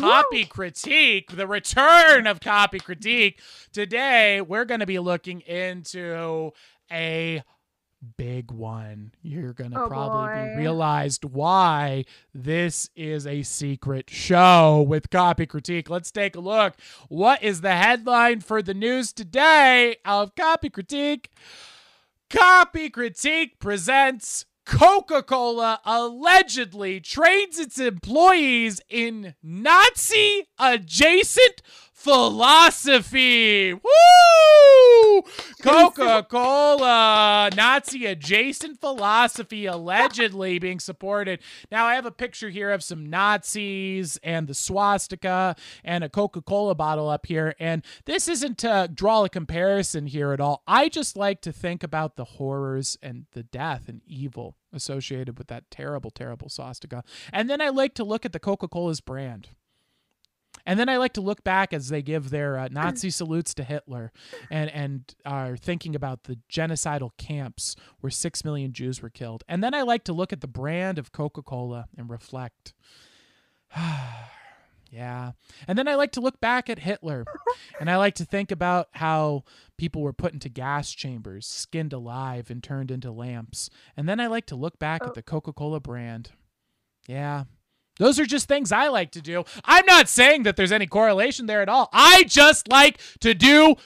Copy Critique, the return of Copy Critique. Today, we're going to be looking into a big one. You're going to Oh, probably be realized why this is a secret show with Copy Critique. Let's take a look. What is the headline for the news today of Copy Critique? Copy Critique presents Coca Cola allegedly trains its employees in Nazi adjacent philosophy. Woo! Coca Cola, Nazi adjacent philosophy allegedly being supported. Now, I have a picture here of some Nazis and the swastika and a Coca Cola bottle up here. And this isn't to draw a comparison here at all. I just like to think about the horrors and the death and evil associated with that terrible, terrible swastika. And then I like to look at the Coca Cola's brand. And then I like to look back as they give their uh, Nazi salutes to Hitler and, and are thinking about the genocidal camps where six million Jews were killed. And then I like to look at the brand of Coca Cola and reflect. yeah. And then I like to look back at Hitler and I like to think about how people were put into gas chambers, skinned alive, and turned into lamps. And then I like to look back Oh. at the Coca Cola brand. Yeah. Those are just things I like to do. I'm not saying that there's any correlation there at all. I just like to do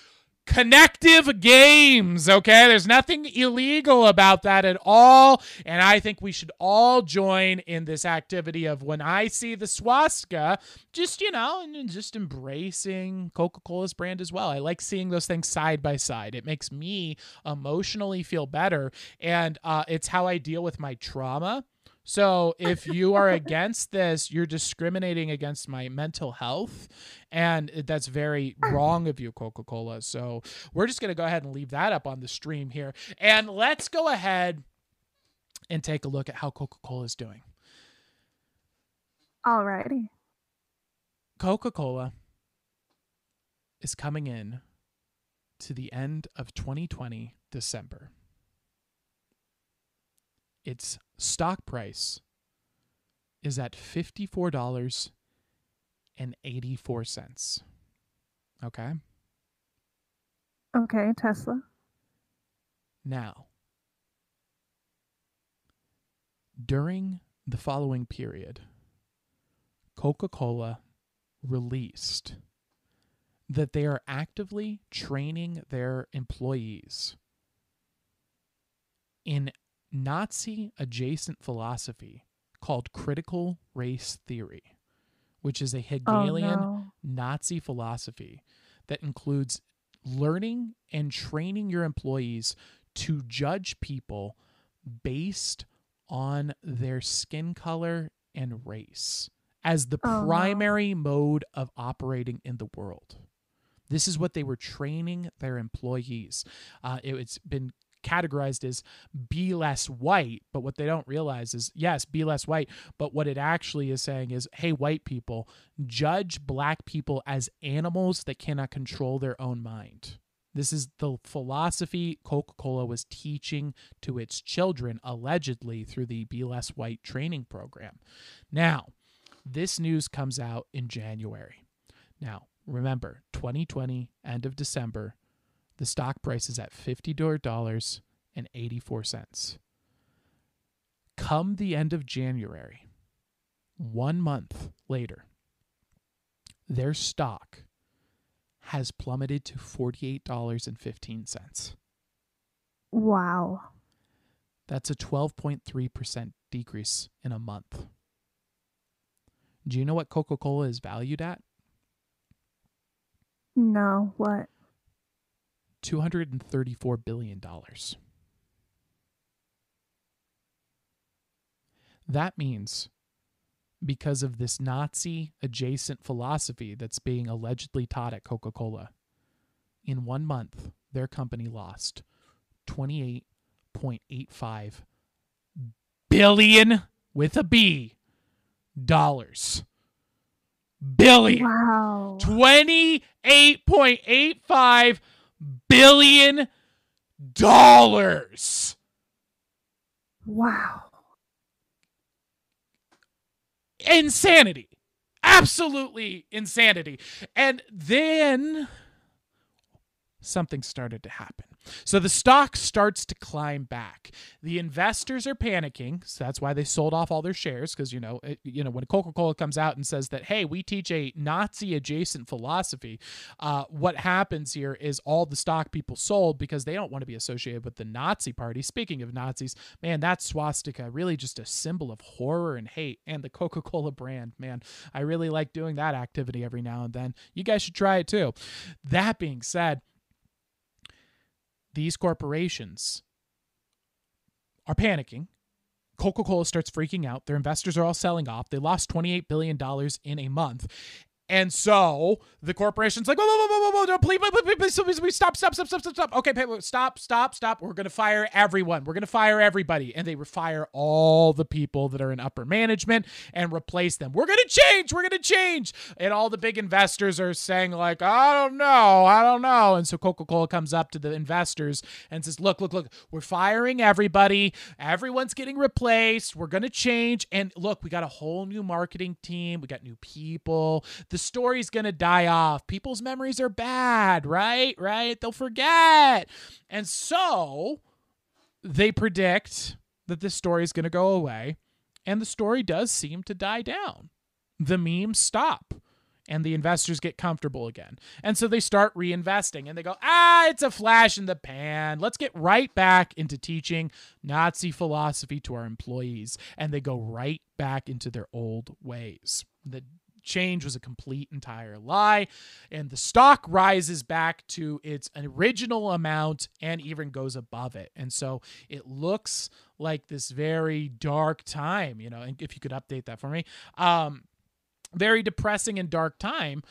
connective games, okay? There's nothing illegal about that at all. And I think we should all join in this activity of when I see the swastika, just, you know, and just embracing Coca Cola's brand as well. I like seeing those things side by side. It makes me emotionally feel better. And uh, it's how I deal with my trauma. So if you are against this, you're discriminating against my mental health, and that's very wrong of you, Coca Cola. So we're just gonna go ahead and leave that up on the stream here, and let's go ahead and take a look at how Coca Cola is doing. Alrighty. Coca Cola is coming in to the end of 2020 December. Its stock price is at $54.84. Okay. Okay, Tesla. Now, during the following period, Coca Cola released that they are actively training their employees in Nazi adjacent philosophy called critical race theory, which is a Oh Hegelian no. Nazi philosophy that includes learning and training your employees to judge people based on their skin color and race as the Oh, no. primary mode of operating in the world. This is what they were training their employees. Uh, it, it's been categorized as be less white, but what they don't realize is yes, be less white, but what it actually is saying is hey, white people, judge black people as animals that cannot control their own mind. This is the philosophy Coca Cola was teaching to its children, allegedly through the Be Less White training program. Now, this news comes out in January. Now, remember, 2020, end of December, the stock price is at $54.84. Come the end of January, one month later, their stock has plummeted to $48.15. Wow. That's a 12.3% decrease in a month. Do you know what Coca Cola is valued at? No, what? $234 billion. That means because of this Nazi adjacent philosophy that's being allegedly taught at Coca Cola, in one month, their company lost 28.85 billion with a B dollars. Billion. Wow. $28.85 billion dollars. Wow. Insanity. Absolutely insanity. And then something started to happen. So the stock starts to climb back. The investors are panicking, so that's why they sold off all their shares because you know, it, you know when Coca-Cola comes out and says that hey, we teach a Nazi adjacent philosophy, uh, what happens here is all the stock people sold because they don't want to be associated with the Nazi party. Speaking of Nazis, man, that swastika really just a symbol of horror and hate and the Coca-Cola brand, man. I really like doing that activity every now and then. You guys should try it too. That being said, these corporations are panicking. Coca Cola starts freaking out. Their investors are all selling off. They lost $28 billion in a month. And so the corporation's like, whoa, whoa, whoa, whoa, whoa, please, please, please, please, please, stop, stop, stop, stop, stop, stop. Okay, stop, stop, stop. We're going to fire everyone. We're going to fire everybody. And they fire all the people that are in upper management and replace them. We're going to change. We're going to change. And all the big investors are saying, like, I don't know. I don't know. And so Coca Cola comes up to the investors and says, look, look, look, we're firing everybody. Everyone's getting replaced. We're going to change. And look, we got a whole new marketing team. We got new people. The story's going to die off. People's memories are bad, right? Right? They'll forget. And so they predict that this story is going to go away. And the story does seem to die down. The memes stop and the investors get comfortable again. And so they start reinvesting and they go, ah, it's a flash in the pan. Let's get right back into teaching Nazi philosophy to our employees. And they go right back into their old ways. The change was a complete entire lie and the stock rises back to its original amount and even goes above it and so it looks like this very dark time you know and if you could update that for me um very depressing and dark time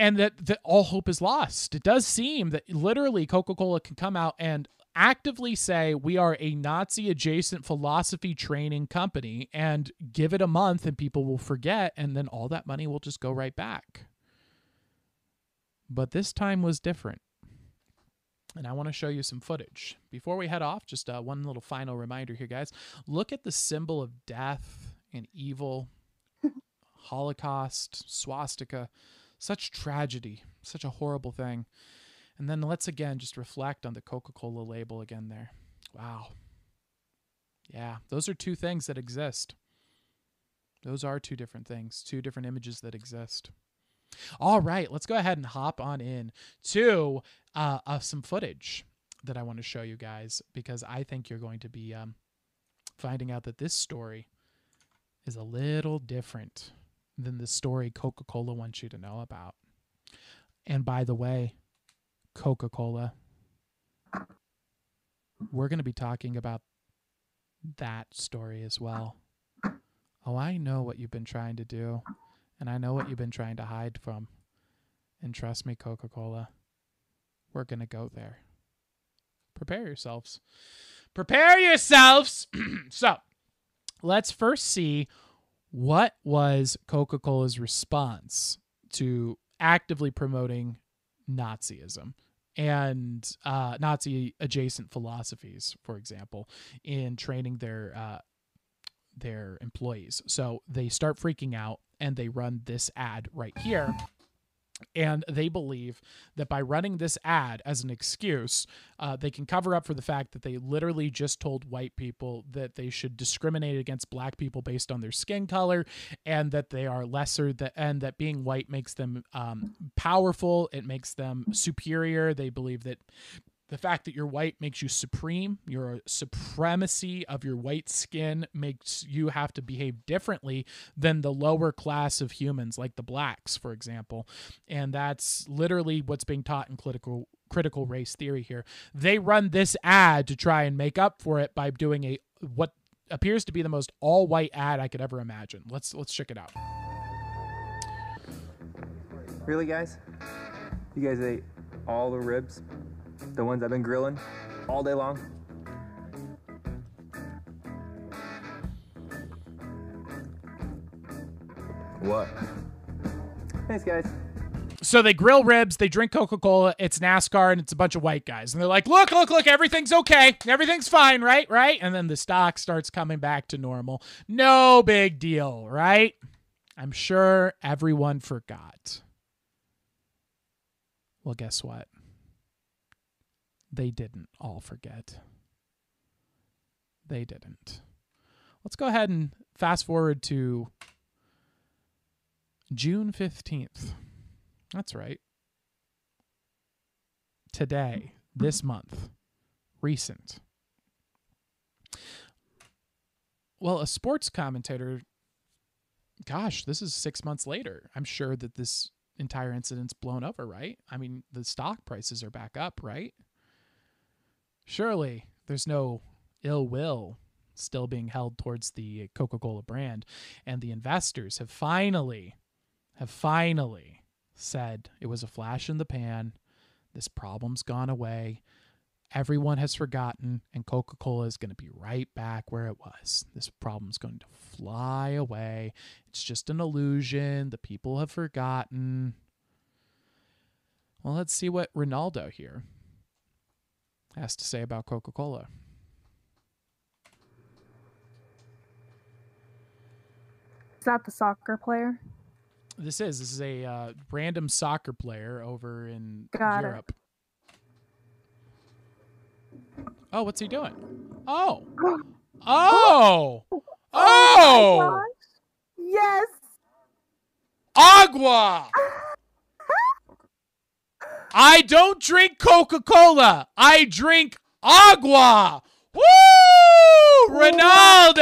and that, that all hope is lost. It does seem that literally Coca Cola can come out and actively say we are a Nazi adjacent philosophy training company and give it a month and people will forget and then all that money will just go right back. But this time was different. And I want to show you some footage. Before we head off, just uh, one little final reminder here, guys. Look at the symbol of death and evil, Holocaust, swastika. Such tragedy, such a horrible thing. And then let's again just reflect on the Coca Cola label again there. Wow. Yeah, those are two things that exist. Those are two different things, two different images that exist. All right, let's go ahead and hop on in to uh, uh, some footage that I want to show you guys because I think you're going to be um, finding out that this story is a little different than the story Coca Cola wants you to know about. And by the way, Coca Cola. We're going to be talking about that story as well. Oh, I know what you've been trying to do, and I know what you've been trying to hide from. And trust me, Coca Cola, we're going to go there. Prepare yourselves. Prepare yourselves. so, let's first see what was Coca Cola's response to actively promoting Nazism and uh, Nazi adjacent philosophies, for example, in training their uh, their employees. So they start freaking out and they run this ad right here and they believe that by running this ad as an excuse, uh, they can cover up for the fact that they literally just told white people that they should discriminate against black people based on their skin color, and that they are lesser, that and that being white makes them um, powerful. It makes them superior. They believe that the fact that you're white makes you supreme. Your supremacy of your white skin makes you have to behave differently than the lower class of humans, like the blacks, for example. And that's literally what's being taught in critical critical race theory here. They run this ad to try and make up for it by doing a what appears to be the most all white ad I could ever imagine. Let's let's check it out. Really, guys? You guys ate all the ribs? The ones I've been grilling all day long. What? Thanks, guys. So they grill ribs, they drink Coca Cola, it's NASCAR, and it's a bunch of white guys. And they're like, look, look, look, everything's okay. Everything's fine, right? Right? And then the stock starts coming back to normal. No big deal, right? I'm sure everyone forgot. Well, guess what? They didn't all forget. They didn't. Let's go ahead and fast forward to June 15th. That's right. Today, this month, recent. Well, a sports commentator, gosh, this is six months later. I'm sure that this entire incident's blown over, right? I mean, the stock prices are back up, right? Surely there's no ill will still being held towards the Coca-Cola brand and the investors have finally have finally said it was a flash in the pan. This problem's gone away. Everyone has forgotten, and Coca Cola is going to be right back where it was. This problem's going to fly away. It's just an illusion. The people have forgotten. Well, let's see what Ronaldo here has to say about Coca Cola. Is that the soccer player? This is this is a uh, random soccer player over in Got it. Europe. Oh, what's he doing? Oh, oh, oh, gosh. Yes. agua. I don't drink Coca Cola. I drink agua. Woo!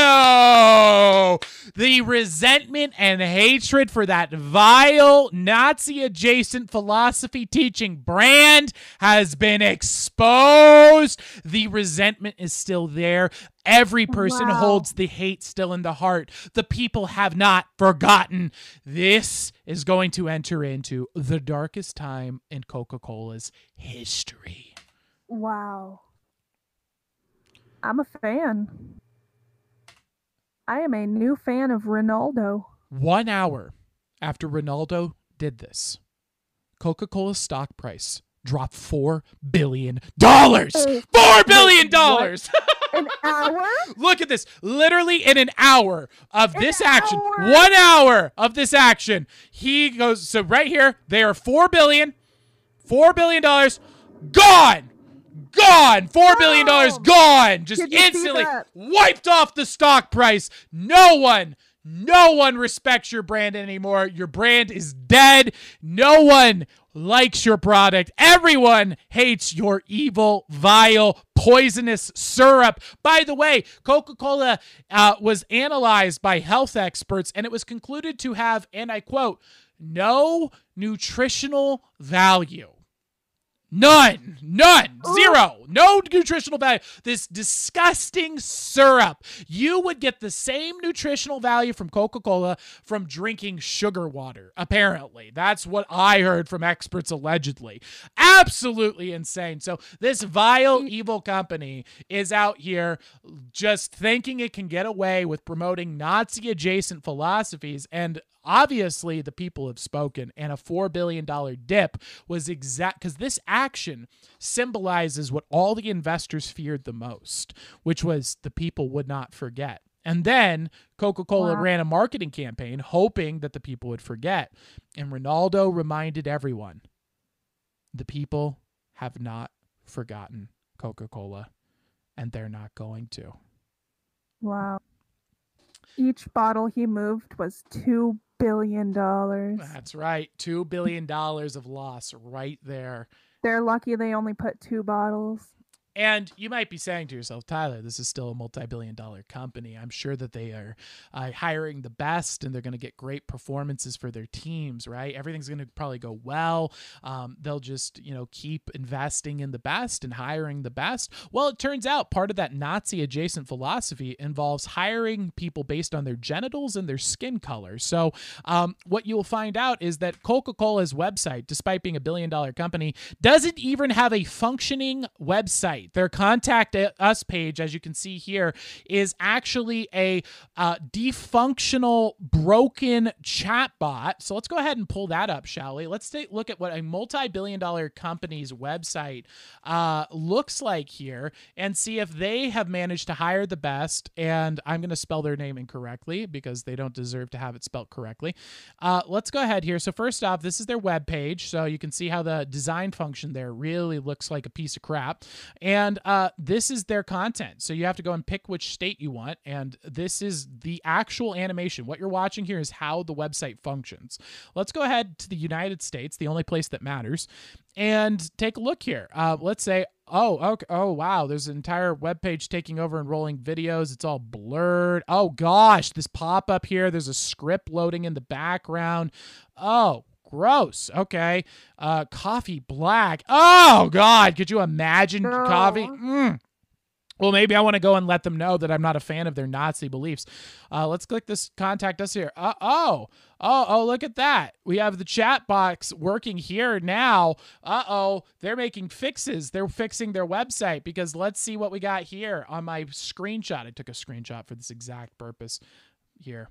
Ronaldo! The resentment and hatred for that vile Nazi adjacent philosophy teaching brand has been exposed. The resentment is still there. Every person Wow. holds the hate still in the heart. The people have not forgotten. This is going to enter into the darkest time in Coca Cola's history. Wow. I'm a fan. I am a new fan of Ronaldo. One hour after Ronaldo did this, Coca Cola's stock price dropped $4 billion. $4 Uh, billion! An hour? Look at this. Literally in an hour of this action, hour? one hour of this action, he goes. So right here, they are four billion, four billion dollars gone, gone, four billion dollars gone, just Did you see instantly wiped off the stock price. No one. No one respects your brand anymore. Your brand is dead. No one likes your product. Everyone hates your evil, vile, poisonous syrup. By the way, Coca Cola uh, was analyzed by health experts and it was concluded to have, and I quote, no nutritional value. None, none, zero, no nutritional value. This disgusting syrup. You would get the same nutritional value from Coca Cola from drinking sugar water, apparently. That's what I heard from experts allegedly. Absolutely insane. So, this vile, mm. evil company is out here just thinking it can get away with promoting Nazi adjacent philosophies. And obviously the people have spoken and a $4 billion dip was exact because this action symbolizes what all the investors feared the most which was the people would not forget and then coca-cola Wow. ran a marketing campaign hoping that the people would forget and ronaldo reminded everyone the people have not forgotten coca-cola and they're not going to Wow. Each bottle he moved was two billion dollars. that's right $2 billion of loss right there They're lucky they only put two bottles. And you might be saying to yourself, Tyler, this is still a multi billion dollar company. I'm sure that they are uh, hiring the best and they're going to get great performances for their teams, right? Everything's going to probably go well. Um, they'll just, you know, keep investing in the best and hiring the best. Well, it turns out part of that Nazi adjacent philosophy involves hiring people based on their genitals and their skin color. So, um, what you'll find out is that Coca Cola's website, despite being a billion dollar company, doesn't even have a functioning website. Their contact us page, as you can see here, is actually a uh, defunctional, broken chatbot. So let's go ahead and pull that up, shall we? Let's take look at what a multi billion dollar company's website uh, looks like here and see if they have managed to hire the best. And I'm going to spell their name incorrectly because they don't deserve to have it spelled correctly. Uh, let's go ahead here. So, first off, this is their web page. So you can see how the design function there really looks like a piece of crap. Uh, this is their content. So you have to go and pick which state you want. And this is the actual animation. What you're watching here is how the website functions. Let's go ahead to the United States, the only place that matters, and take a look here. Uh, let's say, oh, okay, oh wow, there's an entire web page taking over and rolling videos. It's all blurred. Oh gosh, this pop up here. There's a script loading in the background. Oh, gross. Okay. Uh, coffee black. Oh God, could you imagine No. coffee? Mm. Well, maybe I want to go and let them know that I'm not a fan of their Nazi beliefs. Uh, let's click this contact us here. Uh, oh, oh, oh, look at that. We have the chat box working here now. Uh oh, they're making fixes. They're fixing their website because let's see what we got here on my screenshot. I took a screenshot for this exact purpose here.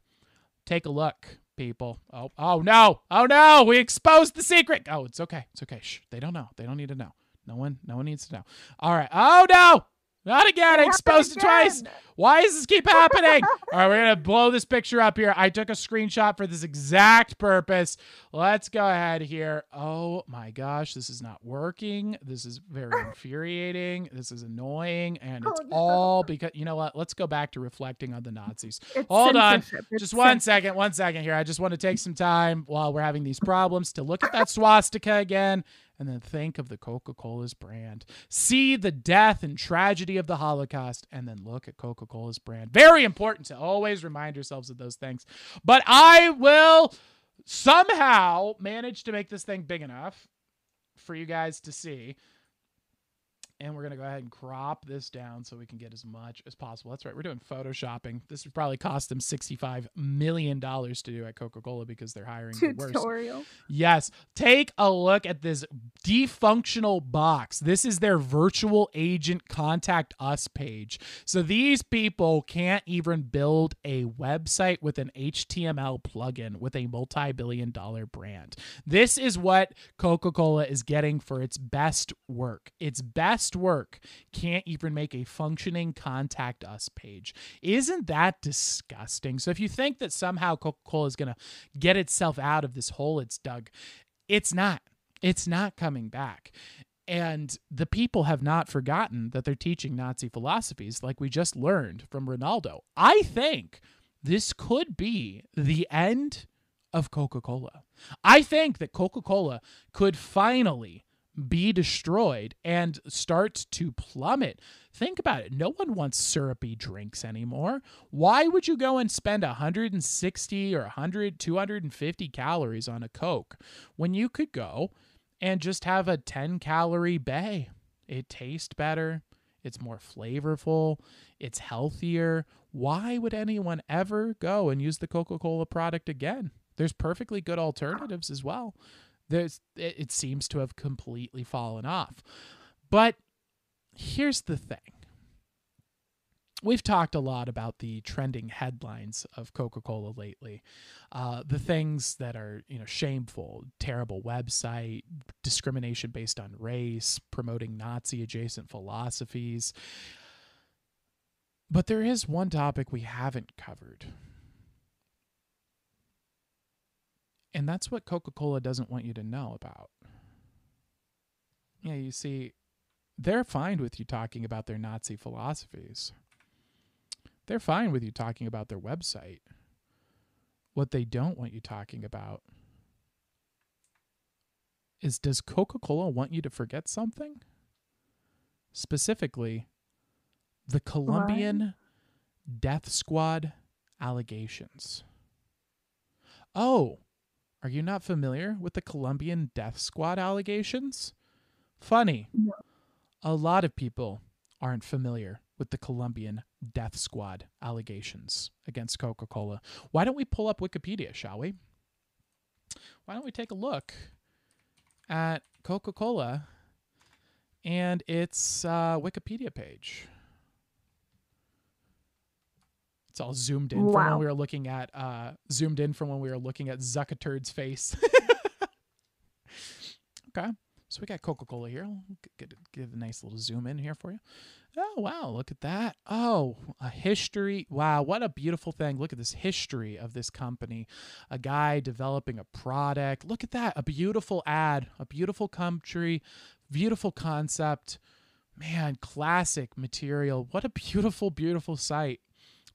Take a look, people. Oh, oh no. Oh no. We exposed the secret. Oh, it's okay. It's okay. Shh. They don't know. They don't need to know. No one, no one needs to know. All right. Oh no. Not again. It exposed it twice. Why does this keep happening? All right, we're going to blow this picture up here. I took a screenshot for this exact purpose. Let's go ahead here. Oh my gosh, this is not working. This is very infuriating. This is annoying. And it's Oh, no. all because, you know what? Let's go back to reflecting on the Nazis. It's Hold on. Just one second, one second here. I just want to take some time while we're having these problems to look at that swastika again and then think of the Coca Cola's brand. See the death and tragedy of the Holocaust and then look at Coca Cola's brand. Very important to always remind yourselves of those things. But I will somehow manage to make this thing big enough for you guys to see. And we're going to go ahead and crop this down so we can get as much as possible. That's right. We're doing photoshopping. This would probably cost them $65 million to do at Coca Cola because they're hiring the worst. tutorial. Yes. Take a look at this defunctional box. This is their virtual agent contact us page. So these people can't even build a website with an HTML plugin with a multi billion dollar brand. This is what Coca Cola is getting for its best work. Its best work can't even make a functioning contact us page. Isn't that disgusting? So if you think that somehow Coca Cola is going to get itself out of this hole it's dug, it's not. It's not coming back. And the people have not forgotten that they're teaching Nazi philosophies like we just learned from Ronaldo. I think this could be the end of Coca Cola. I think that Coca Cola could finally be destroyed and start to plummet. Think about it. No one wants syrupy drinks anymore. Why would you go and spend 160 or 100, 250 calories on a Coke when you could go and just have a 10 calorie bay? It tastes better. It's more flavorful. It's healthier. Why would anyone ever go and use the Coca Cola product again? There's perfectly good alternatives as well. There's, it, seems to have completely fallen off. But here's the thing. We've talked a lot about the trending headlines of coca-cola lately. Uh, the things that are you know shameful terrible website discrimination based on race promoting nazi adjacent philosophies. But there is one topic we haven't covered and that's what coca-cola doesn't want you to know about yeah you see they're fine with you talking about their nazi philosophies they're fine with you talking about their website. What they don't want you talking about is does Coca Cola want you to forget something? Specifically, the Colombian death squad allegations. Oh, are you not familiar with the Colombian death squad allegations? Funny. No. A lot of people aren't familiar with the Colombian death squad allegations against Coca Cola. Why don't we pull up Wikipedia, shall we? Why don't we take a look at Coca Cola and its uh, Wikipedia page. It's all zoomed in from when we were looking at uh, zoomed in from when we were looking at Zuckaturd's face. okay, so we got Coca Cola here. I'll g- get, give a nice little zoom in here for you. Oh wow, look at that. Oh, a history. Wow, what a beautiful thing. Look at this history of this company. A guy developing a product. Look at that. A beautiful ad, a beautiful country, beautiful concept. Man, classic material. What a beautiful, beautiful site.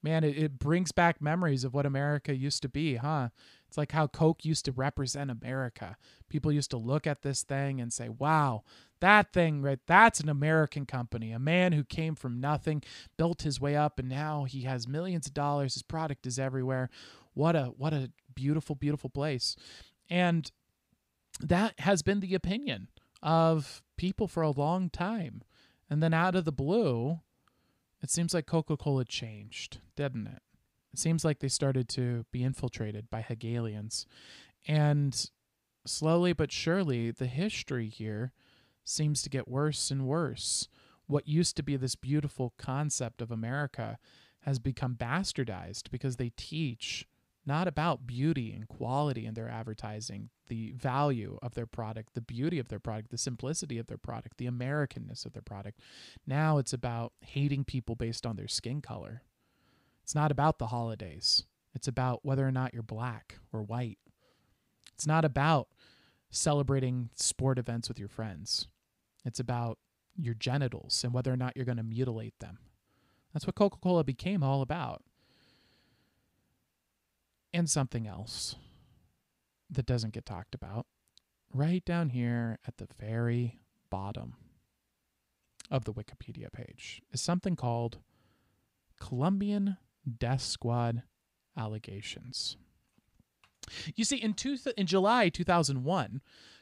Man, it, it brings back memories of what America used to be, huh? It's like how Coke used to represent America. People used to look at this thing and say, wow, that thing right that's an american company a man who came from nothing built his way up and now he has millions of dollars his product is everywhere what a what a beautiful beautiful place and that has been the opinion of people for a long time and then out of the blue it seems like coca-cola changed didn't it it seems like they started to be infiltrated by hegelians and slowly but surely the history here seems to get worse and worse. What used to be this beautiful concept of America has become bastardized because they teach not about beauty and quality in their advertising, the value of their product, the beauty of their product, the simplicity of their product, the Americanness of their product. Now it's about hating people based on their skin color. It's not about the holidays. It's about whether or not you're black or white. It's not about celebrating sport events with your friends. It's about your genitals and whether or not you're going to mutilate them. That's what Coca Cola became all about. And something else that doesn't get talked about right down here at the very bottom of the Wikipedia page is something called Colombian Death Squad allegations. You see, in two in July 2001,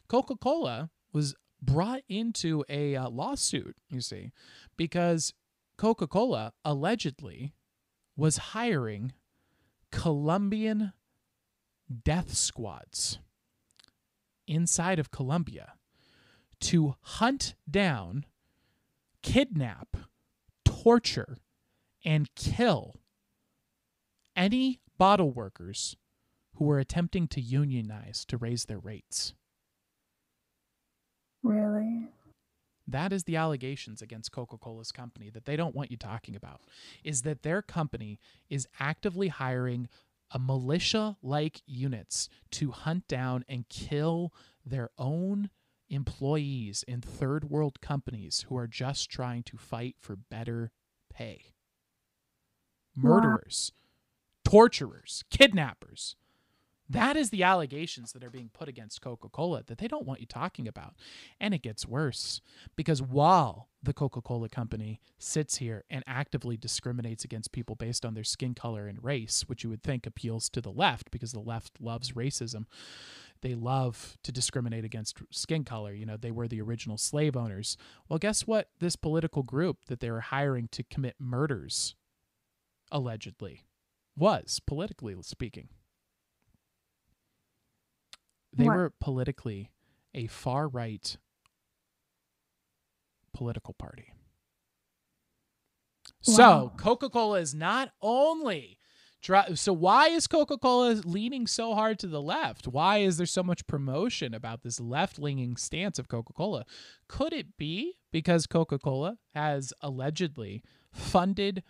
Coca Cola was brought into a uh, lawsuit. You see, because Coca Cola allegedly was hiring Colombian death squads inside of Colombia to hunt down, kidnap, torture, and kill any bottle workers who were attempting to unionize to raise their rates. Really? That is the allegations against Coca-Cola's company that they don't want you talking about is that their company is actively hiring a militia-like units to hunt down and kill their own employees in third world companies who are just trying to fight for better pay. Murderers, torturers, kidnappers. That is the allegations that are being put against Coca Cola that they don't want you talking about. And it gets worse because while the Coca Cola company sits here and actively discriminates against people based on their skin color and race, which you would think appeals to the left because the left loves racism, they love to discriminate against skin color. You know, they were the original slave owners. Well, guess what? This political group that they were hiring to commit murders, allegedly, was, politically speaking. They What? were politically a far right political party. So Coca Cola is not only. So why is Coca-Cola leaning so hard to the left? Why is there so much promotion about this left-leaning stance of Coca-Cola? Could it be because Coca-Cola has allegedly funded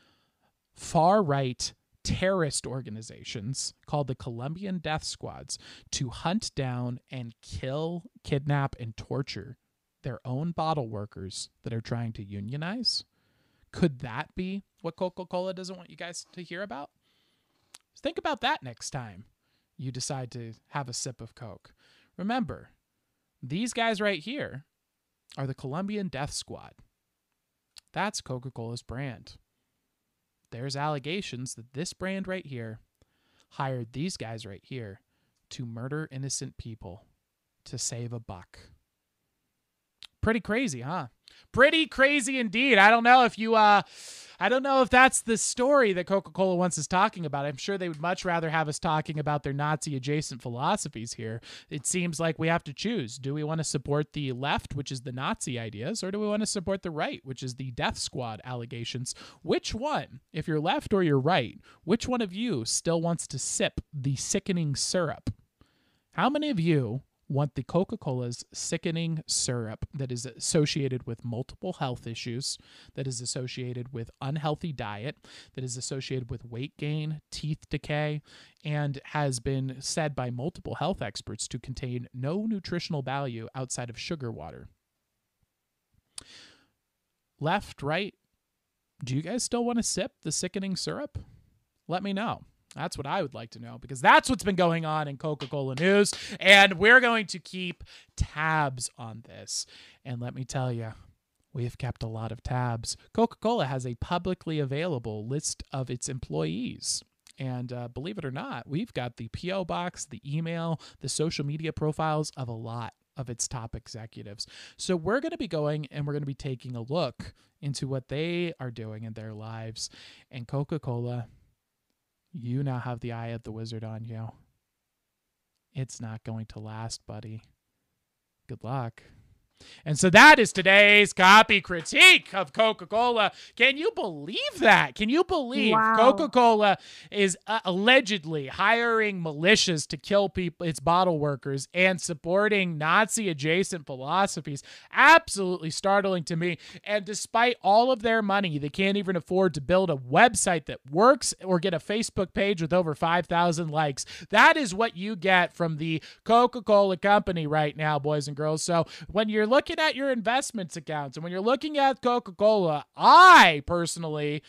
far-right terrorist organizations called the Colombian Death Squads to hunt down and kill, kidnap, and torture their own bottle workers that are trying to unionize? Could that be what Coca Cola doesn't want you guys to hear about? Think about that next time you decide to have a sip of Coke. Remember, these guys right here are the Colombian Death Squad. That's Coca Cola's brand. There's allegations that this brand right here hired these guys right here to murder innocent people to save a buck. Pretty crazy, huh? Pretty crazy indeed. I don't know if you uh I don't know if that's the story that Coca-Cola wants us talking about. I'm sure they would much rather have us talking about their Nazi adjacent philosophies here. It seems like we have to choose. Do we want to support the left, which is the Nazi ideas, or do we want to support the right, which is the death squad allegations? Which one, if you're left or you're right, which one of you still wants to sip the sickening syrup? How many of you want the Coca Cola's sickening syrup that is associated with multiple health issues, that is associated with unhealthy diet, that is associated with weight gain, teeth decay, and has been said by multiple health experts to contain no nutritional value outside of sugar water. Left, right, do you guys still want to sip the sickening syrup? Let me know. That's what I would like to know because that's what's been going on in Coca Cola news. And we're going to keep tabs on this. And let me tell you, we've kept a lot of tabs. Coca Cola has a publicly available list of its employees. And uh, believe it or not, we've got the P.O. box, the email, the social media profiles of a lot of its top executives. So we're going to be going and we're going to be taking a look into what they are doing in their lives. And Coca Cola you now have the eye of the wizard on you. It's not going to last, buddy. Good luck. And so that is today's copy critique of Coca Cola. Can you believe that? Can you believe Wow. Coca Cola is uh, allegedly hiring militias to kill people, its bottle workers, and supporting Nazi adjacent philosophies? Absolutely startling to me. And despite all of their money, they can't even afford to build a website that works or get a Facebook page with over 5,000 likes. That is what you get from the Coca Cola company right now, boys and girls. So when you're looking at your investments accounts and when you're looking at Coca Cola, I personally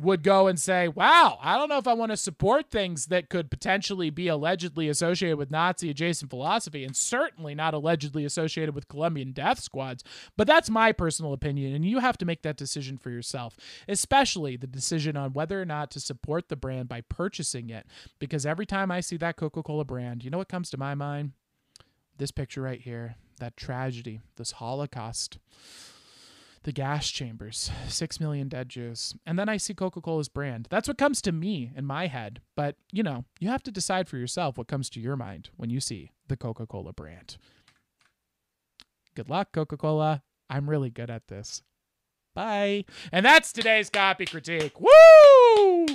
would go and say, wow, I don't know if I want to support things that could potentially be allegedly associated with Nazi adjacent philosophy and certainly not allegedly associated with Colombian death squads. But that's my personal opinion, and you have to make that decision for yourself, especially the decision on whether or not to support the brand by purchasing it. Because every time I see that Coca Cola brand, you know what comes to my mind? This picture right here, that tragedy, this Holocaust the gas chambers, six million dead Jews. And then I see Coca Cola's brand. That's what comes to me in my head. But, you know, you have to decide for yourself what comes to your mind when you see the Coca Cola brand. Good luck, Coca Cola. I'm really good at this. Bye. And that's today's copy critique. Woo!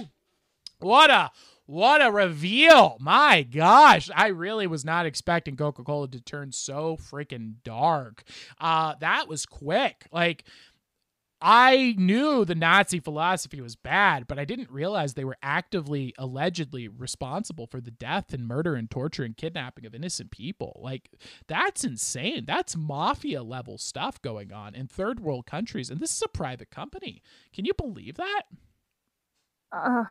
What a what a reveal. My gosh, I really was not expecting Coca-Cola to turn so freaking dark. Uh that was quick. Like I knew the Nazi philosophy was bad, but I didn't realize they were actively, allegedly responsible for the death and murder and torture and kidnapping of innocent people. Like, that's insane. That's mafia level stuff going on in third world countries. And this is a private company. Can you believe that? Uh,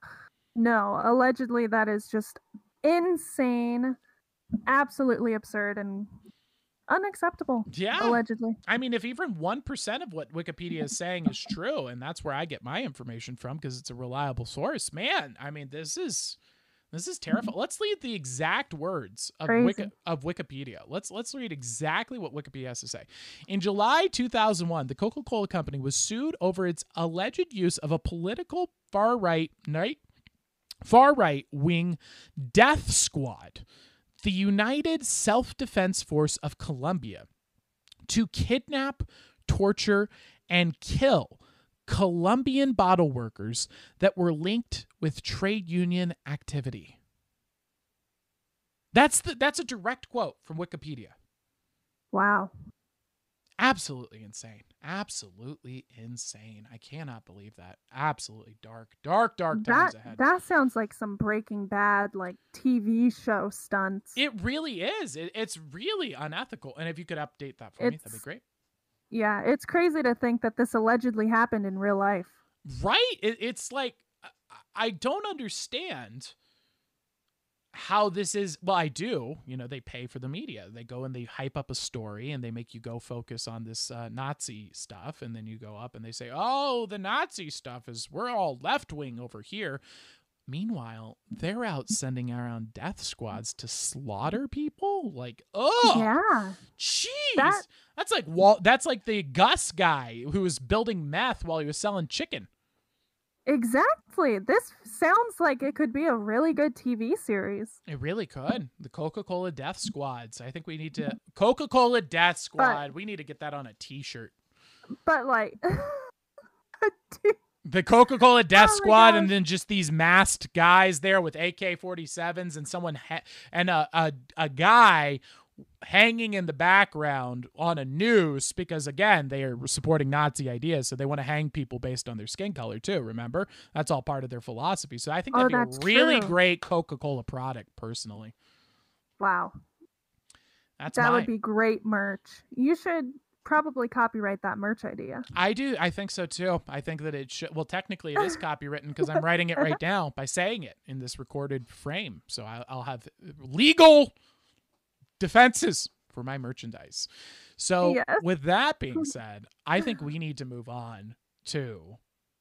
no, allegedly that is just insane, absolutely absurd, and unacceptable. Yeah. Allegedly. I mean, if even 1% of what Wikipedia is saying is true, and that's where I get my information from because it's a reliable source, man, I mean, this is. This is terrifying. Mm-hmm. Let's read the exact words of, Wiki, of Wikipedia. Let's let's read exactly what Wikipedia has to say. In July 2001, the Coca-Cola Company was sued over its alleged use of a political far right night far right wing death squad, the United Self Defense Force of Colombia, to kidnap, torture, and kill Colombian bottle workers that were linked with trade union activity. That's the that's a direct quote from Wikipedia. Wow. Absolutely insane. Absolutely insane. I cannot believe that. Absolutely dark, dark, dark times That ahead. that sounds like some Breaking Bad like TV show stunts. It really is. It, it's really unethical. And if you could update that for me, that'd be great. yeah, it's crazy to think that this allegedly happened in real life. Right? It, it's like I- I don't understand how this is. Well, I do. You know, they pay for the media. They go and they hype up a story and they make you go focus on this uh, Nazi stuff, and then you go up and they say, "Oh, the Nazi stuff is we're all left wing over here." Meanwhile, they're out sending around death squads to slaughter people. Like, oh, Yeah. jeez, That- that's like Wal- That's like the Gus guy who was building meth while he was selling chicken. Exactly. This sounds like it could be a really good TV series. It really could. The Coca Cola Death Squads. I think we need to Coca Cola Death Squad. we need to get that on a T-shirt. But like The Coca Cola Death Oh Squad, and then just these masked guys there with AK 47s, and someone ha- and a, a a guy hanging in the background on a noose because again they are supporting Nazi ideas, so they want to hang people based on their skin color too. Remember, that's all part of their philosophy. So I think Oh, that'd be that's a really true. great Coca Cola product, personally. wow. That's that would be great merch. You should probably copyright that merch idea. I do. I think so too. I think that it should. Well, technically, it is copywritten because I'm writing it right now by saying it in this recorded frame. So I'll have legal defenses for my merchandise. So, Yes. with that being said, I think we need to move on to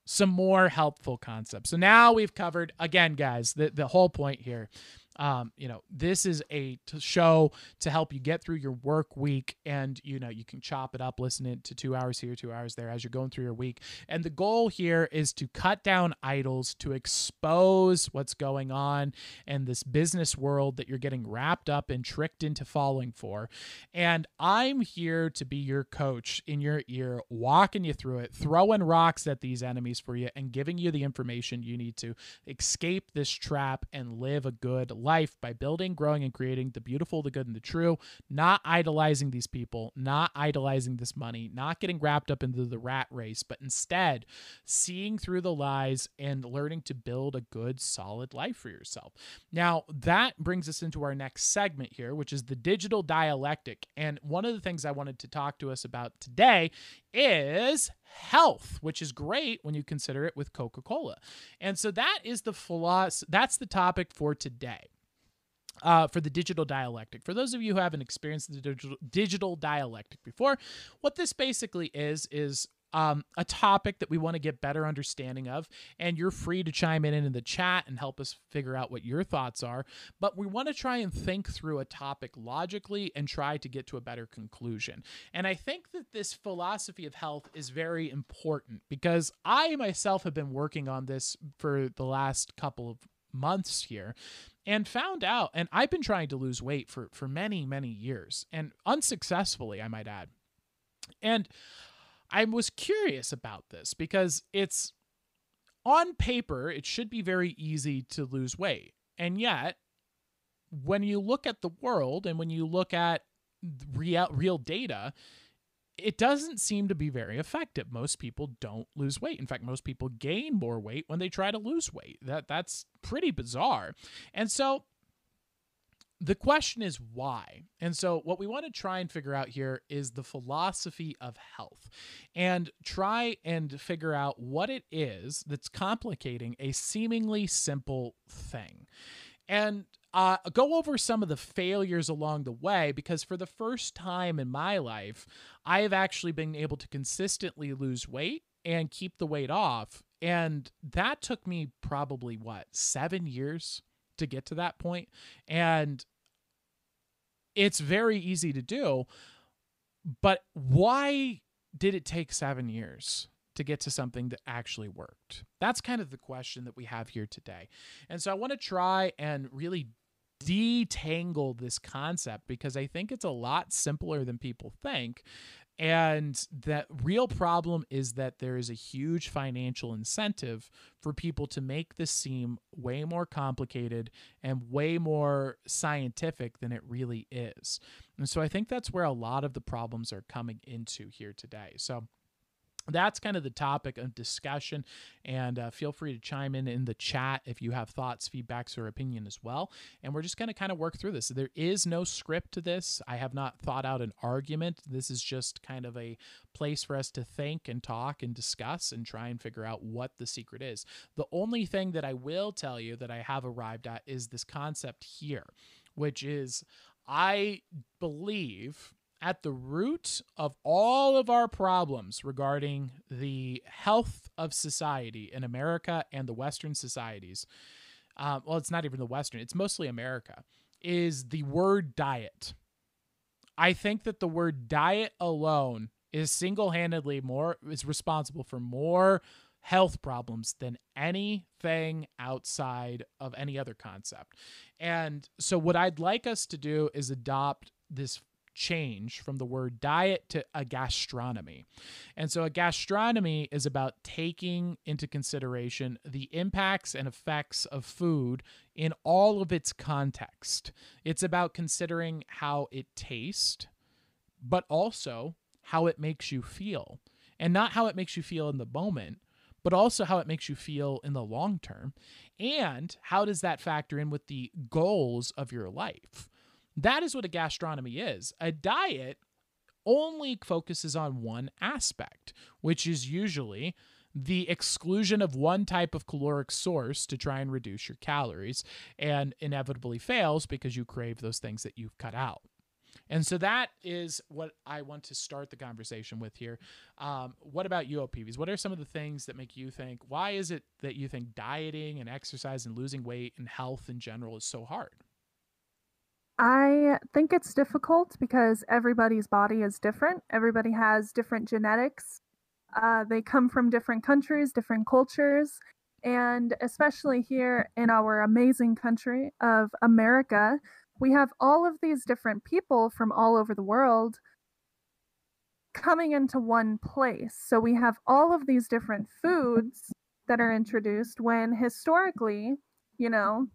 some more helpful concepts. So now we've covered again, guys. The the whole point here um, you know, this is a t- show to help you get through your work week, and you know you can chop it up, listen it to two hours here, two hours there as you're going through your week. And the goal here is to cut down idols, to expose what's going on in this business world that you're getting wrapped up and tricked into falling for. And I'm here to be your coach in your ear, walking you through it, throwing rocks at these enemies for you, and giving you the information you need to escape this trap and live a good life by building, growing, and creating the beautiful, the good, and the true, not idolizing these people, not idolizing this money, not getting wrapped up into the rat race, but instead seeing through the lies and learning to build a good, solid life for yourself. Now, that brings us into our next segment here, which is the digital dialectic. And one of the things I wanted to talk to us about today is health, which is great when you consider it with Coca-Cola. And so that is the philosophy that's the topic for today. Uh, for the digital dialectic. For those of you who haven't experienced the digital, digital dialectic before, what this basically is is um, a topic that we want to get better understanding of, and you're free to chime in in the chat and help us figure out what your thoughts are. But we want to try and think through a topic logically and try to get to a better conclusion. And I think that this philosophy of health is very important because I myself have been working on this for the last couple of months here and found out and I've been trying to lose weight for for many many years and unsuccessfully I might add. And I was curious about this because it's on paper it should be very easy to lose weight. And yet when you look at the world and when you look at real real data, it doesn't seem to be very effective. Most people don't lose weight. In fact, most people gain more weight when they try to lose weight. That that's pretty bizarre. And so the question is why. And so what we want to try and figure out here is the philosophy of health and try and figure out what it is that's complicating a seemingly simple thing. And uh, go over some of the failures along the way because for the first time in my life, I have actually been able to consistently lose weight and keep the weight off. And that took me probably what, seven years to get to that point? And it's very easy to do. But why did it take seven years? to get to something that actually worked? That's kind of the question that we have here today. And so I want to try and really detangle this concept because I think it's a lot simpler than people think. And that real problem is that there is a huge financial incentive for people to make this seem way more complicated and way more scientific than it really is. And so I think that's where a lot of the problems are coming into here today. So that's kind of the topic of discussion and uh, feel free to chime in in the chat if you have thoughts feedbacks or opinion as well and we're just going to kind of work through this. There is no script to this. I have not thought out an argument. This is just kind of a place for us to think and talk and discuss and try and figure out what the secret is. The only thing that i will tell you that i have arrived at is this concept here which is i believe at the root of all of our problems regarding the health of society in America and the Western societies, um, well, it's not even the Western, it's mostly America, is the word diet. I think that the word diet alone is single handedly more, is responsible for more health problems than anything outside of any other concept. And so, what I'd like us to do is adopt this change from the word diet to a gastronomy. And so a gastronomy is about taking into consideration the impacts and effects of food in all of its context. It's about considering how it tastes, but also how it makes you feel. And not how it makes you feel in the moment, but also how it makes you feel in the long term. And how does that factor in with the goals of your life? That is what a gastronomy is. A diet only focuses on one aspect, which is usually the exclusion of one type of caloric source to try and reduce your calories and inevitably fails because you crave those things that you've cut out. And so that is what I want to start the conversation with here. Um, what about you, OPVs? What are some of the things that make you think, why is it that you think dieting and exercise and losing weight and health in general is so hard? I think it's difficult because everybody's body is different. Everybody has different genetics. Uh, they come from different countries, different cultures. And especially here in our amazing country of America, we have all of these different people from all over the world coming into one place. So we have all of these different foods that are introduced when historically, you know,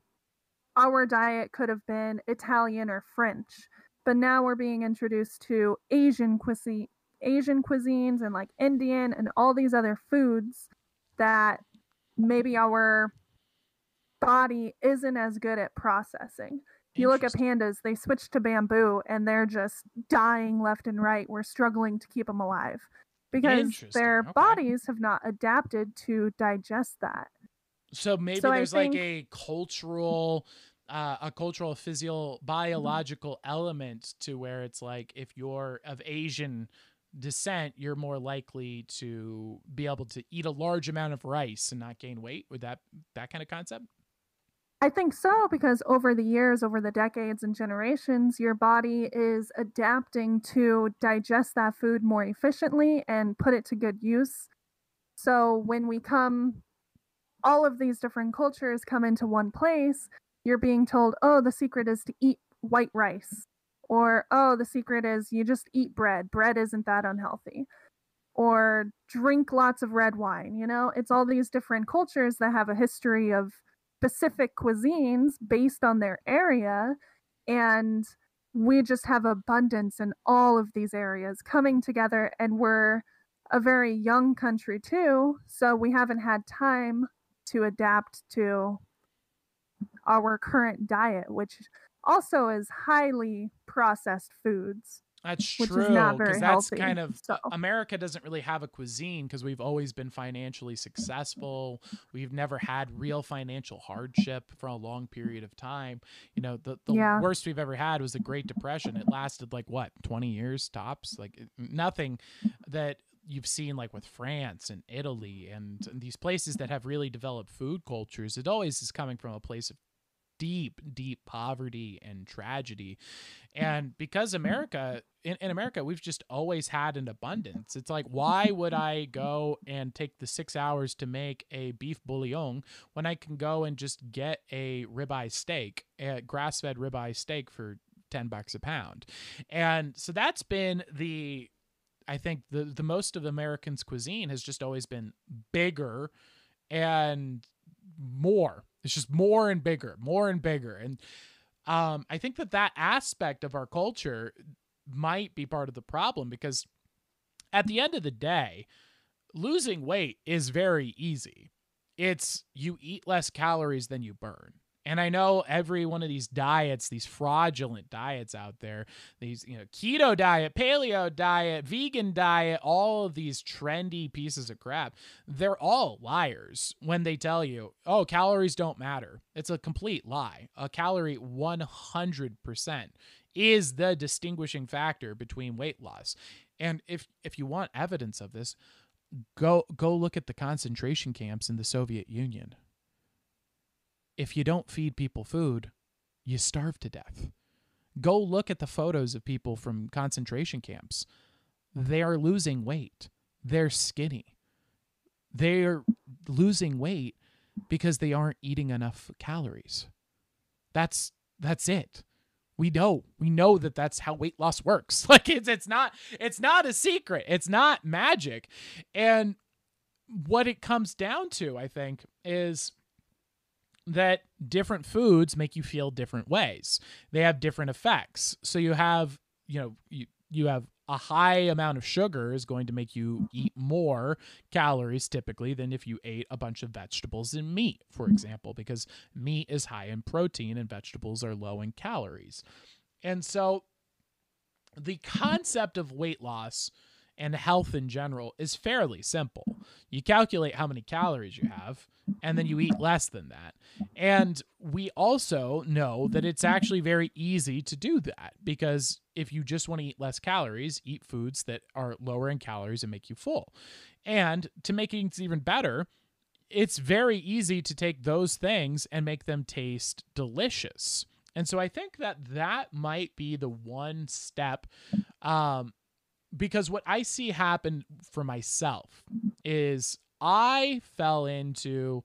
our diet could have been Italian or French, but now we're being introduced to Asian cuisine, Asian cuisines and like Indian and all these other foods that maybe our body isn't as good at processing. You look at pandas, they switch to bamboo and they're just dying left and right. We're struggling to keep them alive because their okay. bodies have not adapted to digest that. So maybe so there's think, like a cultural uh, a cultural physio mm-hmm. biological mm-hmm. element to where it's like if you're of Asian descent, you're more likely to be able to eat a large amount of rice and not gain weight. Would that that kind of concept? I think so because over the years, over the decades and generations, your body is adapting to digest that food more efficiently and put it to good use. So when we come all of these different cultures come into one place, you're being told, oh, the secret is to eat white rice. Or, oh, the secret is you just eat bread. Bread isn't that unhealthy. Or drink lots of red wine. You know, it's all these different cultures that have a history of specific cuisines based on their area. And we just have abundance in all of these areas coming together. And we're a very young country, too. So we haven't had time to adapt to our current diet, which also is highly processed foods. That's true. Very that's healthy, kind of so. America doesn't really have a cuisine because we've always been financially successful. We've never had real financial hardship for a long period of time. You know, the, the yeah. worst we've ever had was the Great Depression. It lasted like what, 20 years tops? Like nothing that you've seen like with France and Italy and, and these places that have really developed food cultures. It always is coming from a place of deep, deep poverty and tragedy. Hmm. And because hmm. America, in, in, America, we've just always had an abundance. It's like, why would I go and take the six hours to make a beef bouillon when I can go and just get a ribeye steak, a grass fed ribeye steak for 10 bucks a pound? And so that's been the. I think the the most of Americans' cuisine has just always been bigger and more it's just more and bigger, more and bigger. And um, I think that that aspect of our culture might be part of the problem because at the end of the day, losing weight is very easy. It's you eat less calories than you burn. And I know every one of these diets, these fraudulent diets out there, these, you know, keto diet, paleo diet, vegan diet, all of these trendy pieces of crap, they're all liars when they tell you, oh, calories don't matter. It's a complete lie. A calorie 100% is the distinguishing factor between weight loss. And if if you want evidence of this, go go look at the concentration camps in the Soviet Union if you don't feed people food, you starve to death. Go look at the photos of people from concentration camps. They are losing weight. They're skinny. They're losing weight because they aren't eating enough calories. That's that's it. We know. We know that that's how weight loss works. Like it's it's not it's not a secret. It's not magic. And what it comes down to, I think, is that different foods make you feel different ways. They have different effects. So you have, you know, you, you have a high amount of sugar is going to make you eat more calories typically than if you ate a bunch of vegetables and meat, for example, because meat is high in protein and vegetables are low in calories. And so the concept of weight loss and health in general is fairly simple. You calculate how many calories you have, and then you eat less than that. And we also know that it's actually very easy to do that because if you just want to eat less calories, eat foods that are lower in calories and make you full. And to make it even better, it's very easy to take those things and make them taste delicious. And so I think that that might be the one step um, because what I see happen for myself is I fell into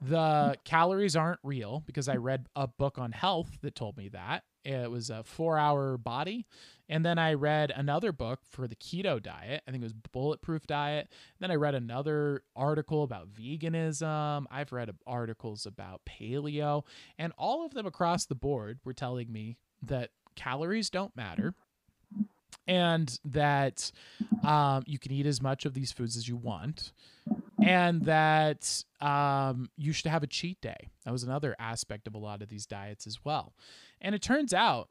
the calories aren't real because I read a book on health that told me that. It was a four hour body. And then I read another book for the keto diet. I think it was Bulletproof Diet. Then I read another article about veganism. I've read articles about paleo. And all of them across the board were telling me that calories don't matter and that um, you can eat as much of these foods as you want, and that um, you should have a cheat day. That was another aspect of a lot of these diets as well. And it turns out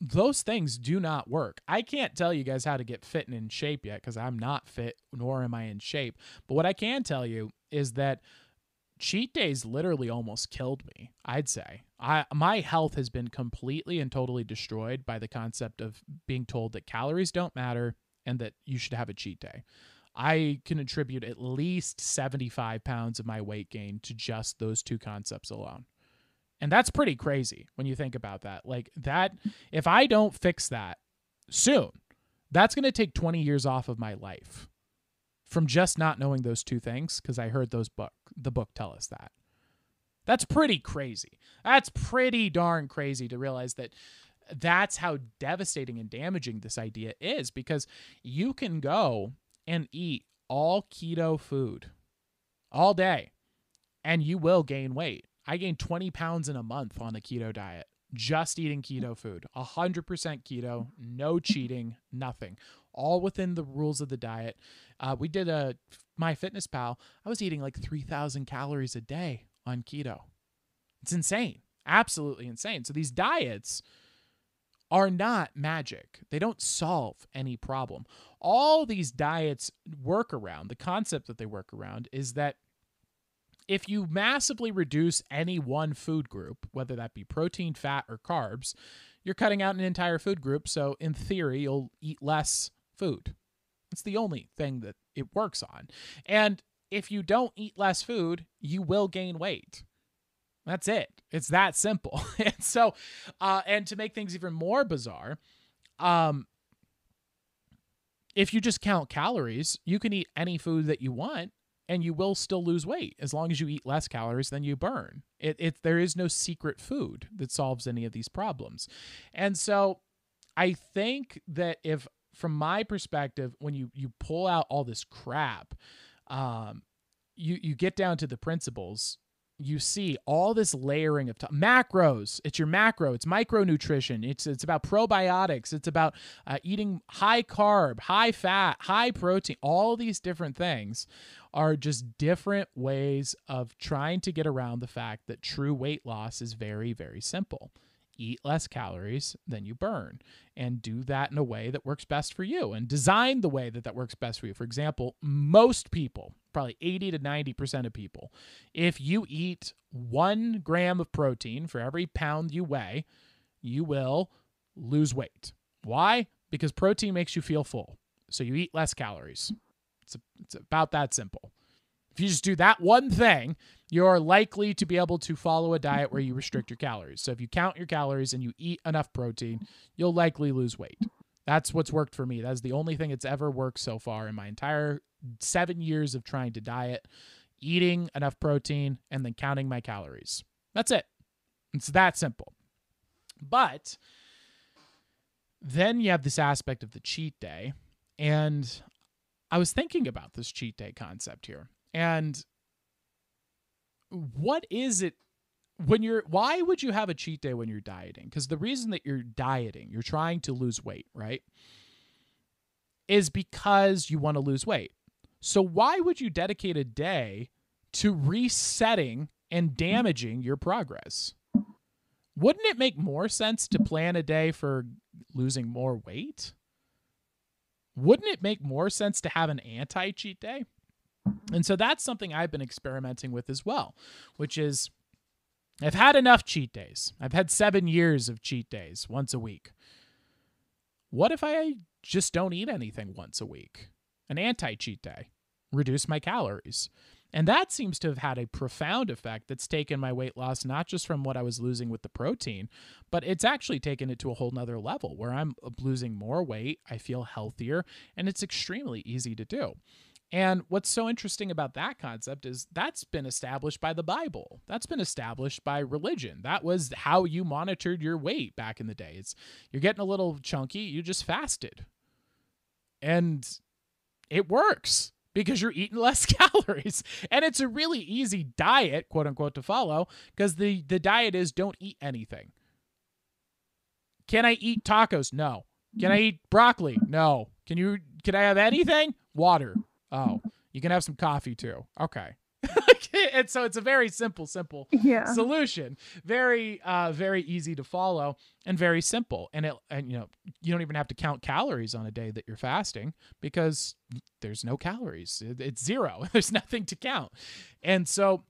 those things do not work. I can't tell you guys how to get fit and in shape yet because I'm not fit, nor am I in shape. But what I can tell you is that cheat days literally almost killed me i'd say. I my health has been completely and totally destroyed by the concept of being told that calories don't matter and that you should have a cheat day. I can attribute at least 75 pounds of my weight gain to just those two concepts alone. And that's pretty crazy when you think about that. Like that if i don't fix that soon that's going to take 20 years off of my life from just not knowing those two things because I heard those book the book tell us that. That's pretty crazy. That's pretty darn crazy to realize that that's how devastating and damaging this idea is because you can go and eat all keto food all day and you will gain weight. I gained 20 pounds in a month on the keto diet, just eating keto food, 100% keto, no cheating, nothing all within the rules of the diet. Uh, we did a MyFitnessPal. I was eating like 3,000 calories a day on keto. It's insane, absolutely insane. So these diets are not magic. They don't solve any problem. All these diets work around, the concept that they work around is that if you massively reduce any one food group, whether that be protein, fat, or carbs, you're cutting out an entire food group. So, in theory, you'll eat less food. It's the only thing that it works on. And if you don't eat less food, you will gain weight. That's it. It's that simple. and so, uh, and to make things even more bizarre, um, if you just count calories, you can eat any food that you want and you will still lose weight as long as you eat less calories than you burn. It, it there is no secret food that solves any of these problems. And so I think that if from my perspective, when you you pull out all this crap, um, you you get down to the principles. You see all this layering of t- macros. It's your macro. It's micronutrition. It's it's about probiotics. It's about uh, eating high carb, high fat, high protein. All these different things are just different ways of trying to get around the fact that true weight loss is very very simple eat less calories than you burn and do that in a way that works best for you and design the way that that works best for you. For example, most people, probably 80 to 90% of people, if you eat one gram of protein for every pound you weigh, you will lose weight. Why? Because protein makes you feel full. So you eat less calories. It's, a, it's about that simple. If you just do that one thing, you're likely to be able to follow a diet where you restrict your calories. So if you count your calories and you eat enough protein, you'll likely lose weight. That's what's worked for me. That's the only thing that's ever worked so far in my entire seven years of trying to diet, eating enough protein and then counting my calories. That's it. It's that simple. But then you have this aspect of the cheat day. And I was thinking about this cheat day concept here. And what is it when you're why would you have a cheat day when you're dieting? Because the reason that you're dieting, you're trying to lose weight, right? Is because you want to lose weight. So why would you dedicate a day to resetting and damaging your progress? Wouldn't it make more sense to plan a day for losing more weight? Wouldn't it make more sense to have an anti cheat day? And so that's something I've been experimenting with as well, which is I've had enough cheat days. I've had seven years of cheat days once a week. What if I just don't eat anything once a week? An anti cheat day, reduce my calories. And that seems to have had a profound effect that's taken my weight loss, not just from what I was losing with the protein, but it's actually taken it to a whole nother level where I'm losing more weight. I feel healthier, and it's extremely easy to do. And what's so interesting about that concept is that's been established by the Bible. That's been established by religion. That was how you monitored your weight back in the day. It's you're getting a little chunky, you just fasted. And it works because you're eating less calories. And it's a really easy diet, quote unquote, to follow because the, the diet is don't eat anything. Can I eat tacos? No. Can I eat broccoli? No. Can you can I have anything? Water. Oh. You can have some coffee too. Okay. and so it's a very simple, simple Yeah. solution. Very, uh, very easy to follow and very simple. And it, and you know, you don't even have to count calories on a day that you're fasting because there's no calories. It's zero. There's nothing to count. And so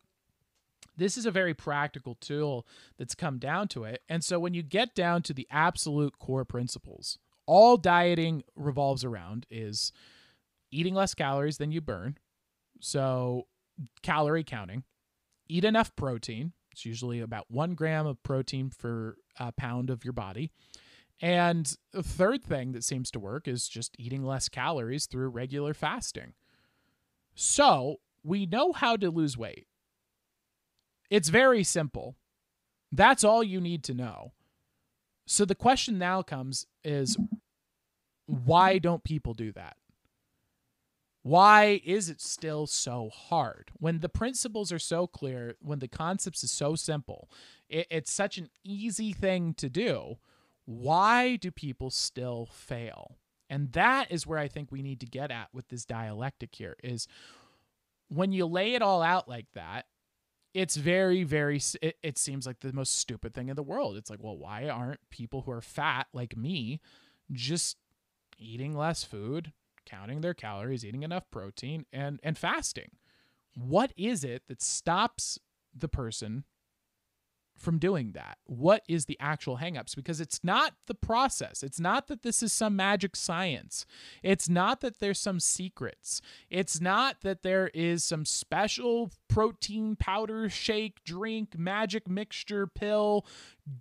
this is a very practical tool that's come down to it. And so when you get down to the absolute core principles, all dieting revolves around is eating less calories than you burn. So calorie counting, eat enough protein. It's usually about one gram of protein for a uh, pound of your body. And the third thing that seems to work is just eating less calories through regular fasting. So we know how to lose weight. It's very simple. That's all you need to know. So the question now comes is why don't people do that? Why is it still so hard when the principles are so clear, when the concepts is so simple? It, it's such an easy thing to do. Why do people still fail? And that is where I think we need to get at with this dialectic here is when you lay it all out like that, it's very, very, it, it seems like the most stupid thing in the world. It's like, well, why aren't people who are fat like me just eating less food, counting their calories, eating enough protein, and and fasting. What is it that stops the person from doing that? What is the actual hangups? Because it's not the process. It's not that this is some magic science. It's not that there's some secrets. It's not that there is some special protein powder shake, drink, magic mixture, pill,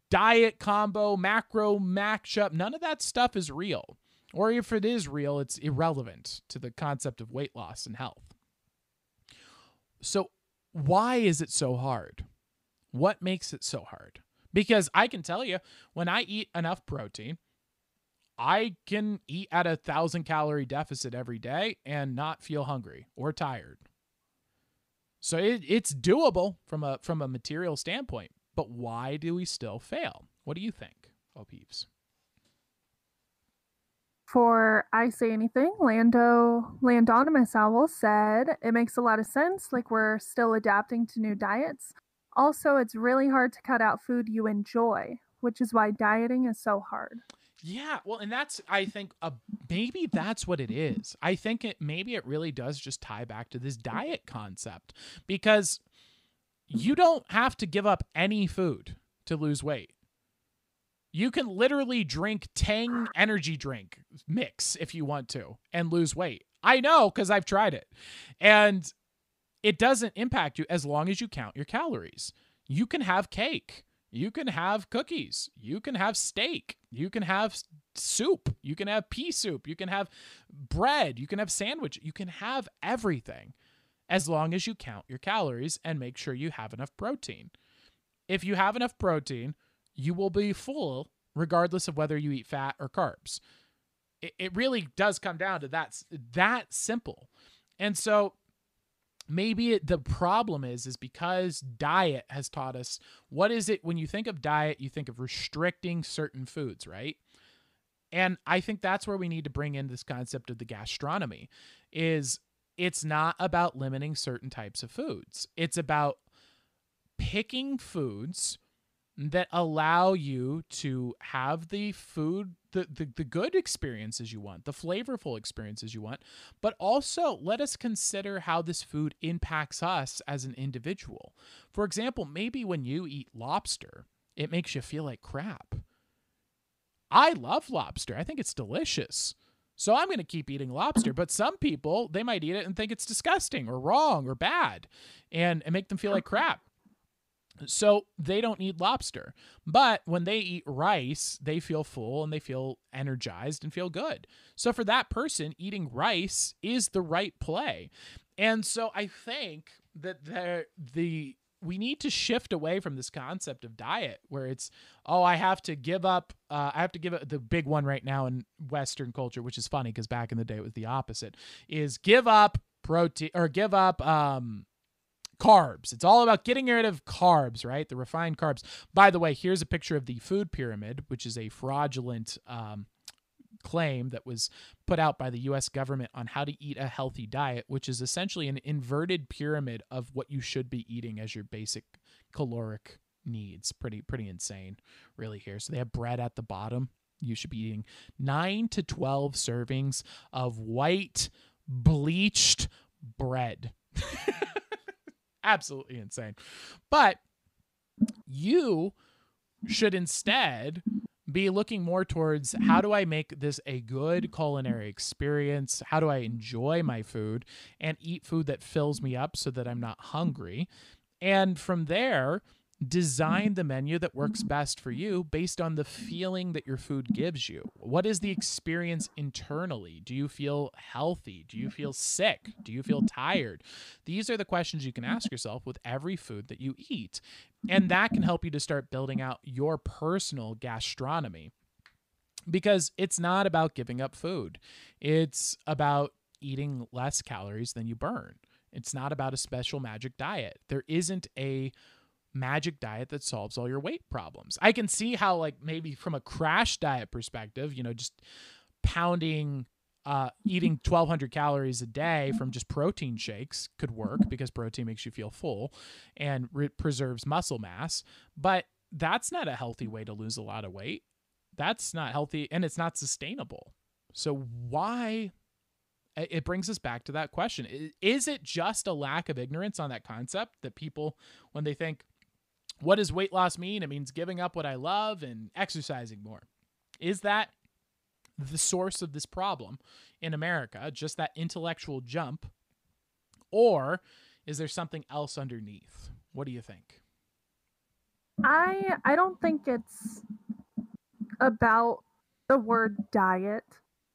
diet combo, macro matchup. None of that stuff is real. Or if it is real, it's irrelevant to the concept of weight loss and health. So, why is it so hard? What makes it so hard? Because I can tell you, when I eat enough protein, I can eat at a thousand calorie deficit every day and not feel hungry or tired. So it, it's doable from a from a material standpoint. But why do we still fail? What do you think, oh peeps? For I Say Anything, Lando Landonimus Owl said it makes a lot of sense, like we're still adapting to new diets. Also, it's really hard to cut out food you enjoy, which is why dieting is so hard. Yeah, well, and that's I think uh, maybe that's what it is. I think it maybe it really does just tie back to this diet concept because you don't have to give up any food to lose weight. You can literally drink Tang energy drink mix if you want to and lose weight. I know cuz I've tried it. And it doesn't impact you as long as you count your calories. You can have cake. You can have cookies. You can have steak. You can have soup. You can have pea soup. You can have bread. You can have sandwich. You can have everything as long as you count your calories and make sure you have enough protein. If you have enough protein, you will be full regardless of whether you eat fat or carbs. It, it really does come down to that that simple. And so maybe it, the problem is is because diet has taught us what is it when you think of diet you think of restricting certain foods right and i think that's where we need to bring in this concept of the gastronomy is it's not about limiting certain types of foods it's about picking foods that allow you to have the food the, the the good experiences you want the flavorful experiences you want but also let us consider how this food impacts us as an individual. For example maybe when you eat lobster it makes you feel like crap. I love lobster. I think it's delicious. So i'm going to keep eating lobster but some people they might eat it and think it's disgusting or wrong or bad and, and make them feel like crap so they don't need lobster. But when they eat rice, they feel full and they feel energized and feel good. So for that person, eating rice is the right play. And so I think that there the we need to shift away from this concept of diet where it's oh i have to give up uh, i have to give up the big one right now in western culture which is funny because back in the day it was the opposite is give up protein or give up um carbs. It's all about getting rid of carbs, right? The refined carbs. By the way, here's a picture of the food pyramid, which is a fraudulent um, claim that was put out by the US government on how to eat a healthy diet, which is essentially an inverted pyramid of what you should be eating as your basic caloric needs. Pretty pretty insane really here. So they have bread at the bottom. You should be eating 9 to 12 servings of white bleached bread. absolutely insane. But you should instead be looking more towards how do I make this a good culinary experience? How do I enjoy my food and eat food that fills me up so that I'm not hungry? And from there, design mm-hmm. the menu that works mm-hmm. best for you based on the feeling that your food gives you. What is the experience internally? Do you feel healthy? Do you feel sick? Do you feel tired? These are the questions you can ask yourself with every food that you eat. And that can help you to start building out your personal gastronomy. Because it's not about giving up food, it's about eating less calories than you burn. It's not about a special magic diet. There isn't a magic diet that solves all your weight problems. I can see how like maybe from a crash diet perspective, you know, just pounding uh, eating 1200 calories a day from just protein shakes could work because protein makes you feel full and re- preserves muscle mass, but that's not a healthy way to lose a lot of weight. That's not healthy and it's not sustainable. So why it brings us back to that question. Is it just a lack of ignorance on that concept that people when they think what does weight loss mean? It means giving up what I love and exercising more. Is that the source of this problem in America, just that intellectual jump? Or is there something else underneath? What do you think? I I don't think it's about the word diet.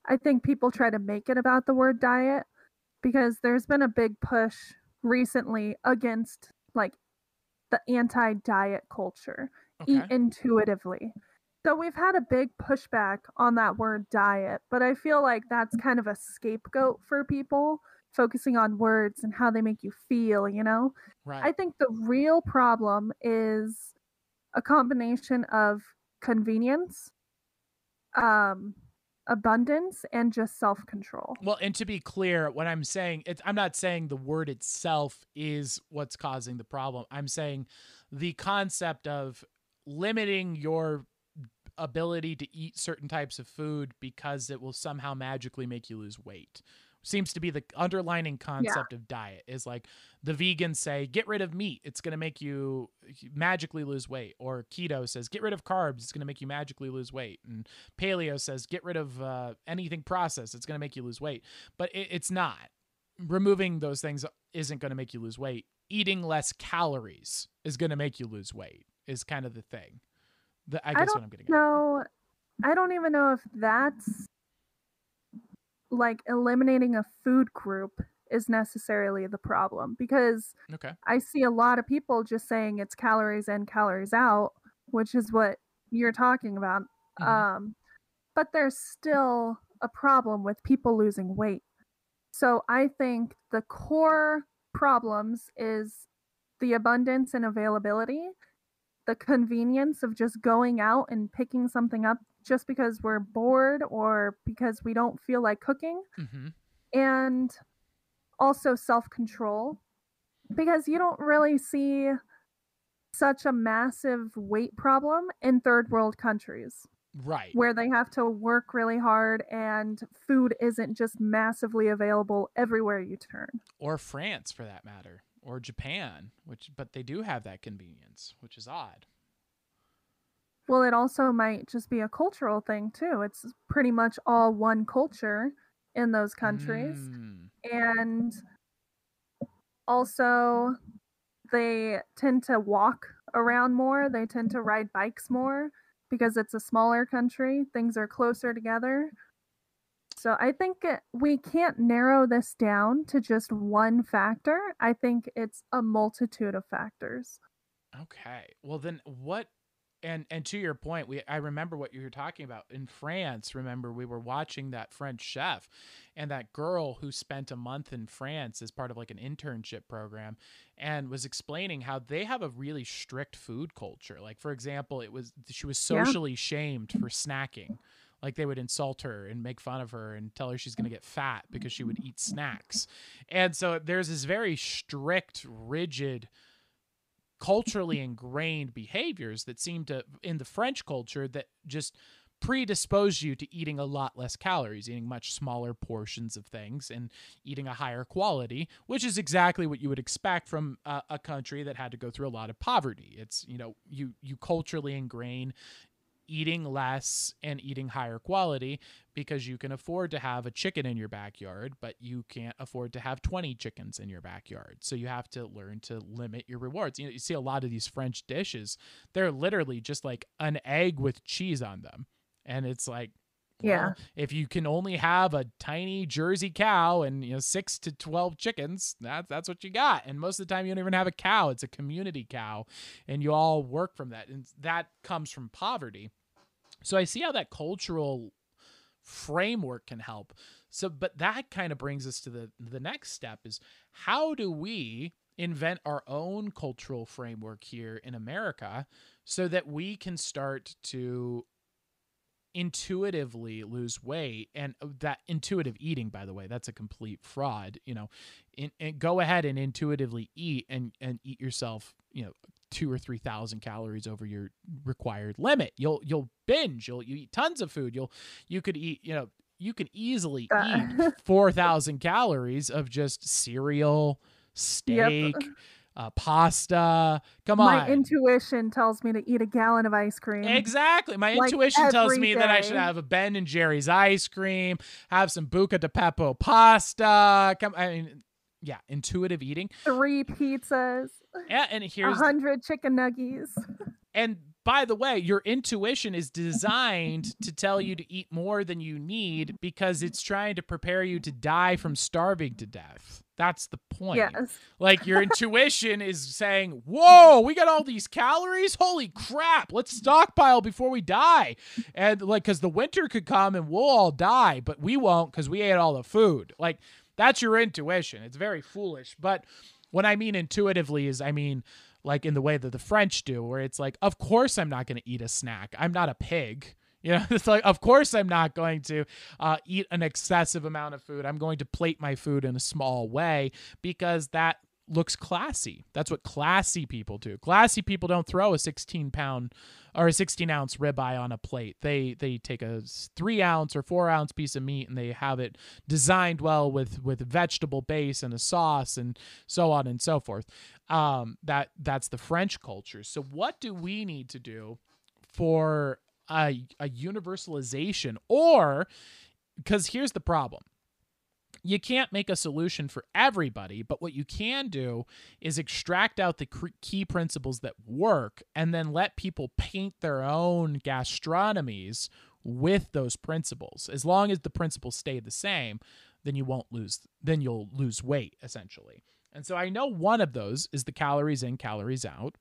I think people try to make it about the word diet because there's been a big push recently against like the anti diet culture. Okay. Eat intuitively. So we've had a big pushback on that word diet, but I feel like that's kind of a scapegoat for people focusing on words and how they make you feel, you know? Right. I think the real problem is a combination of convenience, um, abundance and just self-control. Well, and to be clear, what I'm saying, I'm not saying the word itself is what's causing the problem. I'm saying the concept of limiting your ability to eat certain types of food because it will somehow magically make you lose weight seems to be the underlining concept yeah. of diet is like the vegans say get rid of meat it's going to make you magically lose weight or keto says get rid of carbs it's going to make you magically lose weight and paleo says get rid of uh, anything processed it's going to make you lose weight but it, it's not removing those things isn't going to make you lose weight. Eating less calories is going to make you lose weight. Is kind of the thing. The, I I guess don't what I'm getting. at. No, I don't even know if that's like eliminating a food group is necessarily the problem because Okay. I see a lot of people just saying it's calories in, calories out, which is what you're talking about. Mhm. Um, but there's still a problem with people losing weight. So I think the core problems is the abundance and availability, the convenience of just going out and picking something up just because we're bored or because we don't feel like cooking Mhm. and also self control because you don't really see such a massive weight problem in third world countries Right. where they have to work really hard and food isn't just massively available everywhere you turn. Or France, for that matter, or Japan, which but they do have that convenience, which is odd. Well, it also might just be a cultural thing too. It's pretty much all one culture in those countries. Mm. and also they tend to walk around more they tend to ride bikes more because it's a smaller country things are closer together so i think we can't narrow this down to just one factor i think it's a multitude of factors Okay. Well then what and and to your point, we I remember what you were talking about. In France, remember we were watching that French chef and that girl who spent a month in France as part of like an internship program and was explaining how they have a really strict food culture. Like for example, it was she was Yeah. socially shamed for snacking. Like they would insult her and make fun of her and tell her she's going to get fat because she would eat snacks. And so there's this very strict, rigid culturally ingrained behaviors that seem to in the French culture that just predispose you to eating a lot less calories, eating much smaller portions of things and eating a higher quality, which is exactly what you would expect from a, a country that had to go through a lot of poverty. It's, you know, you you culturally ingrain eating less and eating higher quality because you can afford to have a chicken in your backyard, but you can't afford to have 20 chickens in your backyard. So you have to learn to limit your rewards. You know, you see a lot of these French dishes, they're literally just like an egg with cheese on them. And it's like, Yeah. well, if you can only have a tiny Jersey cow and you know six to twelve chickens, that's that's what you got. And most of the time, you don't even have a cow; it's a community cow, and you all work from that, and that comes from poverty. So I see how that cultural framework can help. So, but that kind of brings us to the the next step: is how do we invent our own cultural framework here in America so that we can start to intuitively lose weight and uh, that intuitive eating by the way that's a complete fraud you know in, and go ahead and intuitively eat and and eat yourself you know two or three thousand calories over your required limit. You'll you'll binge. You'll you eat tons of food. You'll you could eat you know you can easily Uh, eat 4000 calories of just cereal steak uh, pasta come on. my intuition tells me to eat a gallon of ice cream Exactly. My Like intuition tells me that I should have a Ben and Jerry's ice cream, have some Buca di Beppo pasta. Come, I mean, yeah, intuitive eating. three pizzas Yeah, and here's a hundred chicken nuggies and by the way, your intuition is designed to tell you to eat more than you need because it's trying to prepare you to die from starving to death. That's the point. yes Like your intuition is saying, "Whoa, we got all these calories! Holy crap! Let's stockpile before we die." And like, because the winter could come and we'll all die, but we won't because we ate all the food. Like that's your intuition. It's very foolish. But what I mean intuitively is, I mean like in the way that the French do, where it's like, of course I'm not going to eat a snack. I'm not a pig. You know, it's like, of course I'm not going to uh, eat an excessive amount of food. I'm going to plate my food in a small way because that looks classy. That's what classy people do. Classy people don't throw a 16 pound or a 16 ounce ribeye on a plate. They they take a three ounce or four ounce piece of meat and they have it designed well with with vegetable base and a sauce and so on and so forth. Um, that that's the French culture. So what do we need to do for a, a universalization or because here's the problem you can't make a solution for everybody, but what you can do is extract out the key principles that work and then let people paint their own gastronomies with those principles. As long as the principles stay the same, then you won't lose then you'll lose weight essentially. And so I know one of those is the calories in, calories out.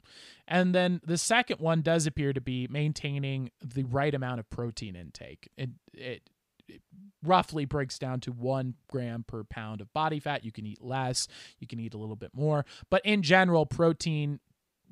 And then the second one does appear to be maintaining the right amount of protein intake. It, it, it roughly breaks down to one gram per pound of body fat. You can eat less, you can eat a little bit more. But in general, protein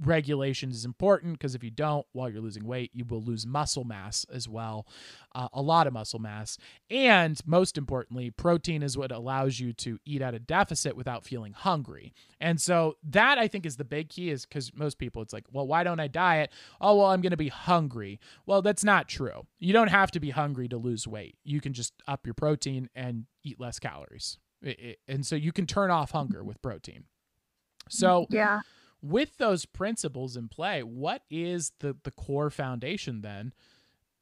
regulations is important because if you don't while you're losing weight you will lose muscle mass as well uh, a lot of muscle mass. And most importantly protein is what allows you to eat at a deficit without feeling hungry. And so that i think is the big key is because most people it's like well why don't i diet? Oh well i'm going to be hungry. Well that's not true. You don't have to be hungry to lose weight. You can just up your protein and eat less calories. It, it, and so you can turn off hunger with protein. So yeah with those principles in play, what is the the core foundation then?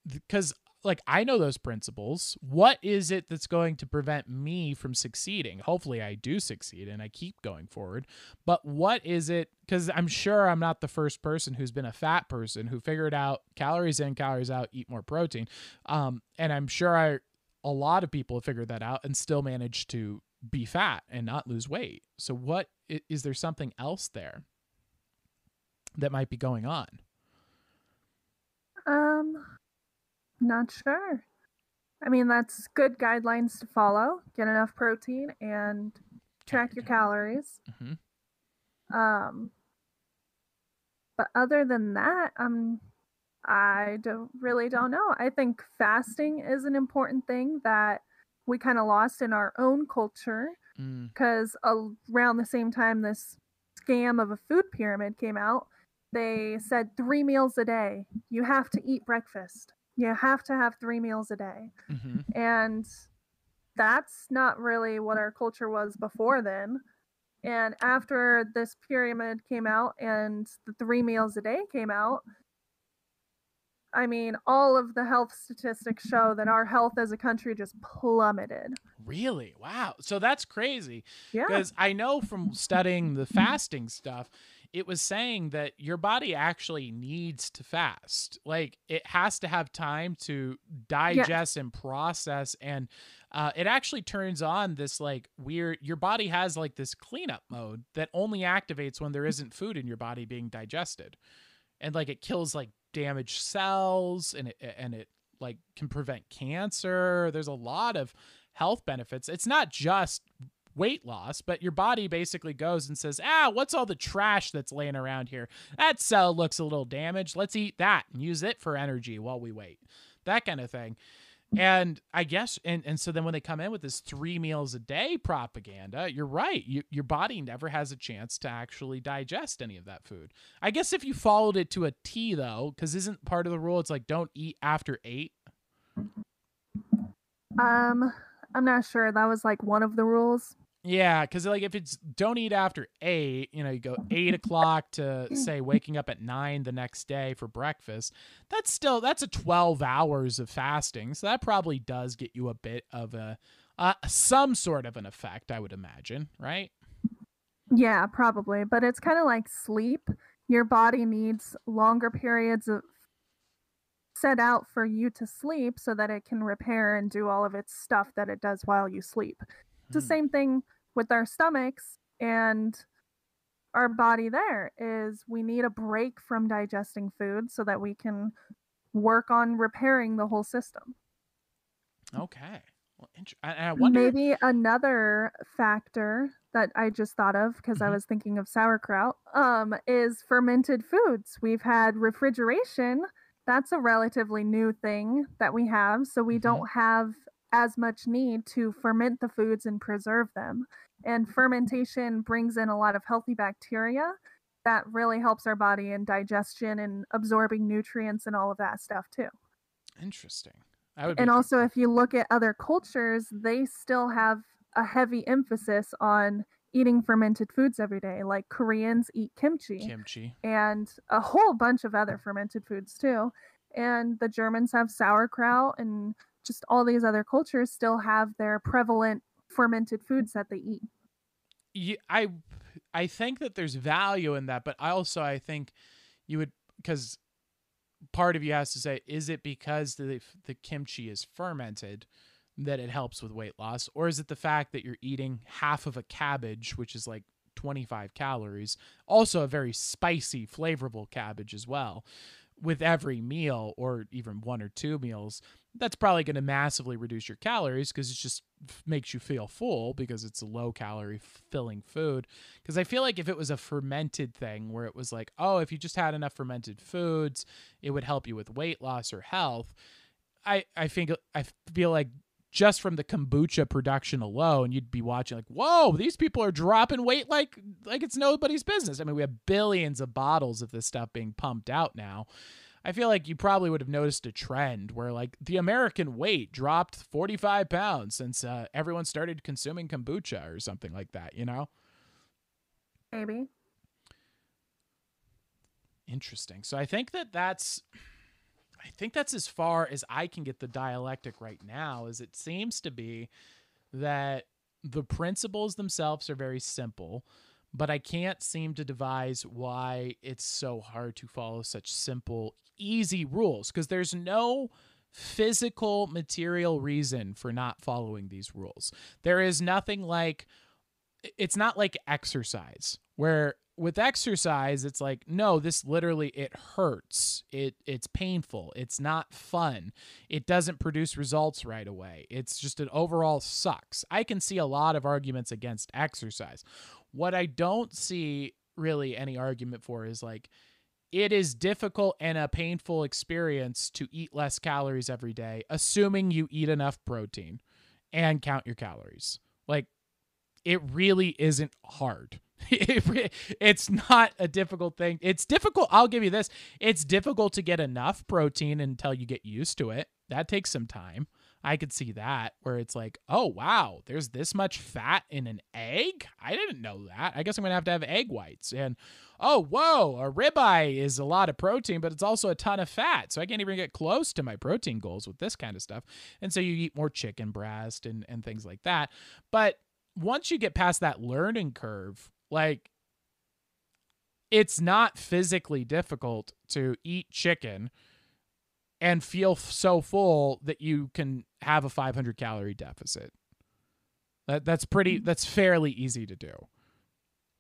Because like I know those principles. What is it that's going to prevent me from succeeding? Hopefully I do succeed and I keep going forward. But what is it cuz I'm sure I'm not the first person who's been a fat person who figured out calories in, calories out, eat more protein. Um and I'm sure I a lot of people have figured that out and still managed to be fat and not lose weight. So what is there something else there? That might be going on? Um, not sure. I mean, that's good guidelines to follow. Get enough protein and track your calories. Mm-hmm. Um, but other than that, um, I don't really don't know. I think fasting is an important thing that we kind of lost in our own culture because mm. around the same time this scam of a food pyramid came out, they said three meals a day. You have to eat breakfast. You have to have three meals a day. Mm-hmm. And that's not really what our culture was before then. And after this pyramid came out and the three meals a day came out, I mean, all of the health statistics show that our health as a country just plummeted. Really? Wow. So that's crazy. Yeah. Because I know from studying the fasting stuff, it was saying that your body actually needs to fast. Like it has to have time to digest and process. And uh, it actually turns on this like weird, your body has like this cleanup mode that only activates when there isn't food in your body being digested. And like it kills like damaged cells and it, and it like can prevent cancer. There's a lot of health benefits. It's not just weight loss, but your body basically goes and says, ah, what's all the trash that's laying around here? That cell looks a little damaged. Let's eat that and use it for energy while we wait. That kind of thing. And I guess, and, and so then when they come in with this three meals a day propaganda, you're right. You, your body never has a chance to actually digest any of that food. I guess if you followed it to a T, though, because isn't part of the rule, it's like don't eat after eight? Um, I'm not sure. That was like one of the rules. Yeah, because like if it's don't eat after eight, you know, you go eight o'clock to say waking up at nine the next day for breakfast. That's still that's a twelve hours of fasting, so that probably does get you a bit of a uh, some sort of an effect, I would imagine, right? Yeah, probably, but it's kind of like sleep. Your body needs longer periods of set out for you to sleep so that it can repair and do all of its stuff that it does while you sleep. It's the hmm. same thing with our stomachs and our body there is we need a break from digesting food so that we can work on repairing the whole system. Okay. Well, I, I wonder... Maybe another factor that I just thought of because mm-hmm. I was thinking of sauerkraut um, is fermented foods. We've had refrigeration. That's a relatively new thing that we have. So we mm-hmm. don't have as much need to ferment the foods and preserve them. And fermentation brings in a lot of healthy bacteria that really helps our body in digestion and absorbing nutrients and all of that stuff too. Interesting. and also, if you look at other cultures, they still have a heavy emphasis on eating fermented foods every day. Like Koreans eat kimchi, kimchi, and a whole bunch of other fermented foods too. And the Germans have sauerkraut and just all these other cultures still have their prevalent fermented foods that they eat. Yeah, I I think that there's value in that, but I also I think you would because part of you has to say, is it because the the kimchi is fermented that it helps with weight loss, or is it the fact that you're eating half of a cabbage, which is like 25 calories, also a very spicy, flavorful cabbage as well, with every meal or even one or two meals? That's probably going to massively reduce your calories because it just makes you feel full because it's a low calorie filling food. Because I feel like if it was a fermented thing where it was like, oh, if you just had enough fermented foods, it would help you with weight loss or health. I, I think I feel like just from the kombucha production alone, you'd be watching like, whoa, these people are dropping weight like like it's nobody's business. I mean, we have billions of bottles of this stuff being pumped out now. I feel like you probably would have noticed a trend where like the American weight dropped 45 pounds since uh, everyone started consuming kombucha or something like that, you know? Maybe. Interesting. So I think that that's I think that's as far as I can get the dialectic right now is it seems to be that the principles themselves are very simple, but I can't seem to devise why it's so hard to follow such simple, easy rules because there's no physical material reason for not following these rules. There is nothing like it's not like exercise where with exercise it's like no this literally it hurts. It it's painful. It's not fun. It doesn't produce results right away. It's just an overall sucks. I can see a lot of arguments against exercise what i don't see really any argument for is like it is difficult and a painful experience to eat less calories every day assuming you eat enough protein and count your calories like it really isn't hard it's not a difficult thing. It's difficult. I'll give you this. It's difficult to get enough protein until you get used to it. That takes some time. I could see that where it's like, oh, wow, there's this much fat in an egg? I didn't know that. I guess I'm to have to have egg whites. And oh, whoa, a ribeye is a lot of protein, but it's also a ton of fat. So I can't even get close to my protein goals with this kind of stuff. And so you eat more chicken breast and, and things like that. But once you get past that learning curve, like, it's not physically difficult to eat chicken and feel so full that you can have a 500 calorie deficit. That that's pretty mm. that's fairly easy to do.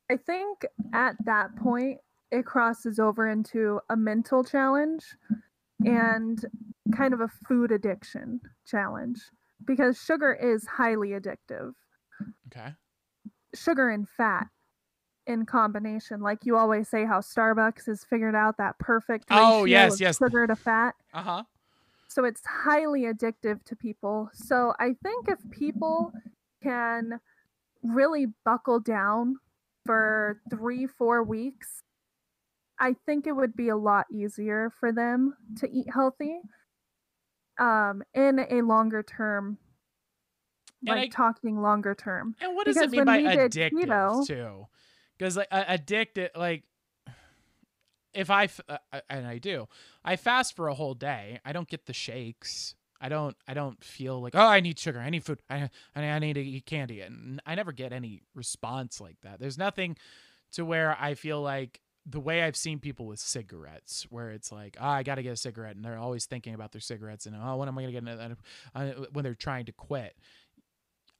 I think at that point it crosses over into a mental challenge and kind of a food addiction challenge because sugar is highly addictive. Okay. Sugar and fat in combination. Like you always say, how Starbucks has figured out that perfect oh yes of yes sugar to fat. Uh huh. So it's highly addictive to people. So I think if people can really buckle down for three four weeks, I think it would be a lot easier for them to eat healthy. Um, in a longer term like I, talking longer term. And what does because it mean by addictive keto, too? Because like addicted like if I uh, and I do, I fast for a whole day. I don't get the shakes. I don't. I don't feel like oh I need sugar. I need food. I I need to eat candy. And I never get any response like that. There's nothing to where I feel like the way I've seen people with cigarettes, where it's like, oh, I got to get a cigarette, and they're always thinking about their cigarettes, and oh, when am I to get? Uh, when they're trying to quit,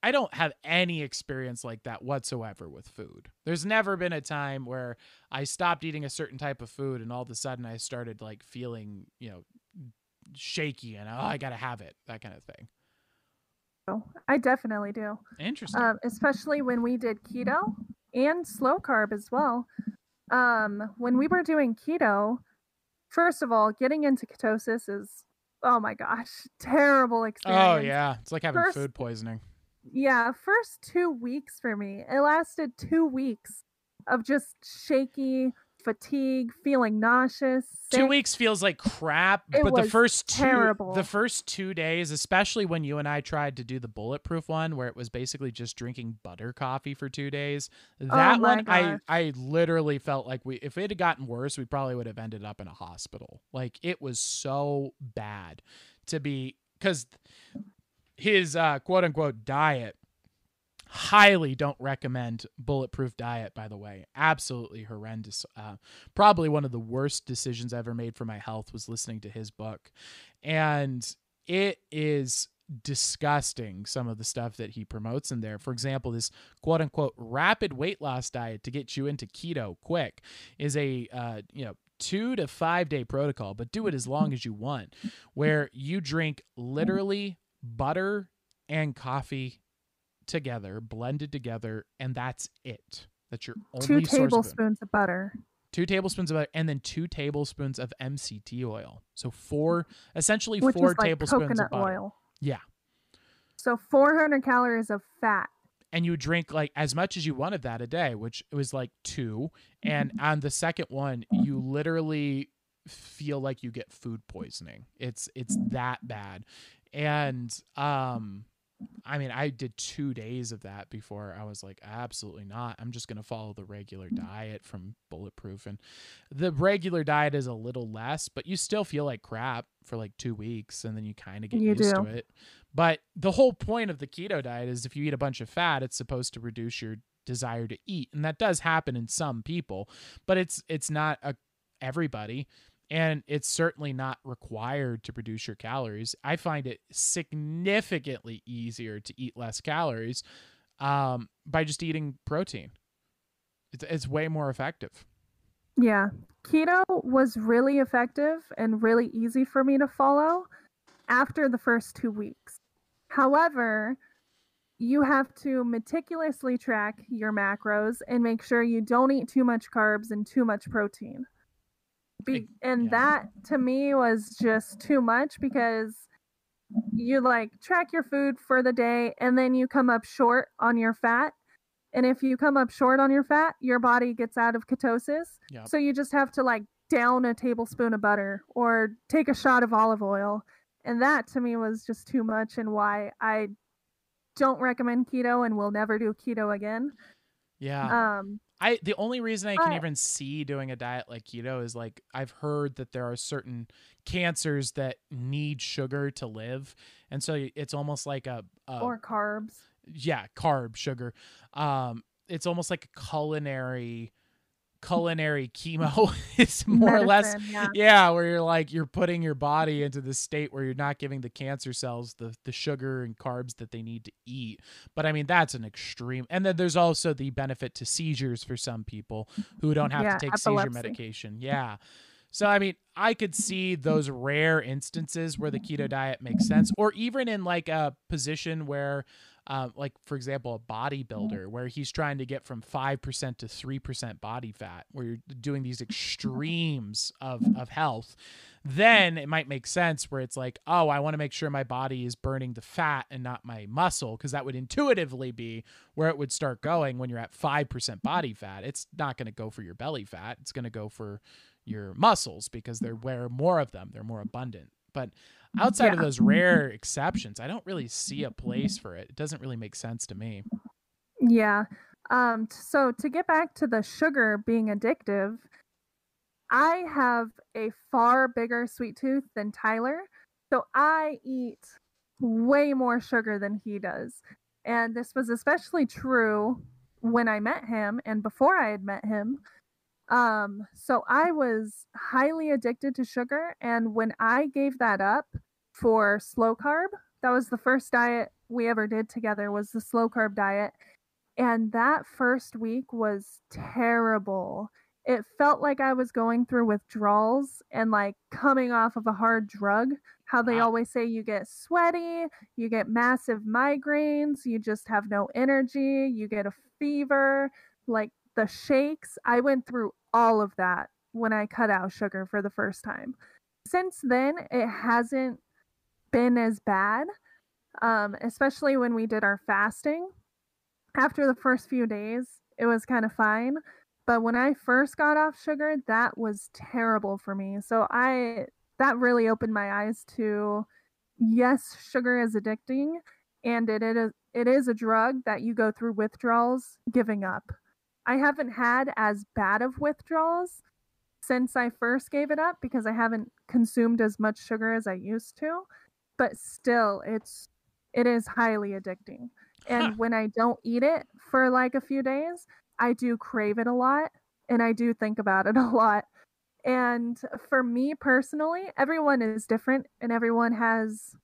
I don't have any experience like that whatsoever with food. There's never been a time where I stopped eating a certain type of food and all of a sudden I started like feeling, you know, shaky and oh, I got to have it, that kind of thing. Oh, I definitely do. Interesting. Um, especially when we did keto and slow carb as well. Um, when we were doing keto, first of all, getting into ketosis is oh my gosh, terrible oh, experience. Oh yeah, it's like having first, food poisoning yeah, first two weeks for me. It lasted two weeks of just shaky fatigue, feeling nauseous. Sick. Two weeks feels like crap, it but the first two, terrible. the first two days, especially when you and I tried to do the bulletproof one, where it was basically just drinking butter coffee for two days. Oh that oh one, gosh. I I literally felt like we, if it had gotten worse, we probably would have ended up in a hospital. Like it was so bad to be because his uh, quote unquote diet highly don't recommend bulletproof diet by the way. Absolutely horrendous. Uh, probably one of the worst decisions i ever made for my health was listening to his book. And it is disgusting some of the stuff that he promotes in there. For example this quote unquote rapid weight loss diet to get you into keto quick is a uh, you know two to five day protocol but do it as long as you want where you drink literally butter and coffee together, blended together, and that's it. That's your only Two source of tablespoons of butter. Two tablespoons of butter, and then two tablespoons of MCT oil. So four, mm-hmm. essentially Which four is like tablespoons coconut of butter. oil. Yeah, So 400 calories of fat. and you drink like as much as you want of that a day, which was like two. And mm-hmm. on the second one, you literally feel like you get food poisoning. It's it's that bad, and um. I mean, I did two days of that before I was like, absolutely not. I'm just going to follow the regular diet from Bulletproof. And the regular diet is a little less, but you still feel like crap for like two weeks and then you kind of get You used do. to it. But the whole point of the keto diet is if you eat a bunch of fat, it's supposed to reduce your desire to eat. And that does happen in some people, but it's it's not a everybody and it's certainly not required to produce your calories. I find it significantly easier to eat less calories um, by just eating protein. It's, it's way more effective. Yeah. Keto was really effective and really easy for me to follow after the first two weeks. However, you have to meticulously track your macros and make sure you don't eat too much carbs and too much protein. Be- and yeah. that to me was just too much because you like track your food for the day and then you come up short on your fat. And if you come up short on your fat, your body gets out of ketosis. Yep. So you just have to like down a tablespoon of butter or take a shot of olive oil. And that to me was just too much and why I don't recommend keto and will never do keto again. Yeah. Um I the only reason I can even see doing a diet like keto is like I've heard that there are certain cancers that need sugar to live, and so it's almost like a, a or carbs. yeah carb sugar. Um, it's almost like a culinary culinary chemo. is more or less yeah. yeah where you're like you're putting your body into the state where you're not giving the cancer cells the the sugar and carbs that they need to eat but i mean that's an extreme and then there's also the benefit to seizures for some people who don't have Yeah, to take seizure medication yeah so i mean i could see those rare instances where the keto diet makes sense or even in like a position where um, like for example, a bodybuilder where he's trying to get from five percent to three percent body fat, where you're doing these extremes of of health, then it might make sense where it's like, oh, I want to make sure my body is burning the fat and not my muscle, because that would intuitively be where it would start going when you're at five percent body fat. It's not going to go for your belly fat; it's going to go for your muscles because they're where more of them, they're more abundant. But outside of those rare exceptions, I don't really see a place for it. It doesn't really make sense to me. Yeah. Um so to get back to the sugar being addictive, I have a far bigger sweet tooth than Tyler. So I eat way more sugar than he does. And this was especially true when I met him and before I had met him. Um so I was highly addicted to sugar and when I gave that up for slow carb, that was the first diet we ever did together was the slow carb diet and that first week was terrible. It felt like I was going through withdrawals and like coming off of a hard drug. How they Wow. always say you get sweaty, you get massive migraines, you just have no energy, you get a fever, like the shakes. I went through all of that when I cut out sugar for the first time. Since then, it hasn't been as bad, um, especially when we did our fasting after the first few days, it was kind of fine. But when I first got off sugar, that was terrible for me. So I that really opened my eyes to yes, sugar is addicting and it, it is it is a drug that you go through withdrawals giving up. I haven't had as bad of withdrawals since I first gave it up because I haven't consumed as much sugar as I used to, but still it's it is highly addicting. And Huh. when I don't eat it for like a few days, I do crave it a lot and I do think about it a lot. And for me personally, everyone is different and everyone has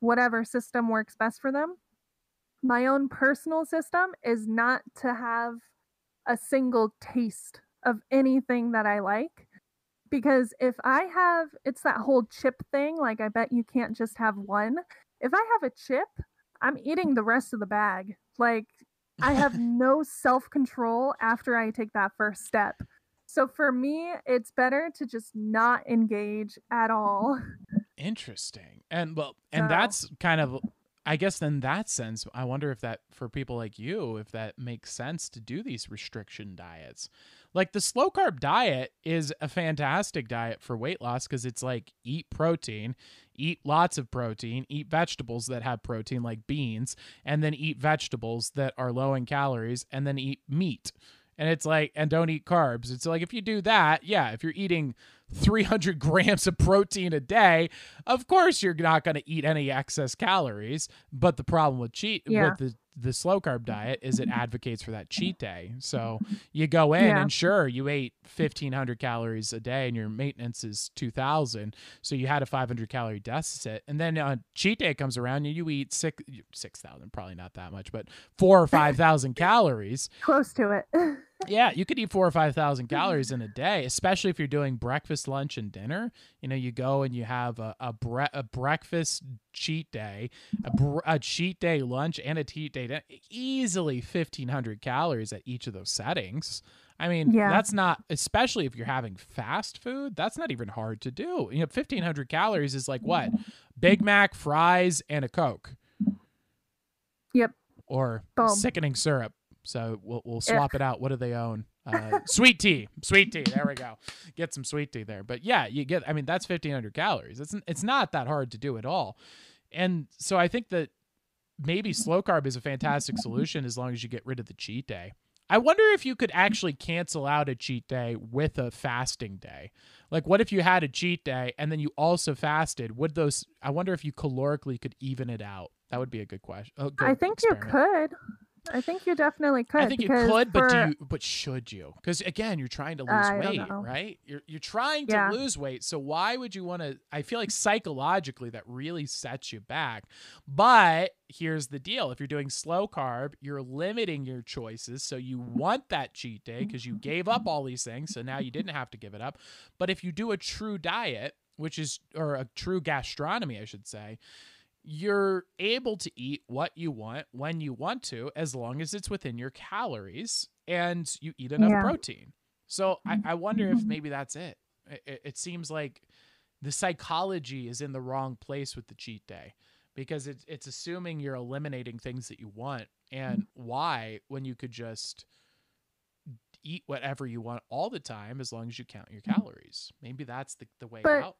whatever system works best for them. My own personal system is not to have a single taste of anything that I like. Because if I have, it's that whole chip thing. Like, I bet you can't just have one. If I have a chip, I'm eating the rest of the bag. Like, I have no self control after I take that first step. So for me, it's better to just not engage at all. Interesting. And well, and So- that's kind of I guess in that sense, I wonder if that for people like you, if that makes sense to do these restriction diets. Like the slow carb diet is a fantastic diet for weight loss because it's like eat protein, eat lots of protein, eat vegetables that have protein like beans, and then eat vegetables that are low in calories, and then eat meat. And it's like, and don't eat carbs. It's like if you do that, yeah, if you're eating 300 grams of protein a day, of course you're not going to eat any excess calories. But the problem with cheat Yeah. with the the slow carb diet is it advocates for that cheat day. So you go in Yeah. and sure you ate 1500 calories a day and your maintenance is 2000. So you had a 500 calorie deficit. And then uh, cheat day comes around and you eat six 6000, probably not that much, but 4 or 5000 calories Close to it. yeah, you could eat four or five thousand calories in a day, especially if you're doing breakfast, lunch, and dinner. You know, you go and you have a a, bre- a breakfast cheat day, a, br- a cheat day lunch, and a cheat day dinner. Easily fifteen hundred calories at each of those settings. I mean, Yeah. that's not especially if you're having fast food. That's not even hard to do. You know, fifteen hundred calories is like what? Big Mac, fries, and a Coke. Yep. Or Boom. sickening syrup. So we'll we'll swap it out. What do they own? Uh, sweet tea, sweet tea. There we go. Get some sweet tea there. But yeah, you get. I mean, that's fifteen hundred calories. It's it's not that hard to do at all. And so I think that maybe slow carb is a fantastic solution as long as you get rid of the cheat day. I wonder if you could actually cancel out a cheat day with a fasting day. Like, what if you had a cheat day and then you also fasted? Would those? I wonder if you calorically could even it out. That would be a good question. A good I think you could. I think you definitely could. I think you could, but do you? But should you? Because again, you're trying to lose don't weight, right? You're you're trying to Yeah. lose weight. So why would you want to? I feel like psychologically that really sets you back. But here's the deal: if you're doing slow carb, you're limiting your choices. So you want that cheat day because you mm-hmm. gave up all these things. So now you didn't have to give it up. But if you do a true diet, which is or a true gastronomy, I should say, you're able to eat what you want when you want to, as long as it's within your calories and you eat enough Yeah. protein. So I, I wonder if mm-hmm. maybe that's it. It, it- seems like the psychology is in the wrong place with the cheat day because it's it's assuming you're eliminating things that you want and mm-hmm. why when you could just eat whatever you want all the time as long as you count your mm-hmm. calories. Maybe that's the, the way But- out.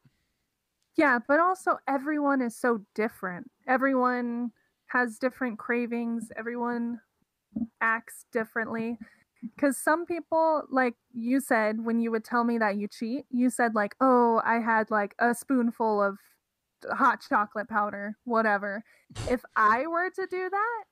Yeah, but also everyone is so different. Everyone has different cravings. Everyone acts differently. Because some people, like you said, when you would tell me that you cheat, you said, like, oh, I had like a spoonful of hot chocolate powder, whatever. if I were to do that,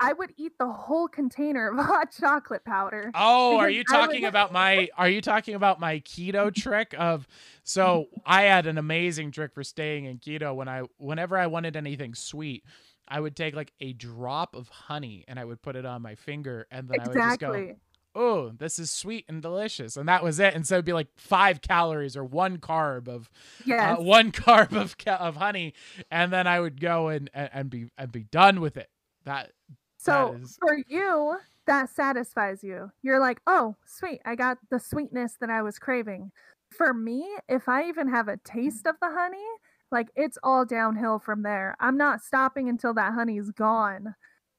I would eat the whole container of hot chocolate powder. Oh, are you I would- talking about my are you talking about my keto trick of so I had an amazing trick for staying in keto when I whenever I wanted anything sweet, I would take like a drop of honey and I would put it on my finger and then I would just go, "Oh, this is sweet and delicious." And that was it. And so it'd be like 5 calories or 1 carb of Yes. uh, one carb of of honey and then I would go and and, and be and be done with it. That So is- for you, that satisfies you. You're like, oh, sweet, I got the sweetness that I was craving. For me, if I even have a taste of the honey, like it's all downhill from there. I'm not stopping until that honey's gone.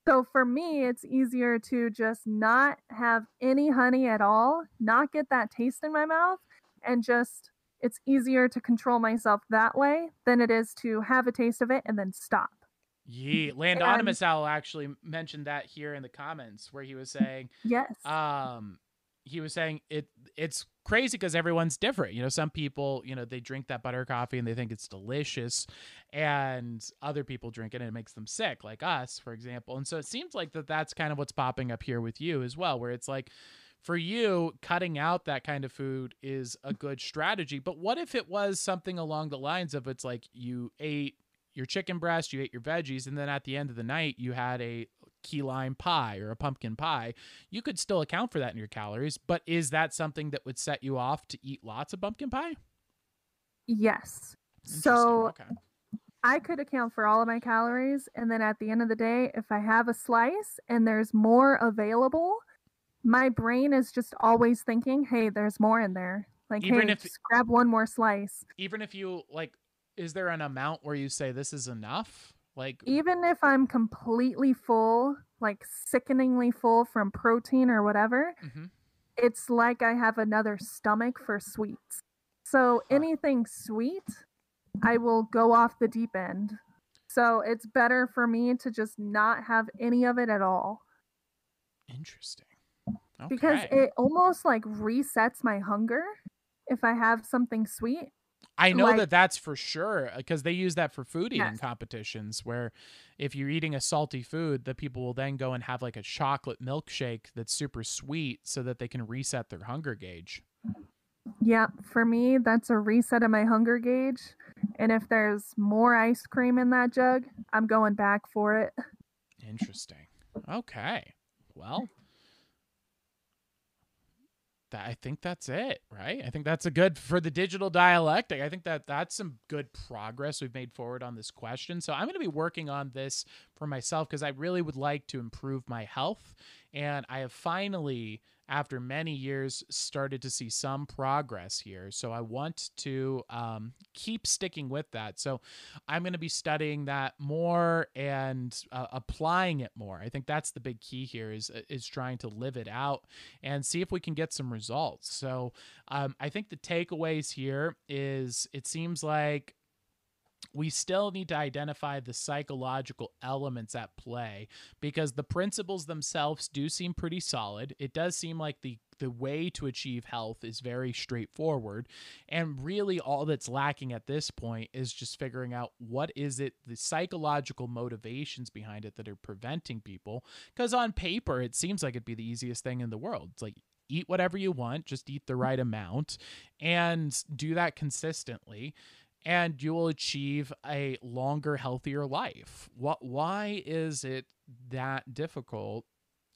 So for me, it's easier to just not have any honey at all, not get that taste in my mouth, and just it's easier to control myself that way than it is to have a taste of it and then stop. Yeah, Landonimus Owl actually mentioned that here in the comments where he was saying, Yes. um, he was saying it it's crazy because everyone's different. You know, some people, you know, they drink that butter coffee and they think it's delicious, and other people drink it and it makes them sick, like us, for example. And so it seems like that that's kind of what's popping up here with you as well, where it's like for you, cutting out that kind of food is a good strategy. But what if it was something along the lines of it's like you ate your chicken breast, you ate your veggies, and then at the end of the night, you had a key lime pie or a pumpkin pie? You could still account for that in your calories, but is that something that would set you off to eat lots of pumpkin pie? Yes. So okay. I could account for all of my calories. And then at the end of the day, if I have a slice and there's more available, my brain is just always thinking, hey, there's more in there. Like, Even hey, if- just grab one more slice. even if you like is there an amount where you say this is enough like Even if I'm completely full, like sickeningly full from protein or whatever, Mhm. it's like I have another stomach for sweets. So Huh. anything sweet, I will go off the deep end. So it's better for me to just not have any of it at all interesting because it almost like resets my hunger if I have something sweet. I know like- that that's for sure uh, because they use that for food eating Yes. competitions where if you're eating a salty food, the people will then go and have like a chocolate milkshake that's super sweet so that they can reset their hunger gauge. Yeah, for me, that's a reset of my hunger gauge. And if there's more ice cream in that jug, I'm going back for it. Interesting. Okay. Well, that, I think that's it, right? I think that's a good for the digital dialectic. I think that that's some good progress we've made forward on this question. So I'm going to be working on this for myself because I really would like to improve my health. And I have finally, after many years, started to see some progress here. So I want to um, keep sticking with that. So I'm going to be studying that more and uh, applying it more. I think that's the big key here is is trying to live it out and see if we can get some results. So um, I think the takeaways here is it seems like we still need to identify the psychological elements at play because the principles themselves do seem pretty solid. It does seem like the the way to achieve health is very straightforward and really all that's lacking at this point is just figuring out what is it the psychological motivations behind it that are preventing people because on paper it seems like it'd be the easiest thing in the world. It's like eat whatever you want, just eat the right amount and do that consistently and you will achieve a longer healthier life. What why is it that difficult?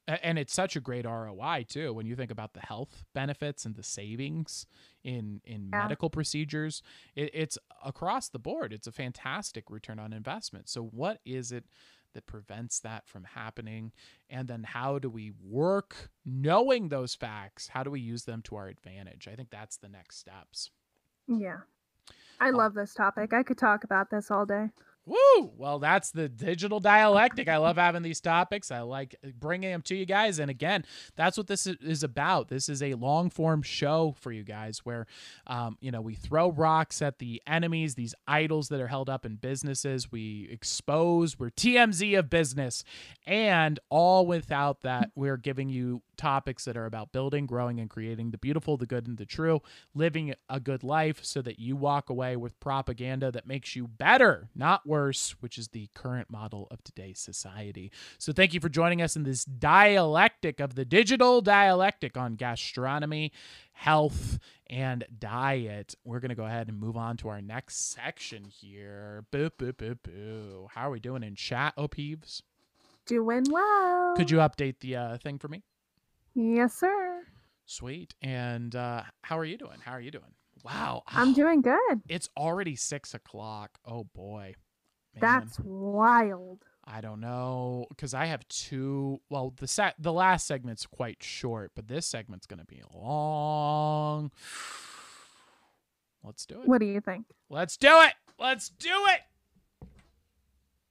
And it's such a great ROI too when you think about the health benefits and the savings in in Yeah. medical procedures it, it's across the board. It's a fantastic return on investment. So what is it that prevents that from happening? And then how do we work knowing those facts? How do we use them to our advantage? I think that's the next steps. Yeah. I Oh. love this topic. I could talk about this all day. Woo! Well, that's the digital dialectic. I love having these topics. I like bringing them to you guys. And again, that's what this is- about. This is a long form show for you guys where, um, you know, we throw rocks at the enemies, these idols that are held up in businesses. We expose, we're TMZ of business. And all without that, we're giving you topics that are about building, growing, and creating the beautiful, the good, and the true, living a good life so that you walk away with propaganda that makes you better, not worse, which is the current model of today's society. So thank you for joining us in this dialectic of the digital dialectic on gastronomy, health, and diet. We're going to go ahead and move on to our next section here. Boo, boo, boo, boo. How are we doing in chat, oh, Peeves? Doing well. Could you update the uh, thing for me? Yes, sir. Sweet. And uh, how are you doing? How are you doing? Wow. I'm Oh, doing good. It's already six o'clock. Oh boy. Man, That's wild. I don't know because I have two. Well, the set the last segment's quite short, but this segment's gonna be long. Let's do it. What do you think? Let's do it. Let's do it.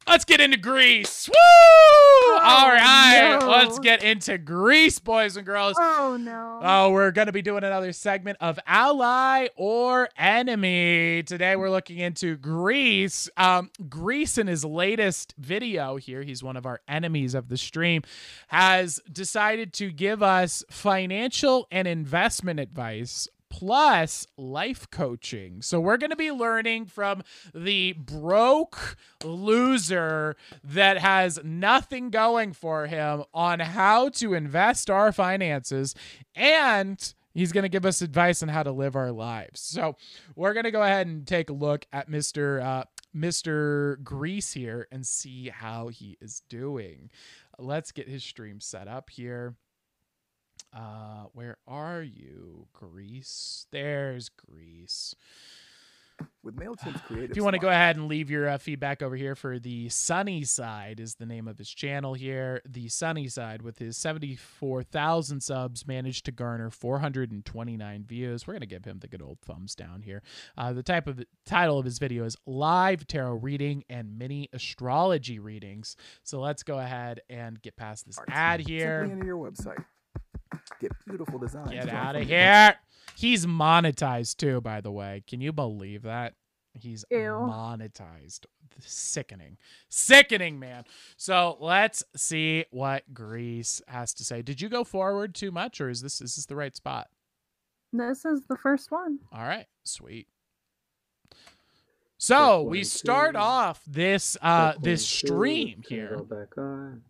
Let's get into Greece. Woo! All right, no. let's get into Greece, boys and girls. Oh no. Oh, we're going to be doing another segment of ally or enemy. Today we're looking into Greece. Um, Greece in his latest video here, he's one of our enemies of the stream, has decided to give us financial and investment advice plus life coaching. So we're going to be learning from the broke loser that has nothing going for him on how to invest our finances and he's going to give us advice on how to live our lives. So we're going to go ahead and take a look at Mr. Uh, Mr. Grease here and see how he is doing. Let's get his stream set up here. Uh, where are you, Greece? There's Greece. With MailChimp's creative If you want to go ahead and leave your uh, feedback over here for the Sunny Side is the name of his channel here. The Sunny Side with his 74,000 subs managed to garner 429 views. We're going to give him the good old thumbs down here. Uh, the type of title of his video is live tarot reading and mini astrology readings. So let's go ahead and get past this arts. ad Simply here. enter your website. Get beautiful designs. Get out of from here. He's monetized too, by the way. Can you believe that? He's Ew. monetized. Sickening. Sickening, man. So let's see what Greece has to say. Did you go forward too much or is this is this the right spot? This is the first one. All right, sweet. So we start off this uh this one, two, stream can here Go back on. Check one,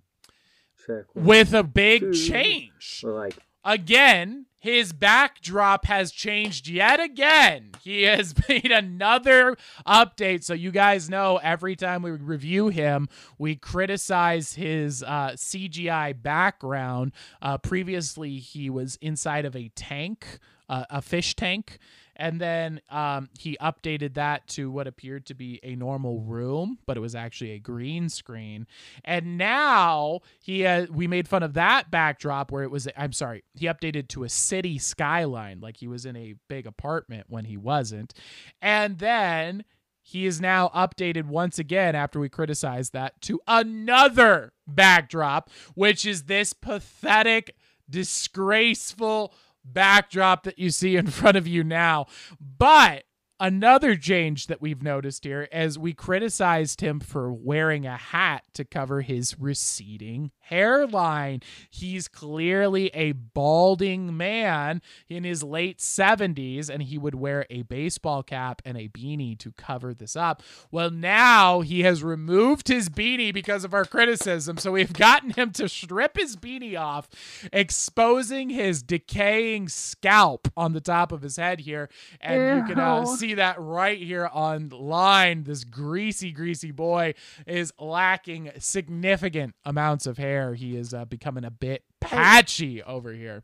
with a big two. change. We're like, again, his backdrop has changed yet again. He has made another update. So, you guys know every time we review him, we criticize his uh, CGI background. Uh, previously, he was inside of a tank, uh, a fish tank. And then um, he updated that to what appeared to be a normal room, but it was actually a green screen. And now he uh, we made fun of that backdrop where it was. I'm sorry, he updated to a city skyline, like he was in a big apartment when he wasn't. And then he is now updated once again after we criticized that to another backdrop, which is this pathetic, disgraceful backdrop that you see in front of you now. But another change that we've noticed here as we criticized him for wearing a hat to cover his receding hairline. He's clearly a balding man in his late 70s and he would wear a baseball cap and a beanie to cover this up. Well, now he has removed his beanie because of our criticism. So we've gotten him to strip his beanie off, exposing his decaying scalp on the top of his head here. And you can uh, Ew. See that right here online. This greasy, greasy boy is lacking significant amounts of hair. He is uh, becoming a bit patchy over here.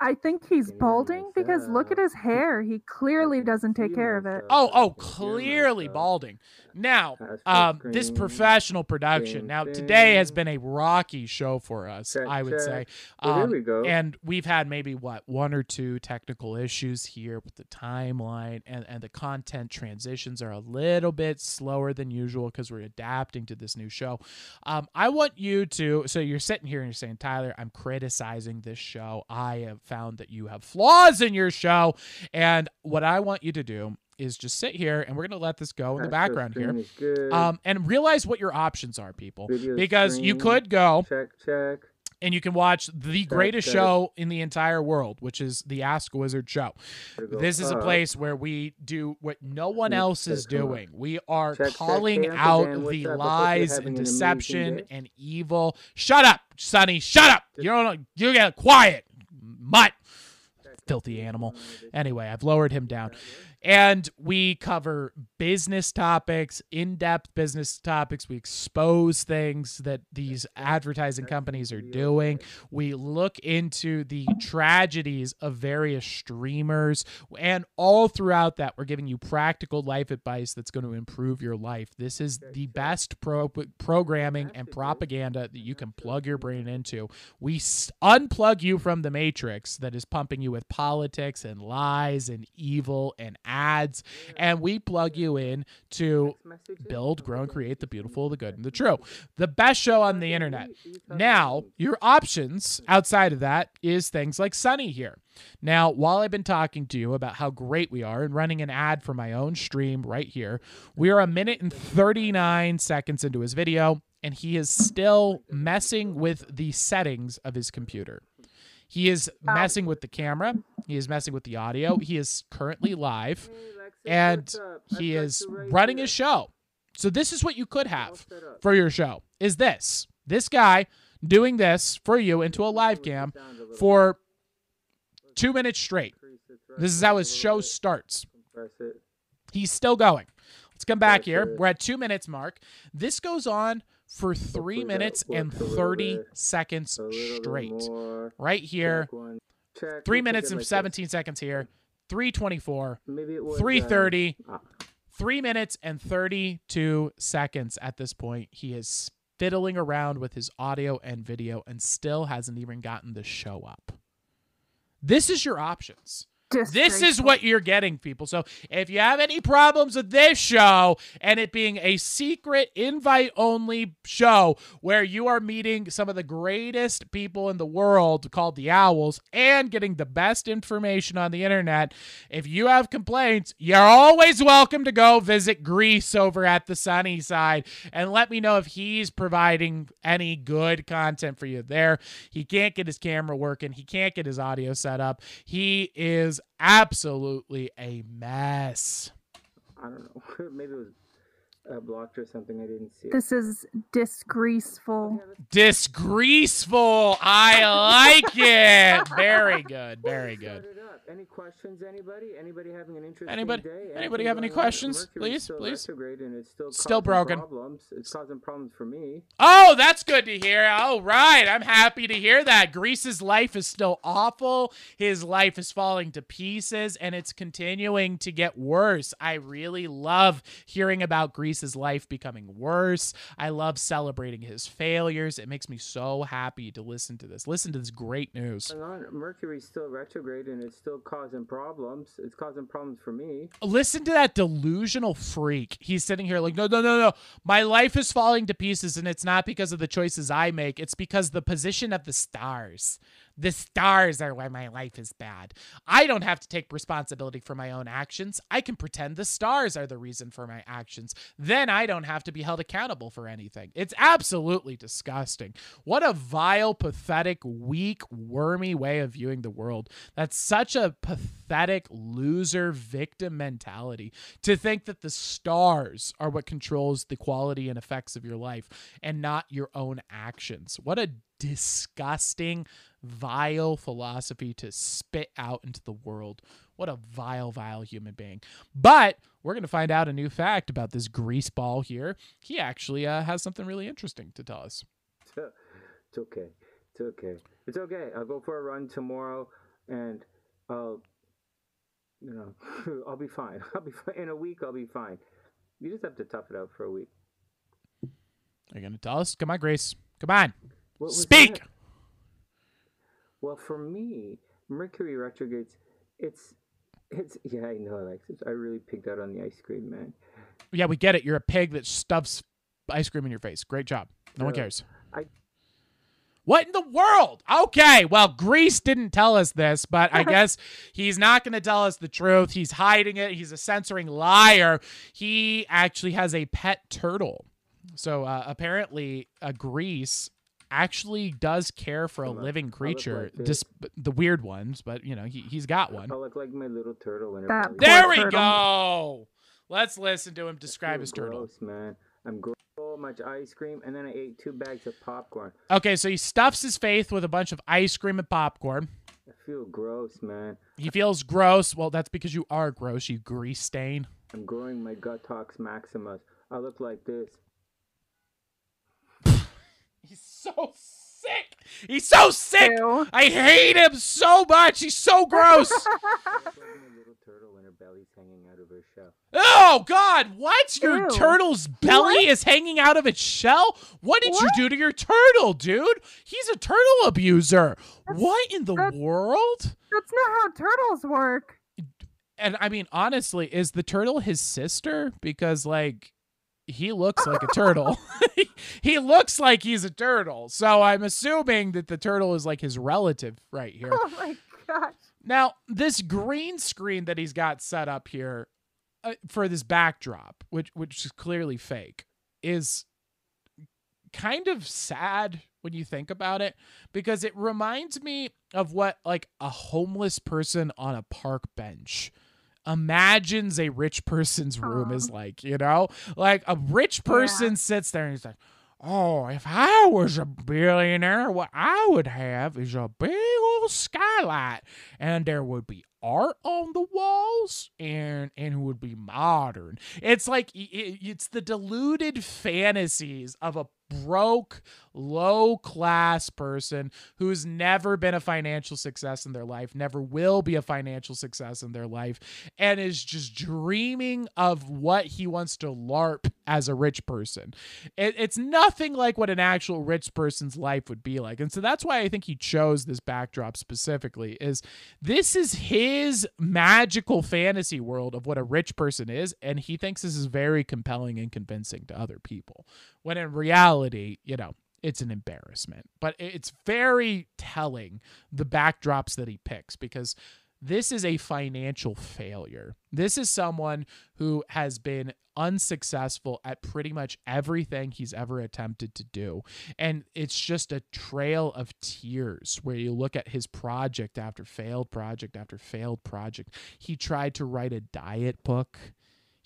I think he's balding because look at his hair. He clearly doesn't take care of it. Oh, oh, clearly balding. Now, um, this professional production. Now, today has been a rocky show for us, I would say. check. Um, we go. and we've had maybe what one or two technical issues here with the timeline and, and the content transitions are a little bit slower than usual because we're adapting to this new show um, i want you to so you're sitting here and you're saying tyler i'm criticizing this show i have found that you have flaws in your show and what i want you to do is just sit here and we're going to let this go in the background here screen um, and realize what your options are people Video because you could go check, check. and you can watch the greatest that- show in the entire world, which is the Ask Wizard show. Here we go. This is a place where we do what no one else is check, doing. We are Check, check, calling out what's the up? I hope you're lies and deception day. and evil. Shut up, Sonny. Shut up. You don't. You get quiet, mutt. Filthy animal. Anyway, I've lowered him down. And we cover business topics, in depth business topics. We expose things that these advertising companies are doing. We look into the tragedies of various streamers. And all throughout that, we're giving you practical life advice that's going to improve your life. This is the best pro- programming and propaganda that you can plug your brain into. We unplug you from the matrix that is pumping you with politics and lies and evil and ads, and we plug you in to build, grow, and create the beautiful, the good, and the true. The best show on the internet. Now, your options outside of that is things like Sunny here. Now, while I've been talking to you about how great we are and running an ad for my own stream right here, we are a minute and 39 seconds into his video, and he is still messing with the settings of his computer. He is Um, messing with the camera. He is messing with the audio. He is currently live and he is running his show. So this is what you could have for your show. Is this this guy doing this for you into a live cam sound a little. for 2 minutes straight. This is how his show starts. He's still going. Let's come back here. We're at 2 minutes mark. This goes on for 3 minutes and works a little 30 seconds A little bit straight. Right here. Check one. Check. 3 minutes and 17 seconds here. 324. Maybe 3:30. Um, ah, Three minutes and 32 seconds at this point. He is fiddling around with his audio and video and still hasn't even gotten the show up. This is your options. This is what you're getting, people. So if you have any problems with this show and it being a secret invite only show where you are meeting some of the greatest people in the world called the Owls and getting the best information on the internet, if you have complaints, you're always welcome to go visit Greece over at the sunny side and let me know if he's providing any good content for you there. He can't get his camera working, he can't get his audio set up. He is absolutely a mess. I don't know. Maybe it was uh, blocked or something. I didn't see it. This is disgraceful. Disgraceful. I like it. Very good. Very good. Any questions? Anybody? Anybody having an interesting Anybody- day? anybody Anything have any questions? Mercury's Please, still please. and it's still Still broken. Problems. It's causing problems for me. Oh, that's good to hear. All right. I'm happy to hear that. Greece's life is still awful. His life is falling to pieces and it's continuing to get worse. I really love hearing about Greece's life becoming worse. I love celebrating his failures. It makes me so happy to listen to this. Listen to this great news. Mercury's still retrograde and it's still causing problems. It's causing problems for me. listen to that delusional freak. He's sitting here like, no, no, no, no. My life is falling to pieces, and it's not because of the choices I make. It's because the position of the stars. The stars are why my life is bad. I don't have to take responsibility for my own actions. I can pretend the stars are the reason for my actions. Then I don't have to be held accountable for anything. It's absolutely disgusting. What a vile, pathetic, weak, wormy way of viewing the world. That's such a pathetic loser victim mentality to think that the stars are what controls the quality and effects of your life and not your own actions. What a disgusting, vile philosophy to spit out into the world. What a vile, vile human being. But we're going to find out a new fact about this grease ball here. He actually uh, has something really interesting to tell us. It's okay. It's okay. It's okay. I'll go for a run tomorrow and I'll, you know, I'll be fine. I'll be fine. In a week, I'll be fine. You just have to tough it out for a week. Are you going to tell us? Come on, Grace. Come on. Speak. that? Well, for me, Mercury retrogrades. It's, it's. Yeah, I know, Alexis. I really picked out on the ice cream, man. Yeah, we get it. You're a pig that stuffs ice cream in your face. Great job. No one cares. I- What in the world? Okay, well, Greece didn't tell us this, but I guess he's not going to tell us the truth. He's hiding it. He's a censoring liar. He actually has a pet turtle. So uh, apparently, a Grease actually does care for a Hold living creature, like dis- the weird ones, but you know he he's got one. I look like my little turtle in That. There we turtle. go. Let's listen to him describe feel his turtle. Gross, man. I'm gross. So much ice cream, and then I ate two bags of popcorn. Okay, so he stuffs his face with a bunch of ice cream and popcorn. I feel gross, man. He feels gross. Well, that's because you are gross, you grease stain. I'm growing my Gutox Maximus. I look like this. He's so sick. He's so sick. Ew. I hate him so much. He's so gross. I look like my little turtle, and her belly's hanging out of her shell. oh God! What? Your Ew. turtle's belly is hanging out of its shell. What did you do to your turtle, dude? He's a turtle abuser. what in the that's- world? That's not how turtles work. And I mean, honestly, is the turtle his sister? Because like he looks like a turtle. he looks like he's a turtle. So I'm assuming that the turtle is like his relative right here. Oh my gosh. Now, this green screen that he's got set up here uh, for this backdrop, which which is clearly fake, is kind of sad when you think about it because it reminds me of what like a homeless person on a park bench imagines a rich person's room is like, you know? Like a rich person Yeah. sits there and he's like, Oh, if I was a billionaire, what I would have is a big old skylight, and there would be art on the walls, and and it would be modern. It's like i- i- it's the deluded fantasies of a broke, low class person who's never been a financial success in their life, never will be a financial success in their life, and is just dreaming of what he wants to LARP as a rich person. It, it's nothing like what an actual rich person's life would be like. And so that's why I think he chose this backdrop specifically is this is his magical fantasy world of what a rich person is and he thinks this is very compelling and convincing to other people. When in reality, you know, it's an embarrassment. But it's very telling the backdrops that he picks because this is a financial failure. This is someone who has been unsuccessful at pretty much everything he's ever attempted to do. And it's just a trail of tears where you look at his project after failed project after failed project. He tried to write a diet book.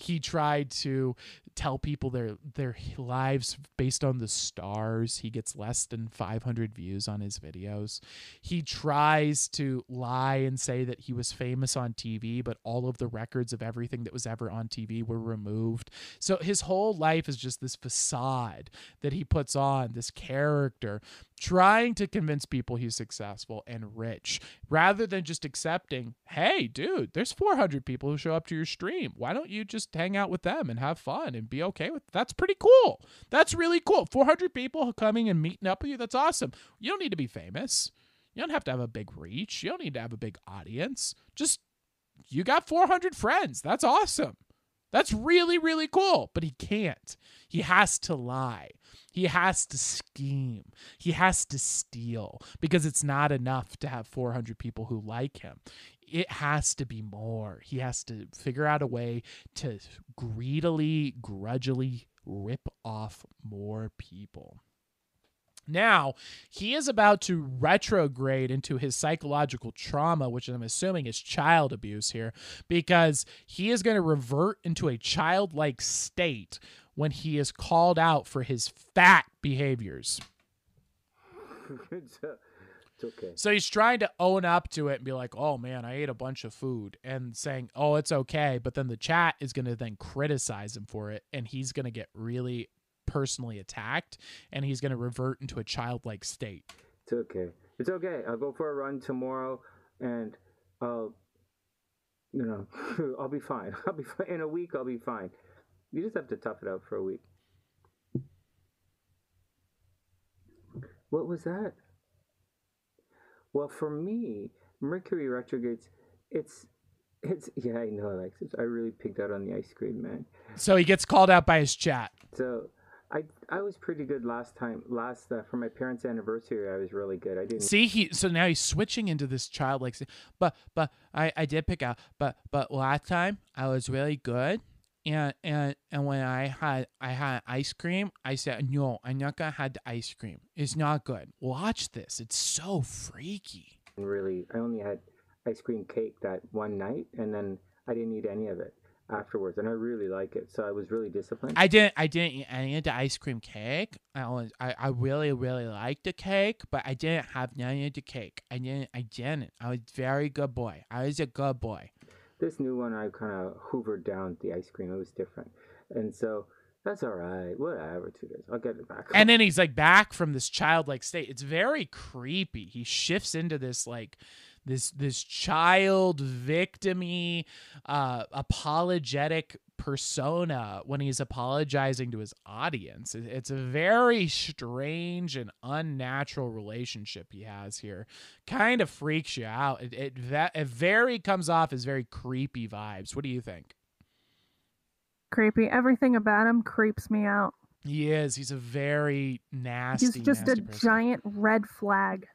He tried to tell people their their lives based on the stars. He gets less than 500 views on his videos. He tries to lie and say that he was famous on TV, but all of the records of everything that was ever on TV were removed. So his whole life is just this facade that he puts on, this character, trying to convince people he's successful and rich, rather than just accepting, hey, dude, there's 400 people who show up to your stream. Why don't you just hang out with them and have fun and be okay with That's pretty cool. That's really cool. 400 people coming and meeting up with you. That's awesome. You don't need to be famous. You don't have to have a big reach. You don't need to have a big audience. Just you got 400 friends. That's awesome. That's really, really cool. But he can't. He has to lie. He has to scheme. He has to steal because it's not enough to have 400 people who like him. It has to be more. He has to figure out a way to greedily, grudgingly rip off more people. Now, he is about to retrograde into his psychological trauma, which I'm assuming is child abuse here, because he is going to revert into a childlike state when he is called out for his fat behaviors. uh, it's okay. So he's trying to own up to it and be like, "Oh man, I ate a bunch of food," and saying, "Oh, it's okay." But then the chat is going to then criticize him for it, and he's going to get really personally attacked, and he's going to revert into a childlike state. It's okay. It's okay. I'll go for a run tomorrow, and I'll, you know, I'll be fine. I'll be fine. In a week, I'll be fine. You just have to tough it out for a week. What was that? Well, for me, Mercury retrogrades. It's, it's yeah. I know, Alexis. I really picked out on the ice cream, man. So he gets called out by his chat. So. I, I was pretty good last time. Last uh, for my parents' anniversary, I was really good. I didn't. See, he so now he's switching into this childlike. But but I I did pick out. But but last time I was really good. And and and when I had I had ice cream, I said no, I'm not gonna have the ice cream. It's not good. Watch this. It's so freaky. really i only had ice cream cake that one night and then i didn't eat any of it afterwards and i really like it so i was really disciplined I didn't I didn't eat any of the ice cream cake. I was I, I really really liked the cake, but I didn't have none of the cake. I didn't I didn't. I was very good boy. I was a good boy. this new one i kind of hoovered down the ice cream it was different and so that's all right whatever two days i'll get it back and then he's like back from this childlike state it's very creepy he shifts into this like this this child victimy uh apologetic persona when he's apologizing to his audience it's a very strange and unnatural relationship he has here kind of freaks you out it it, it very comes off as very creepy vibes what do you think Creepy. Everything about him creeps me out. he is he's a very nasty He's just a person. giant red flag.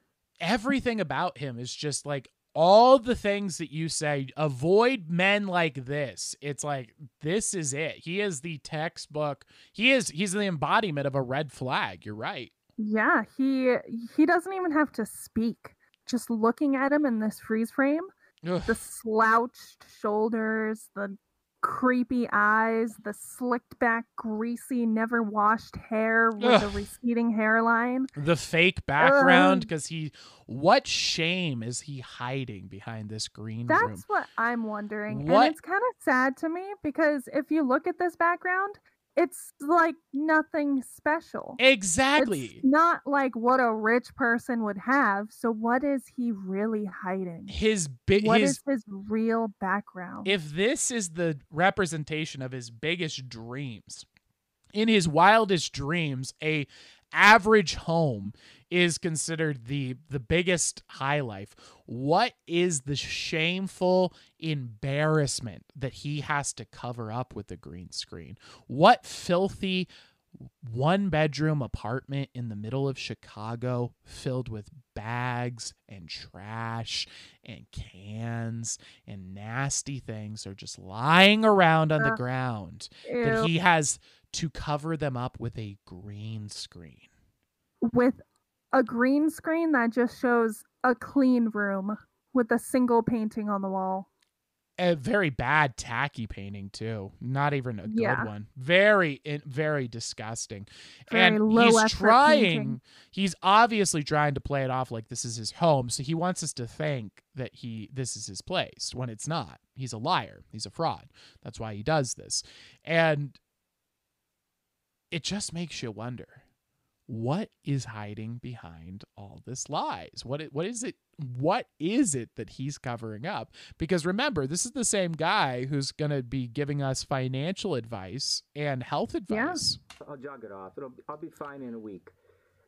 Everything about him is just like all the things that you say avoid men like this. It's like this is it. He is the textbook. He is he's the embodiment of a red flag. You're right. Yeah, he he doesn't even have to speak. Just looking at him in this freeze frame, Ugh. the slouched shoulders, the creepy eyes, the slicked back, greasy, never washed hair with a receding hairline. the fake background Ugh. because he what shame is he hiding behind this green That's room what I'm wondering. What- And it's kind of sad to me because if you look at this background, it's like nothing special. exactly It's not like what a rich person would have. So what is he really hiding? his big What his is his real background? if this is the representation of his biggest dreams in his wildest dreams a average home is considered the the biggest high life what is the shameful embarrassment that he has to cover up with the green screen what filthy one bedroom apartment in the middle of Chicago filled with bags and trash and cans and nasty things are just lying around on the ground Ew. that he has to cover them up with a green screen. with a green screen that just shows a clean room with a single painting on the wall. A very bad tacky painting too. Not even a good Yeah. one. Very in- very disgusting. Very and he's trying painting. he's obviously trying to play it off like this is his home. So he wants us to think that he this is his place when it's not. He's a liar. He's a fraud. That's why he does this. And it just makes you wonder what is hiding behind all this lies What? What is it what is it that he's covering up because remember this is the same guy who's going to be giving us financial advice and health advice. Yeah. advice I'll jog it off. It'll I'll be fine in a week.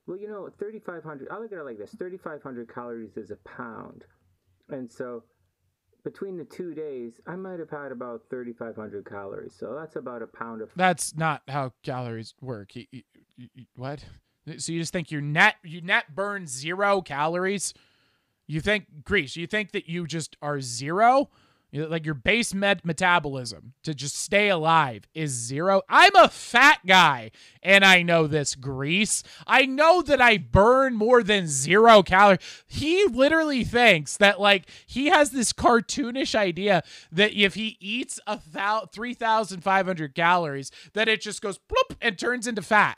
Well, you know, 3,500. I look at it like this: 3,500 calories is a pound, and so between the two days, I might have had about 3,500 calories. So that's about a pound of. that's not how calories work You- you- you- you- what so you just think your net you net burn zero calories? You think grease you think that you just are zero? Like your base med metabolism to just stay alive is zero? I'm a fat guy and i know this grease i know that i burn more than zero calories he literally thinks that like he has this cartoonish idea that if he eats a thou 3500 calories that it just goes bloop and turns into fat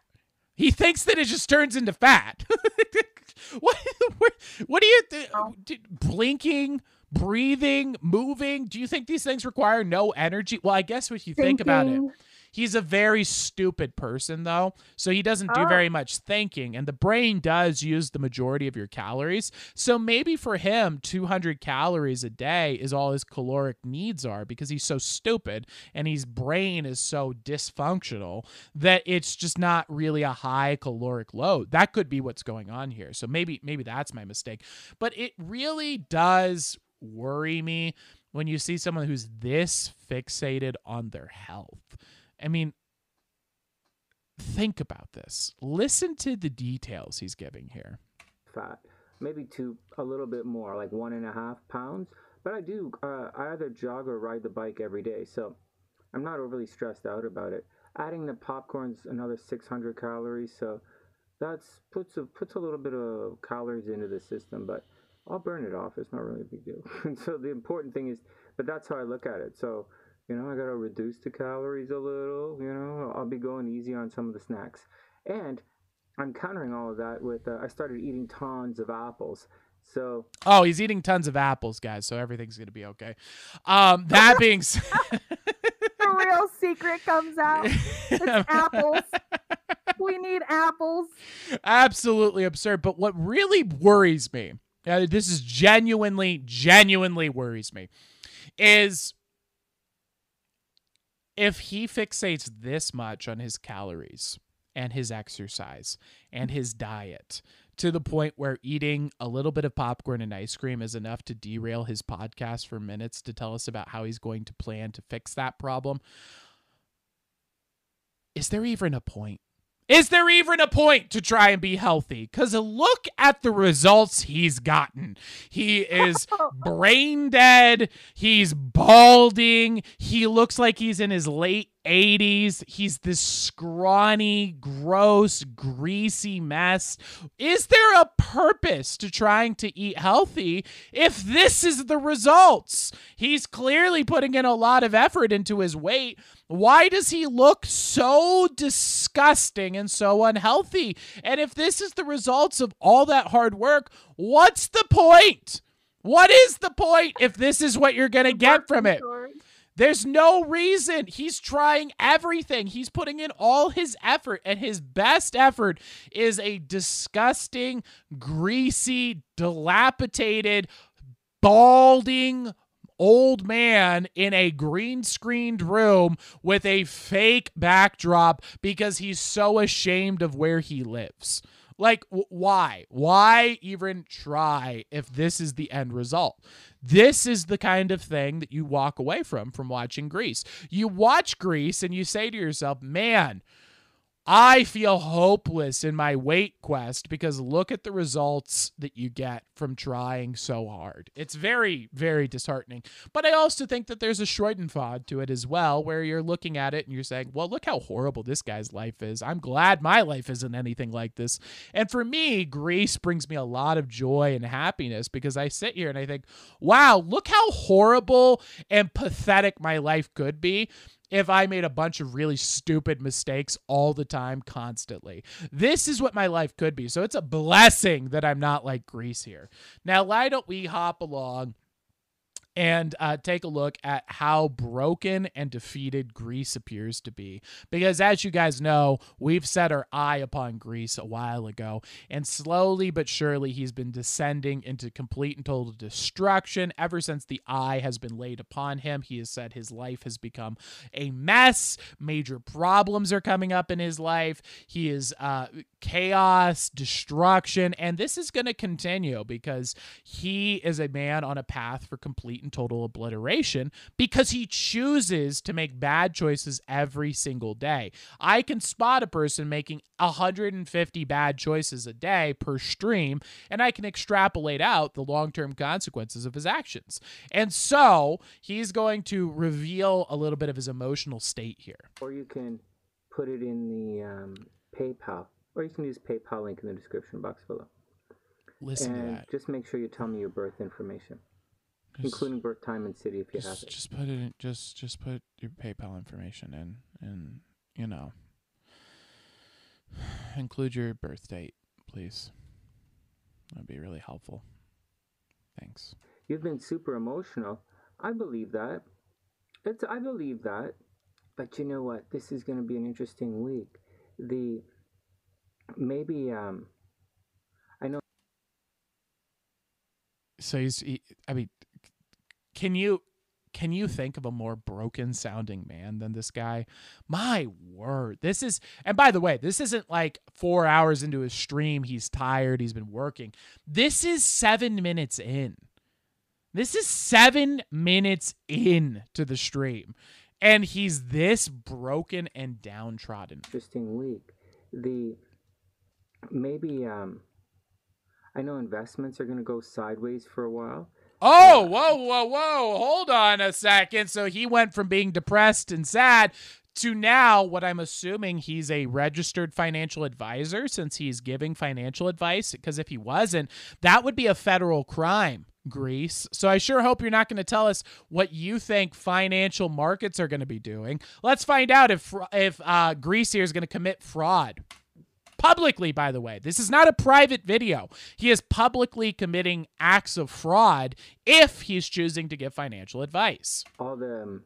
he thinks that it just turns into fat. what, what? What do you think? Oh. Blinking, breathing, moving. Do you think these things require no energy? Well, I guess if you think about it, Thinking. He's a very stupid person, though. So he doesn't do Oh. very much thinking, and the brain does use the majority of your calories. So maybe for him, 200 calories a day is all his caloric needs are because he's so stupid and his brain is so dysfunctional that it's just not really a high caloric load. That could be what's going on here. So maybe maybe that's my mistake. But it really does worry me when you see someone who's this fixated on their health. I mean, think about this. Listen to the details he's giving here. fat, maybe two, a little bit more, like one and a half pounds. But I do, uh, I either jog or ride the bike every day, so I'm not overly stressed out about it. Adding the popcorn's another 600 calories, so that's puts a puts a little bit of calories into the system, but I'll burn it off. It's not really a big deal. and so the important thing is, but that's how I look at it. So you know, I gotta reduce the calories a little. You know, I'll be going easy on some of the snacks, and I'm countering all of that with uh, I started eating tons of apples. So Oh, he's eating tons of apples, guys, so everything's going to be okay. Um, that being said, The real secret comes out. It's apples. We need apples. absolutely absurd. But what really worries me, uh, this is genuinely, genuinely worries me, is if he fixates this much on his calories and his exercise and his diet to the point where eating a little bit of popcorn and ice cream is enough to derail his podcast for minutes to tell us about how he's going to plan to fix that problem. Is there even a point? Is there even a point to try and be healthy? Because look at the results he's gotten. He is brain dead. He's balding. He looks like he's in his late 80s. He's this scrawny, gross, greasy mess. Is there a purpose to trying to eat healthy if this is the results? He's clearly putting in a lot of effort into his weight. Why does he look so disgusting and so unhealthy? And if this is the results of all that hard work, what's the point? What is the point if this is what you're going to get from it? There's no reason. He's trying everything. He's putting in all his effort, and his best effort is a disgusting, greasy, dilapidated, balding old man in a green screened room with a fake backdrop because he's so ashamed of where he lives. Like, why? Why even try if this is the end result? This is the kind of thing that you walk away from from watching Greece. You watch Greece and you say to yourself, man, I feel hopeless in my weight quest because look at the results that you get from trying so hard. It's very, very disheartening. But I also think that there's a Schadenfreude to it as well, where you're looking at it and you're saying, well, look how horrible this guy's life is. I'm glad my life isn't anything like this. And for me, Grease brings me a lot of joy and happiness because I sit here and I think, wow, look how horrible and pathetic my life could be if I made a bunch of really stupid mistakes all the time, constantly. This is what my life could be. So it's a blessing that I'm not like Grease here. Now, why don't we hop along and uh, take a look at how broken and defeated Greece appears to be. Because as you guys know, we've set our eye upon Greece a while ago, and slowly but surely he's been descending into complete and total destruction ever since the eye has been laid upon him. He has said his life has become a mess, major problems are coming up in his life. He is uh, chaos, destruction, and this is going to continue because he is a man on a path for complete and total obliteration because he chooses to make bad choices every single day. I can spot a person making 150 bad choices a day per stream, and I can extrapolate out the long term consequences of his actions. And so he's going to reveal a little bit of his emotional state here. Or you can put it in the um, PayPal, or you can use PayPal link in the description box below. Listen and to that. just make sure you tell me your birth information including birth time and city if you just, have it. Just put it in, just just put your PayPal information in and you know include your birth date, please. That'd be really helpful. Thanks. You've been super emotional. I believe that. It's I believe that. But you know what? This is going to be an interesting week. The maybe um I know so he's he, I mean can you can you think of a more broken sounding man than this guy? My word. This is, and by the way, this isn't like four hours into his stream. He's tired. He's been working. This is seven minutes in. This is seven minutes in to the stream. And he's this broken and downtrodden. Interesting week. The maybe, um, I know investments are going to go sideways for a while Oh, whoa, whoa, whoa. Hold on a second. So he went from being depressed and sad to now what I'm assuming he's a registered financial advisor since he's giving financial advice. Because if he wasn't, that would be a federal crime. Greece. So I sure hope you're not going to tell us what you think financial markets are going to be doing. Let's find out if if uh, Grease here is going to commit fraud publicly, by the way. This is not a private video. He is publicly committing acts of fraud if he's choosing to give financial advice. All the um,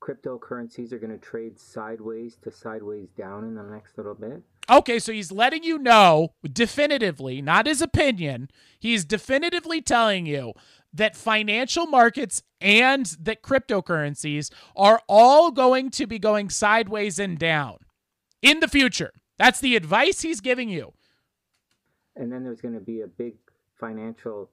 cryptocurrencies are going to trade sideways to sideways down in the next little bit. Okay, so he's letting you know definitively, not his opinion, he's definitively telling you that financial markets and that cryptocurrencies are all going to be going sideways and down in the future. That's the advice he's giving you. And then there's going to be a big financial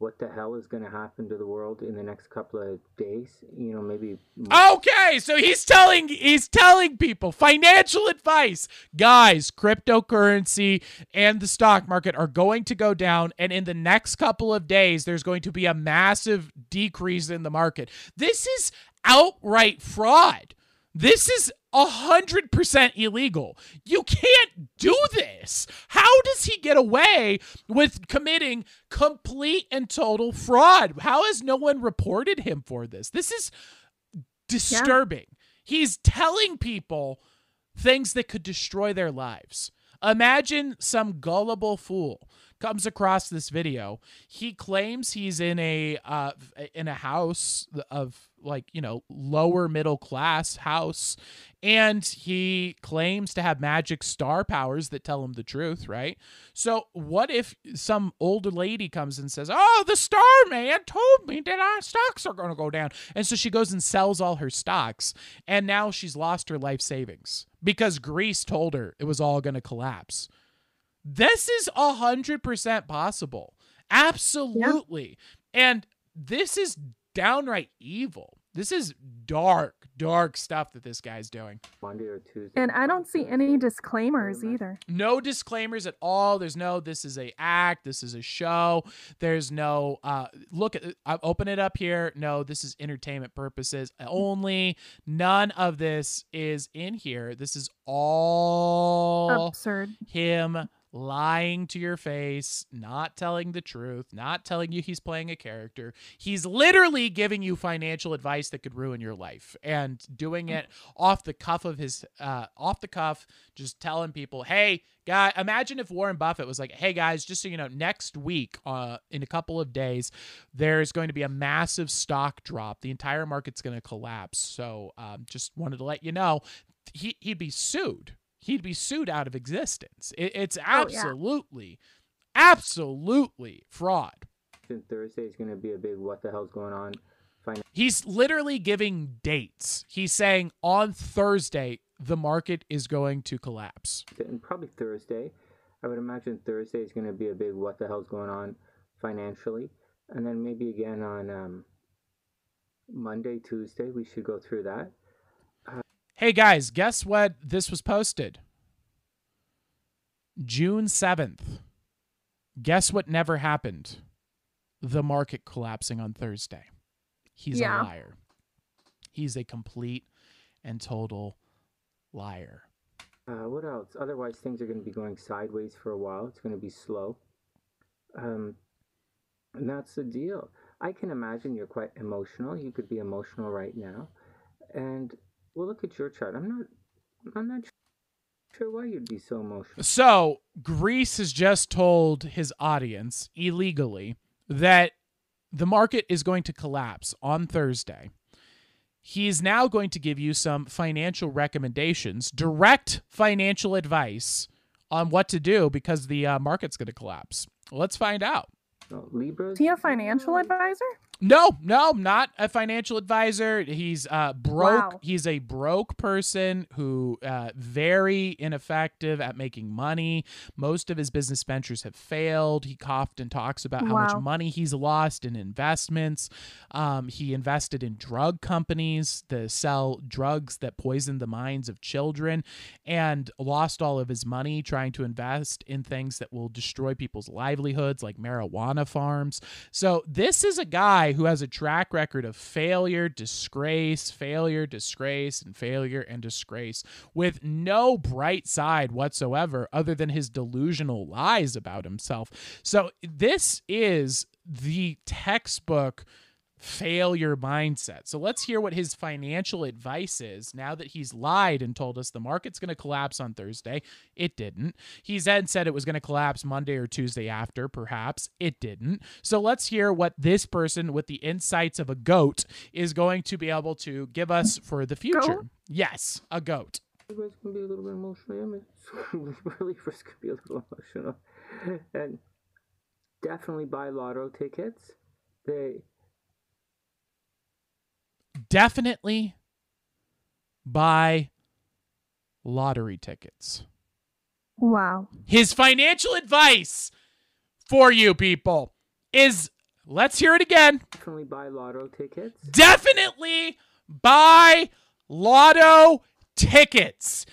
what the hell is going to happen to the world in the next couple of days? You know maybe okay so he's telling he's telling people financial advice. Guys cryptocurrency and the stock market are going to go down and in the next couple of days there's going to be a massive decrease in the market. This is outright fraud This is a hundred percent illegal. You can't do this. How does he get away with committing complete and total fraud? How has no one reported him for this? This is disturbing. He's telling people things that could destroy their lives. Imagine some gullible fool comes across this video. He claims he's in a uh, in a house of like you know lower middle class house, and he claims to have magic star powers that tell him the truth. Right. So what if some older lady comes and says, "Oh, the star man told me that our stocks are going to go down," and so she goes and sells all her stocks, and now she's lost her life savings because Greece told her it was all going to collapse. This is a hundred percent possible. Absolutely. Yeah. And this is downright evil. This is dark, dark stuff that this guy's doing. Monday or Tuesday. And I don't see any disclaimers either. No disclaimers at all. There's no this is a act, this is a show. There's no uh look at I open it up here. No, this is entertainment purposes only. None of this is in here. This is all absurd. Him lying to your face, not telling the truth, not telling you he's playing a character. He's literally giving you financial advice that could ruin your life and doing it off the cuff of his uh off the cuff just telling people, "Hey, guy, imagine if Warren Buffett was like, "Hey guys, just so you know, next week uh in a couple of days, there's going to be a massive stock drop. The entire market's going to collapse. So, um just wanted to let you know." He he'd be sued he'd be sued out of existence. It, it's absolutely, oh, yeah. absolutely fraud. Since Thursday is going to be a big what the hell's going on. He's literally giving dates. He's saying on Thursday the market is going to collapse. And probably Thursday. I would imagine Thursday is going to be a big what the hell's going on financially. And then maybe again on um, Monday, Tuesday, we should go through that. Hey guys, guess what? This was posted June 7th. Guess what never happened? The market collapsing on Thursday. He's yeah. a liar. He's a complete and total liar. Uh, what else? Otherwise, things are going to be going sideways for a while. It's going to be slow. Um, and that's the deal. I can imagine you're quite emotional. You could be emotional right now. And well, look at your chart. I'm not. I'm not sure why you'd be so emotional. So Greece has just told his audience illegally that the market is going to collapse on Thursday. He is now going to give you some financial recommendations, direct financial advice on what to do because the uh, market's going to collapse. Let's find out. Libra. Is he a financial advisor? No, no, not a financial advisor. He's uh broke. Wow. He's a broke person who uh very ineffective at making money. Most of his business ventures have failed. He coughed and talks about how wow. much money he's lost in investments. Um, he invested in drug companies that sell drugs that poison the minds of children and lost all of his money trying to invest in things that will destroy people's livelihoods like marijuana farms. So this is a guy guy who has a track record of failure, disgrace, failure, disgrace, and failure and disgrace with no bright side whatsoever other than his delusional lies about himself. So this is the textbook failure mindset. So let's hear what his financial advice is now that he's lied and told us the market's going to collapse on Thursday. It didn't. He's then said it was going to collapse Monday or Tuesday after, perhaps. It didn't. So let's hear what this person with the insights of a goat is going to be able to give us for the future. Goat? Yes, a goat. You guys can be a little bit emotional. I mean, relievers can be a little emotional. And definitely buy lotto tickets. They definitely buy lottery tickets. Wow. His financial advice for you people is let's hear it again. Definitely buy lotto tickets. Definitely buy lotto tickets.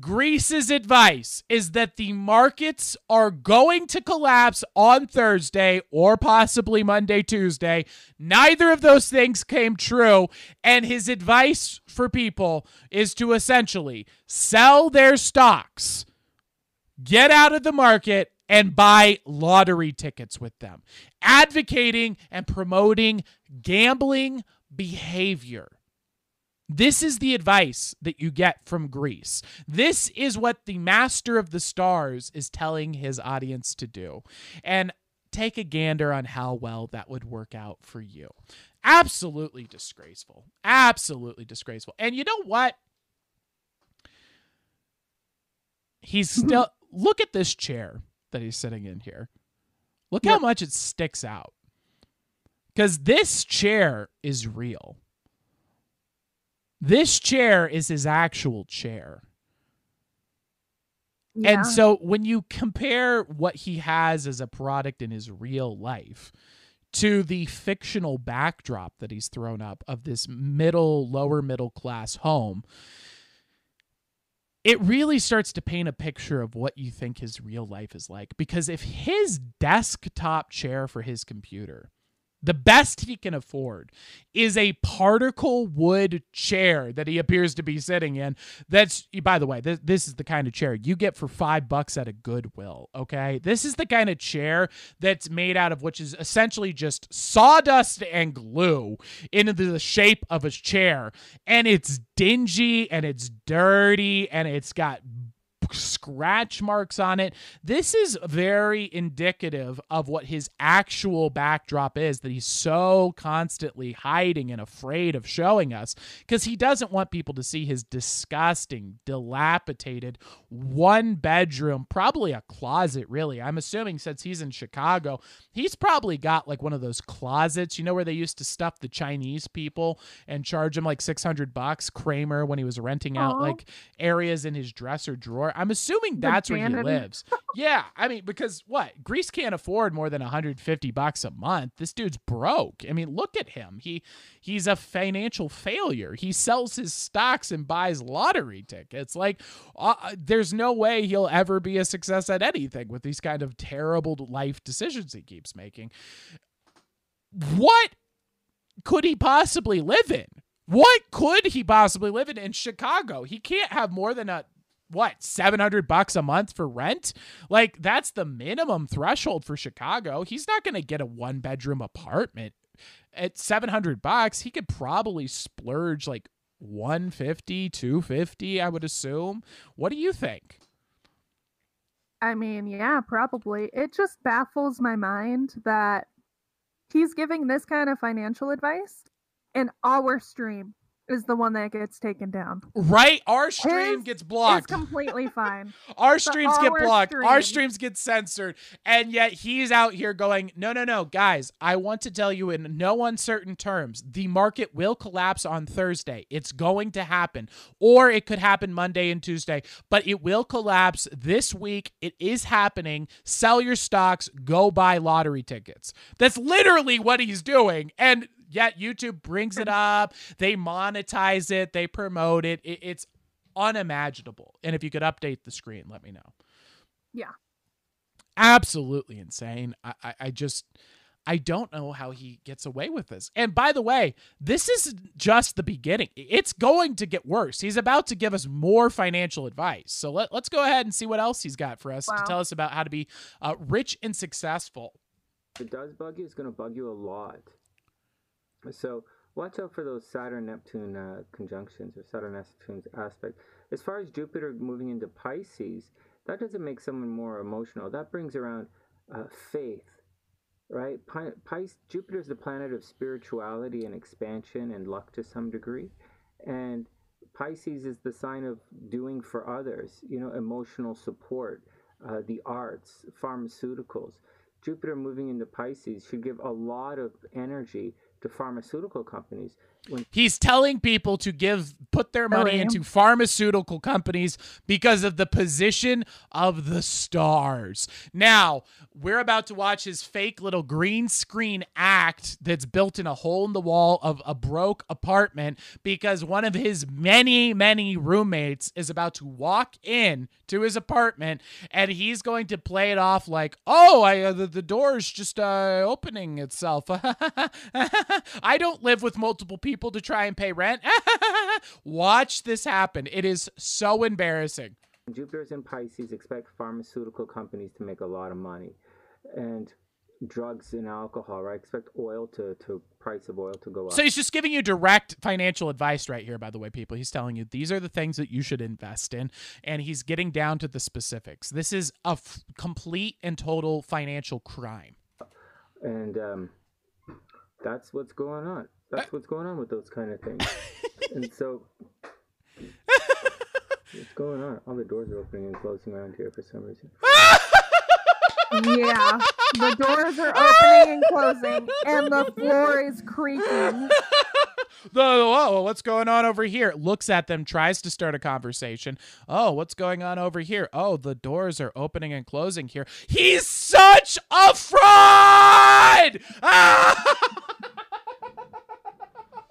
Greece's advice is that the markets are going to collapse on Thursday or possibly Monday, Tuesday. Neither of those things came true. And his advice for people is to essentially sell their stocks, get out of the market, and buy lottery tickets with them, advocating and promoting gambling behavior. This is the advice that you get from Greece. This is what the master of the stars is telling his audience to do. And take a gander on how well that would work out for you. Absolutely disgraceful. Absolutely disgraceful. And you know what? He's hmm. still look at this chair that he's sitting in here. Look how much it sticks out. Cuz this chair is real. This chair is his actual chair. Yeah. And so when you compare what he has as a product in his real life to the fictional backdrop that he's thrown up of this middle, lower middle class home, it really starts to paint a picture of what you think his real life is like. Because if his desktop chair for his computer the best he can afford is a particle wood chair that he appears to be sitting in. That's, by the way, this, this is the kind of chair you get for five bucks at a Goodwill. Okay. This is the kind of chair that's made out of which is essentially just sawdust and glue into the shape of a chair. And it's dingy and it's dirty and it's got scratch marks on it. This is very indicative of what his actual backdrop is that he's so constantly hiding and afraid of showing us because he doesn't want people to see his disgusting, dilapidated one bedroom, probably a closet, really. I'm assuming since he's in Chicago, he's probably got like one of those closets, you know, where they used to stuff the Chinese people and charge them like 600 bucks. Kramer, when he was renting out Aw. like areas in his dresser drawer. I'm assuming that's where he lives. yeah, I mean, because what? Greece can't afford more than 150 bucks a month. This dude's broke. I mean, look at him. He he's a financial failure. He sells his stocks and buys lottery tickets. Like, uh, there's no way he'll ever be a success at anything with these kind of terrible life decisions he keeps making. What could he possibly live in? What could he possibly live in in Chicago? He can't have more than a what 700 bucks a month for rent? Like that's the minimum threshold for chicago. He's not going to get a one bedroom apartment. At 700 bucks he could probably splurge like 150 250 i would assume. What do you think? I mean, yeah, probably. It just baffles my mind that he's giving this kind of financial advice and our stream is the one that gets taken down. right our stream His gets blocked. It's completely fine. Our streams get blocked. Our streams get censored. And yet he's out here going, no, no, no, guys, I want to tell you in no uncertain terms the market will collapse on Thursday. It's going to happen. Or it could happen Monday and Tuesday, but it will collapse this week. It is happening. Sell your stocks, go buy lottery tickets. That's literally what he's doing. And yet YouTube brings it up. They monetize it, they promote it. it it's unimaginable. And if you could update the screen, let me know. Yeah. Absolutely insane. I, I, I just I don't know how he gets away with this. And by the way, this is just the beginning. It's going to get worse. He's about to give us more financial advice. So let, let's go ahead and see what else he's got for us to tell us about how to be uh, rich and successful. If it does bug you, it's going to bug you a lot. So watch out for those Saturn Neptune uh, conjunctions or Saturn Neptune's aspect. As far as Jupiter moving into Pisces, that doesn't make someone more emotional. That brings around uh, faith, right? Pi- Pis- Jupiter is the planet of spirituality and expansion and luck to some degree, and Pisces is the sign of doing for others. You know, emotional support, uh, the arts, pharmaceuticals. Jupiter moving into Pisces should give a lot of energy to pharmaceutical companies. When He's telling people to give put their money into pharmaceutical companies because of the position of the stars. Now, we're about to watch his fake little green screen act that's built in a hole in the wall of a broke apartment because one of his many, many roommates is about to walk in to his apartment and he's going to play it off like, "Oh, I uh, the, the door's just uh, opening itself." I don't live with multiple people to try and pay rent. Watch this happen. It is so embarrassing. Jupiter's in Pisces, expect pharmaceutical companies to make a lot of money, and drugs and alcohol. Right? Expect oil to to price of oil to go up. So he's just giving you direct financial advice right here, by the way, people. He's telling you these are the things that you should invest in, and he's getting down to the specifics. This is a f- complete and total financial crime. and um, that's what's going on. That's what's going on with those kind of things. and so, what's going on? All the doors are opening and closing around here for some reason. Yeah. The doors are opening and closing, and the floor is creaking. The whoa, what's going on over here? Looks at them, tries to start a conversation. Oh, what's going on over here? Oh, the doors are opening and closing here. He's such a fraud! Ah!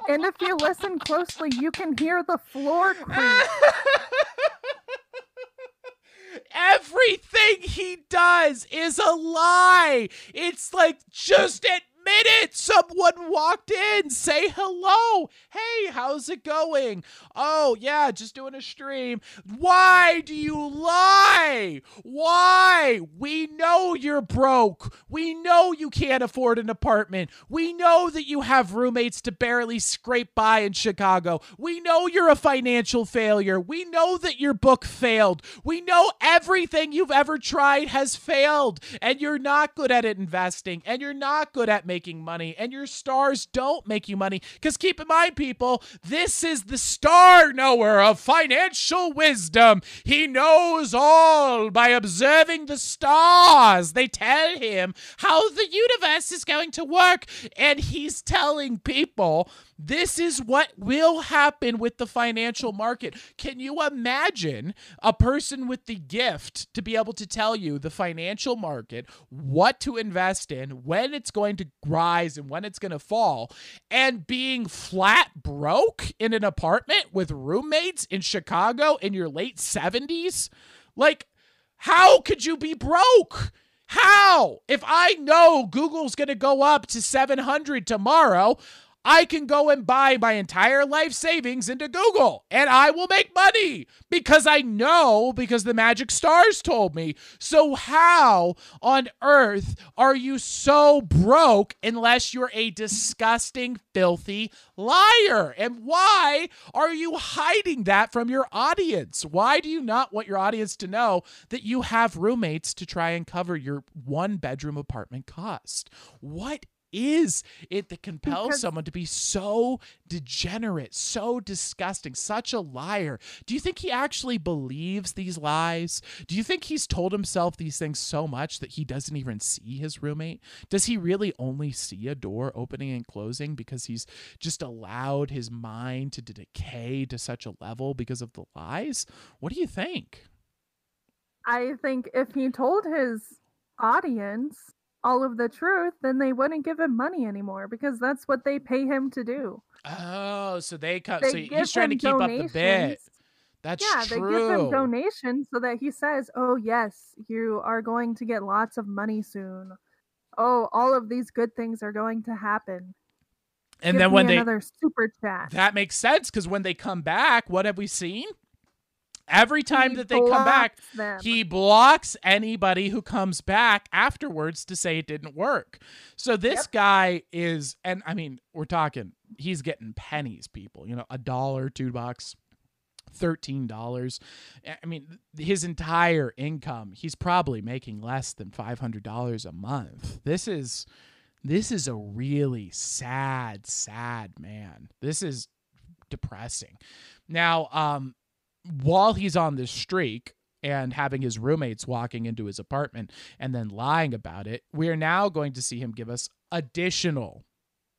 And if you listen closely, you can hear the floor creak. Everything he does is a lie. It's like just admit it. Someone walked in. Say hello. Hey, how's it going? Oh, yeah, just doing a stream. Why do you lie? Why? We know you're broke. We know you can't afford an apartment. We know that you have roommates to barely scrape by in Chicago. We know you're a financial failure. We know that your book failed. We know everything you've ever tried has failed, and you're not good at it investing, and you're not good at making money, and your stars don't make you money. Because keep in mind, people, this is the star knower of financial wisdom. He knows all by observing the stars. They tell him how the universe is going to work, and he's telling people this is what will happen with the financial market. Can you imagine a person with the gift to be able to tell you the financial market, what to invest in, when it's going to rise and when it's going to fall, and being flat broke in an apartment with roommates in Chicago in your late 70s? Like, how could you be broke? How? If I know Google's going to go up to 700 tomorrow, I can go and buy my entire life savings into Google and I will make money because I know because the magic stars told me. So, how on earth are you so broke unless you're a disgusting, filthy liar? And why are you hiding that from your audience? Why do you not want your audience to know that you have roommates to try and cover your one bedroom apartment cost? What is it that compels Because- someone to be so degenerate, so disgusting, such a liar? Do you think he actually believes these lies? Do you think he's told himself these things so much that he doesn't even see his roommate? Does he really only see a door opening and closing because he's just allowed his mind to decay to such a level because of the lies? What do you think? I think if he told his audience all of the truth, then they wouldn't give him money anymore because that's what they pay him to do. Oh, so they cut. They So he's trying to keep up the bit. donations. That's yeah, true. they give him donations so that he says, "Oh yes, you are going to get lots of money soon. Oh, all of these good things are going to happen." and Give then when they another super chat, that makes sense because when they come back, what have we seen? Every time He that they come back, them. he blocks anybody who comes back afterwards to say it didn't work. So this Yep. guy is, and I mean, we're talking, he's getting pennies, people. You know, a dollar, two bucks. Thirteen dollars. I mean, his entire income, he's probably making less than five hundred dollars a month. This is, this is a really sad, sad man. This is depressing. Now, um, while he's on this streak and having his roommates walking into his apartment and then lying about it, we are now going to see him give us additional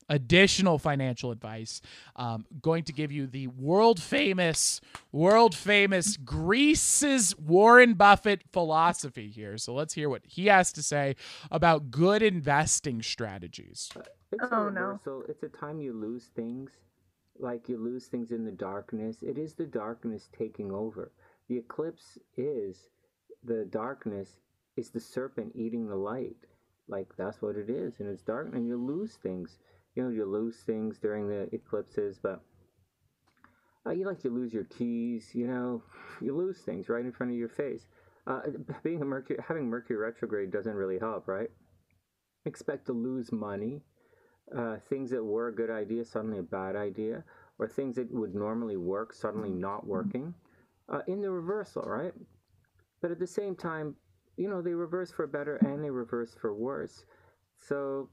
additional financial advice. Um, going to give you the world famous, world famous Greece's Warren Buffett philosophy here. So let's hear what he has to say about good investing strategies. It's Oh, a no. reversal. It's a time you lose things, like you lose things in the darkness. It is the darkness taking over. The eclipse is the darkness is the serpent eating the light. Like that's what it is, and it's dark, and you lose things. You know, you lose things during the eclipses, but uh, you like you lose your keys. You know, you lose things right in front of your face. Uh, being a Mercury, having Mercury retrograde doesn't really help, right? Expect to lose money uh, things that were a good idea suddenly a bad idea, or things that would normally work suddenly not working, uh, in the reversal, right? But at the same time, you know, they reverse for better and they reverse for worse. So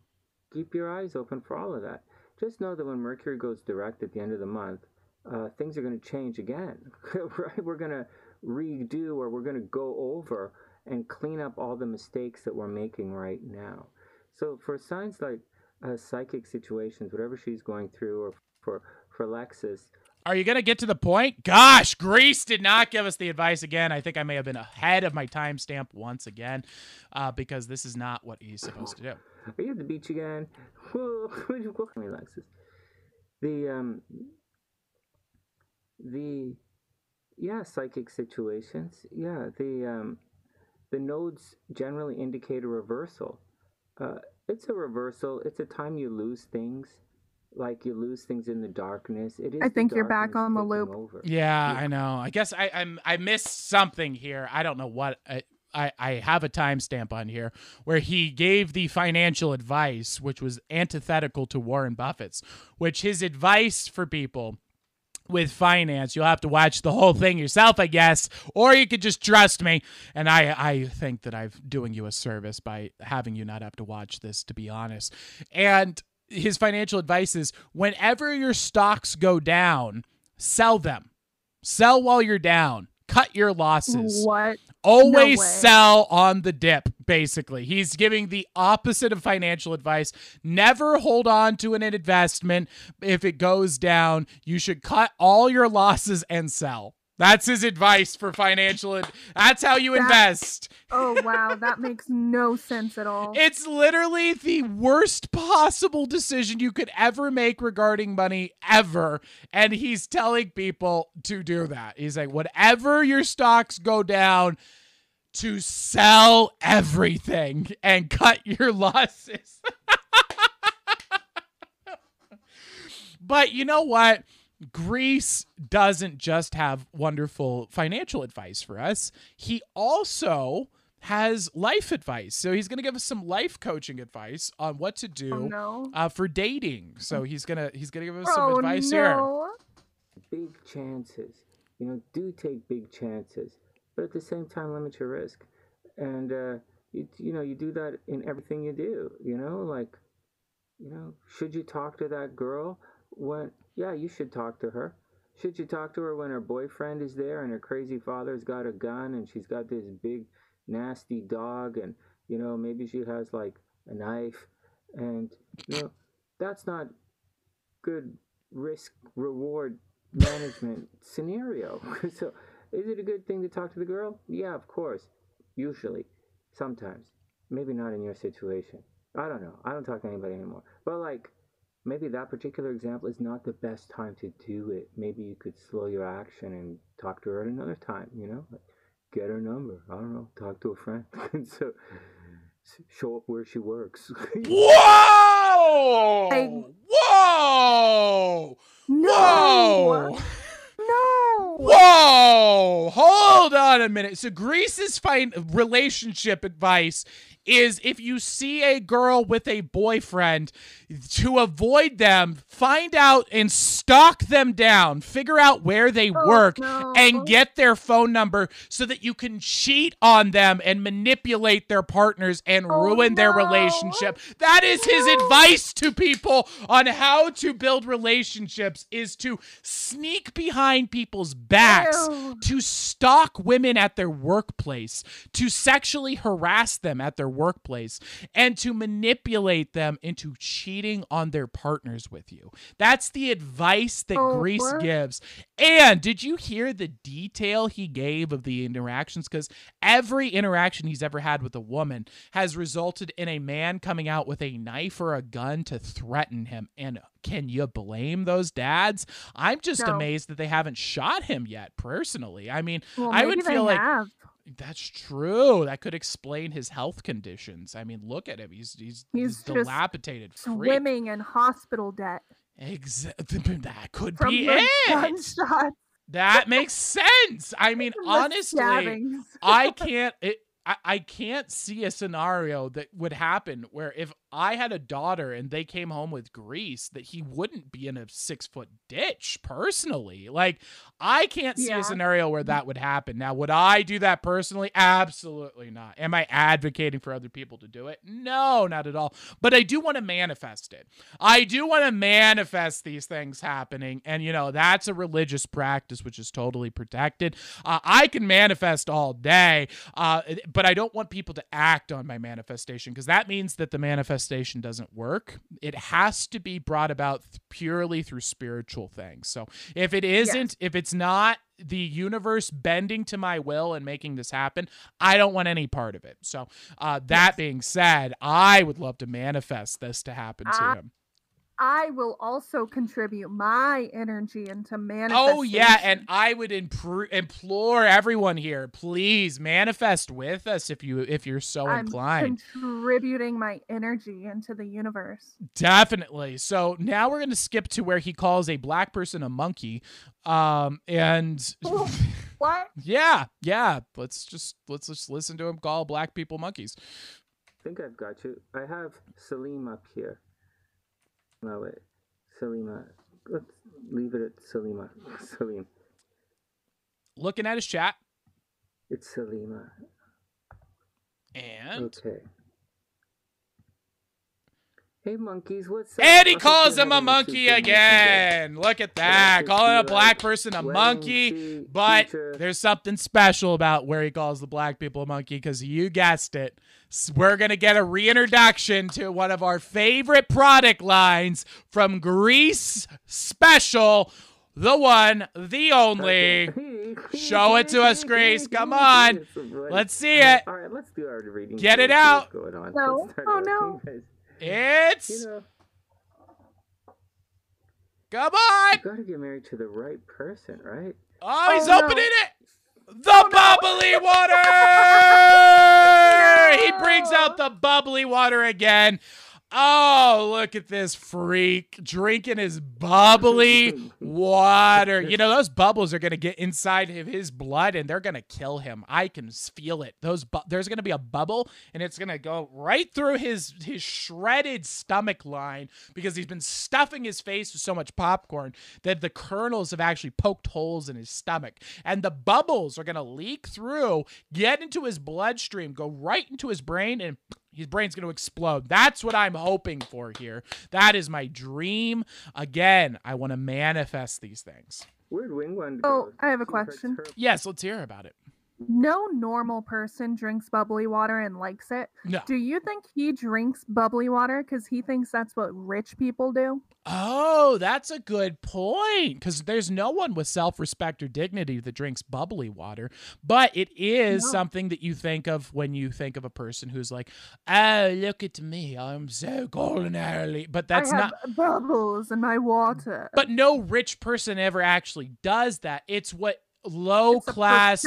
keep your eyes open for all of that. Just know that when Mercury goes direct at the end of the month, uh, things are going to change again, right? We're going to redo or we're going to go over and clean up all the mistakes that we're making right now. So for signs like uh, psychic situations, whatever she's going through, or for for Lexus, Are you going to get to the point? Gosh, Greece did not give us the advice again. I think I may have been ahead of my timestamp once again uh, because this is not what he's supposed to do. are you at the beach again? Whoa, welcome me, Lexus. The um, the yeah, psychic situations. Yeah, the um, the nodes generally indicate a reversal. Uh, it's a reversal. It's a time you lose things, like you lose things in the darkness. It is. I think you're back on the loop. over. Yeah, I know. I guess I I'm, I missed something here. I don't know what. I, I, I have a timestamp on here where he gave the financial advice, which was antithetical to Warren Buffett's, which his advice for people with finance, you'll have to watch the whole thing yourself, I guess, or you could just trust me. And I, I think that I'm doing you a service by having you not have to watch this, to be honest. And his financial advice is whenever your stocks go down, sell them. Sell while you're down. Cut your losses. What? Always way. sell on the dip, basically. He's giving the opposite of financial advice. Never hold on to an investment. If it goes down, you should cut all your losses and sell. That's his advice for financial. Ad- That's how you That- invest. Oh wow, that makes no sense at all. It's literally the worst possible decision you could ever make regarding money ever. And he's telling people to do that. He's like, whatever your stocks go down, to sell everything and cut your losses. but you know what? Greece doesn't just have wonderful financial advice for us. He also has life advice. So he's going to give us some life coaching advice on what to do oh no. uh, for dating. So he's gonna he's gonna give us some Oh advice here. big chances. You know, do take big chances, but at the same time, limit your risk. And uh, you you know, you do that in everything you do. You know, like, you know, should you talk to that girl when? Yeah, you should talk to her. Should you talk to her when her boyfriend is there and her crazy father's got a gun and she's got this big nasty dog and you know maybe she has like a knife and you know that's not good risk reward management scenario. so, is it a good thing to talk to the girl? Yeah, of course. Usually, sometimes, maybe not in your situation. I don't know. I don't talk to anybody anymore. But like, maybe that particular example is not the best time to do it. Maybe you could slow your action and talk to her at another time. You know, like, get her number. I don't know. Talk to a friend. so, show up where she works. Whoa! I- Whoa! No. Whoa! No. Whoa! Hold on a minute. So Greece's fine relationship advice is if you see a girl with a boyfriend, to avoid them, find out and stalk them down, figure out where they Oh, work, no. and get their phone number so that you can cheat on them and manipulate their partners and Oh, ruin their relationship. That is his No. advice to people on how to build relationships is to sneak behind people's backs Ew. to stalk women women at their workplace, to sexually harass them at their workplace, and to manipulate them into cheating on their partners with you. That's the advice that Oh, Greece what? gives. And did you hear the detail he gave of the interactions? Because every interaction he's ever had with a woman has resulted in a man coming out with a knife or a gun to threaten him. And can you blame those dads? I'm just No. amazed that they haven't shot him yet, personally. I mean, Well, I would feel like have. That's true. That could explain his health conditions. I mean, look at him. He's he's, He's he's dilapidated. freak. swimming in hospital debt Exactly. That could from be it. gunshots. That makes sense. I mean, honestly. I can't. It, I, I can't see a scenario that would happen where if I had a daughter and they came home with Greece, that he wouldn't be in a six foot ditch. Personally, like I can't see Yeah. a scenario where that would happen. Now, would I do that personally? Absolutely not. Am I advocating for other people to do it? No, not at all. But I do want to manifest it. I do want to manifest these things happening, and you know that's a religious practice which is totally protected. Uh, I can manifest all day, uh, but I don't want people to act on my manifestation because that means that the manifestation doesn't work. It has to be brought about th- purely through spiritual things. So if it isn't, if it's not the universe bending to my will and making this happen, I don't want any part of it. So uh, that being said, I would love to manifest this to happen to Ah, him. I will also contribute my energy into manifesting. Oh yeah, and I would impr- implore everyone here, please manifest with us if you if you're so I'm inclined. contributing my energy into the universe. Definitely. So now we're going to skip to where he calls a black person a monkey. Um and What? yeah, yeah, let's just let's just listen to him call black people monkeys. I think I've got you. I have Salim up here. No, wait. Salima. Let's leave it at Salima. Salim. Looking at his chat It's Salima. and Okay. Hey monkeys, what's up? And he calls him a monkey again. Look at that. Calling a black person a monkey. But there's something special about where he calls the black people a monkey because you guessed it. S- We're going to get a reintroduction to one of our favorite product lines from Greece Special, the one, the only. Show it to us, Grace. Come on. Let's see it. All right, let's do our reading. Get it out. What's going on. No. Oh, no. It's. You know, Come on. you gotta get married to the right person, right? Oh, he's Oh, no. opening it. The bubbly water. He brings out the bubbly water again. Oh, look at this freak drinking his bubbly water. You know, those bubbles are going to get inside of his blood and they're going to kill him. I can feel it. Those bu- there's going to be a bubble and it's going to go right through his his shredded stomach line because he's been stuffing his face with so much popcorn that the kernels have actually poked holes in his stomach. And the bubbles are going to leak through, get into his bloodstream, go right into his brain and his brain's going to explode. That's what I'm hoping for here. That is my dream. Again, I want to manifest these things. Where'd Wingwand Oh, go? I have a question. Yes, let's hear about it. No normal person drinks bubbly water and likes it. No. Do you think he drinks bubbly water because he thinks that's what rich people do? Oh, that's a good point. Because there's no one with self respect or dignity that drinks bubbly water. But it is No. something that you think of when you think of a person who's like, oh, look at me. I'm so culinarily. But that's I not. bubbles in my water. But no rich person ever actually does that. It's what low It's class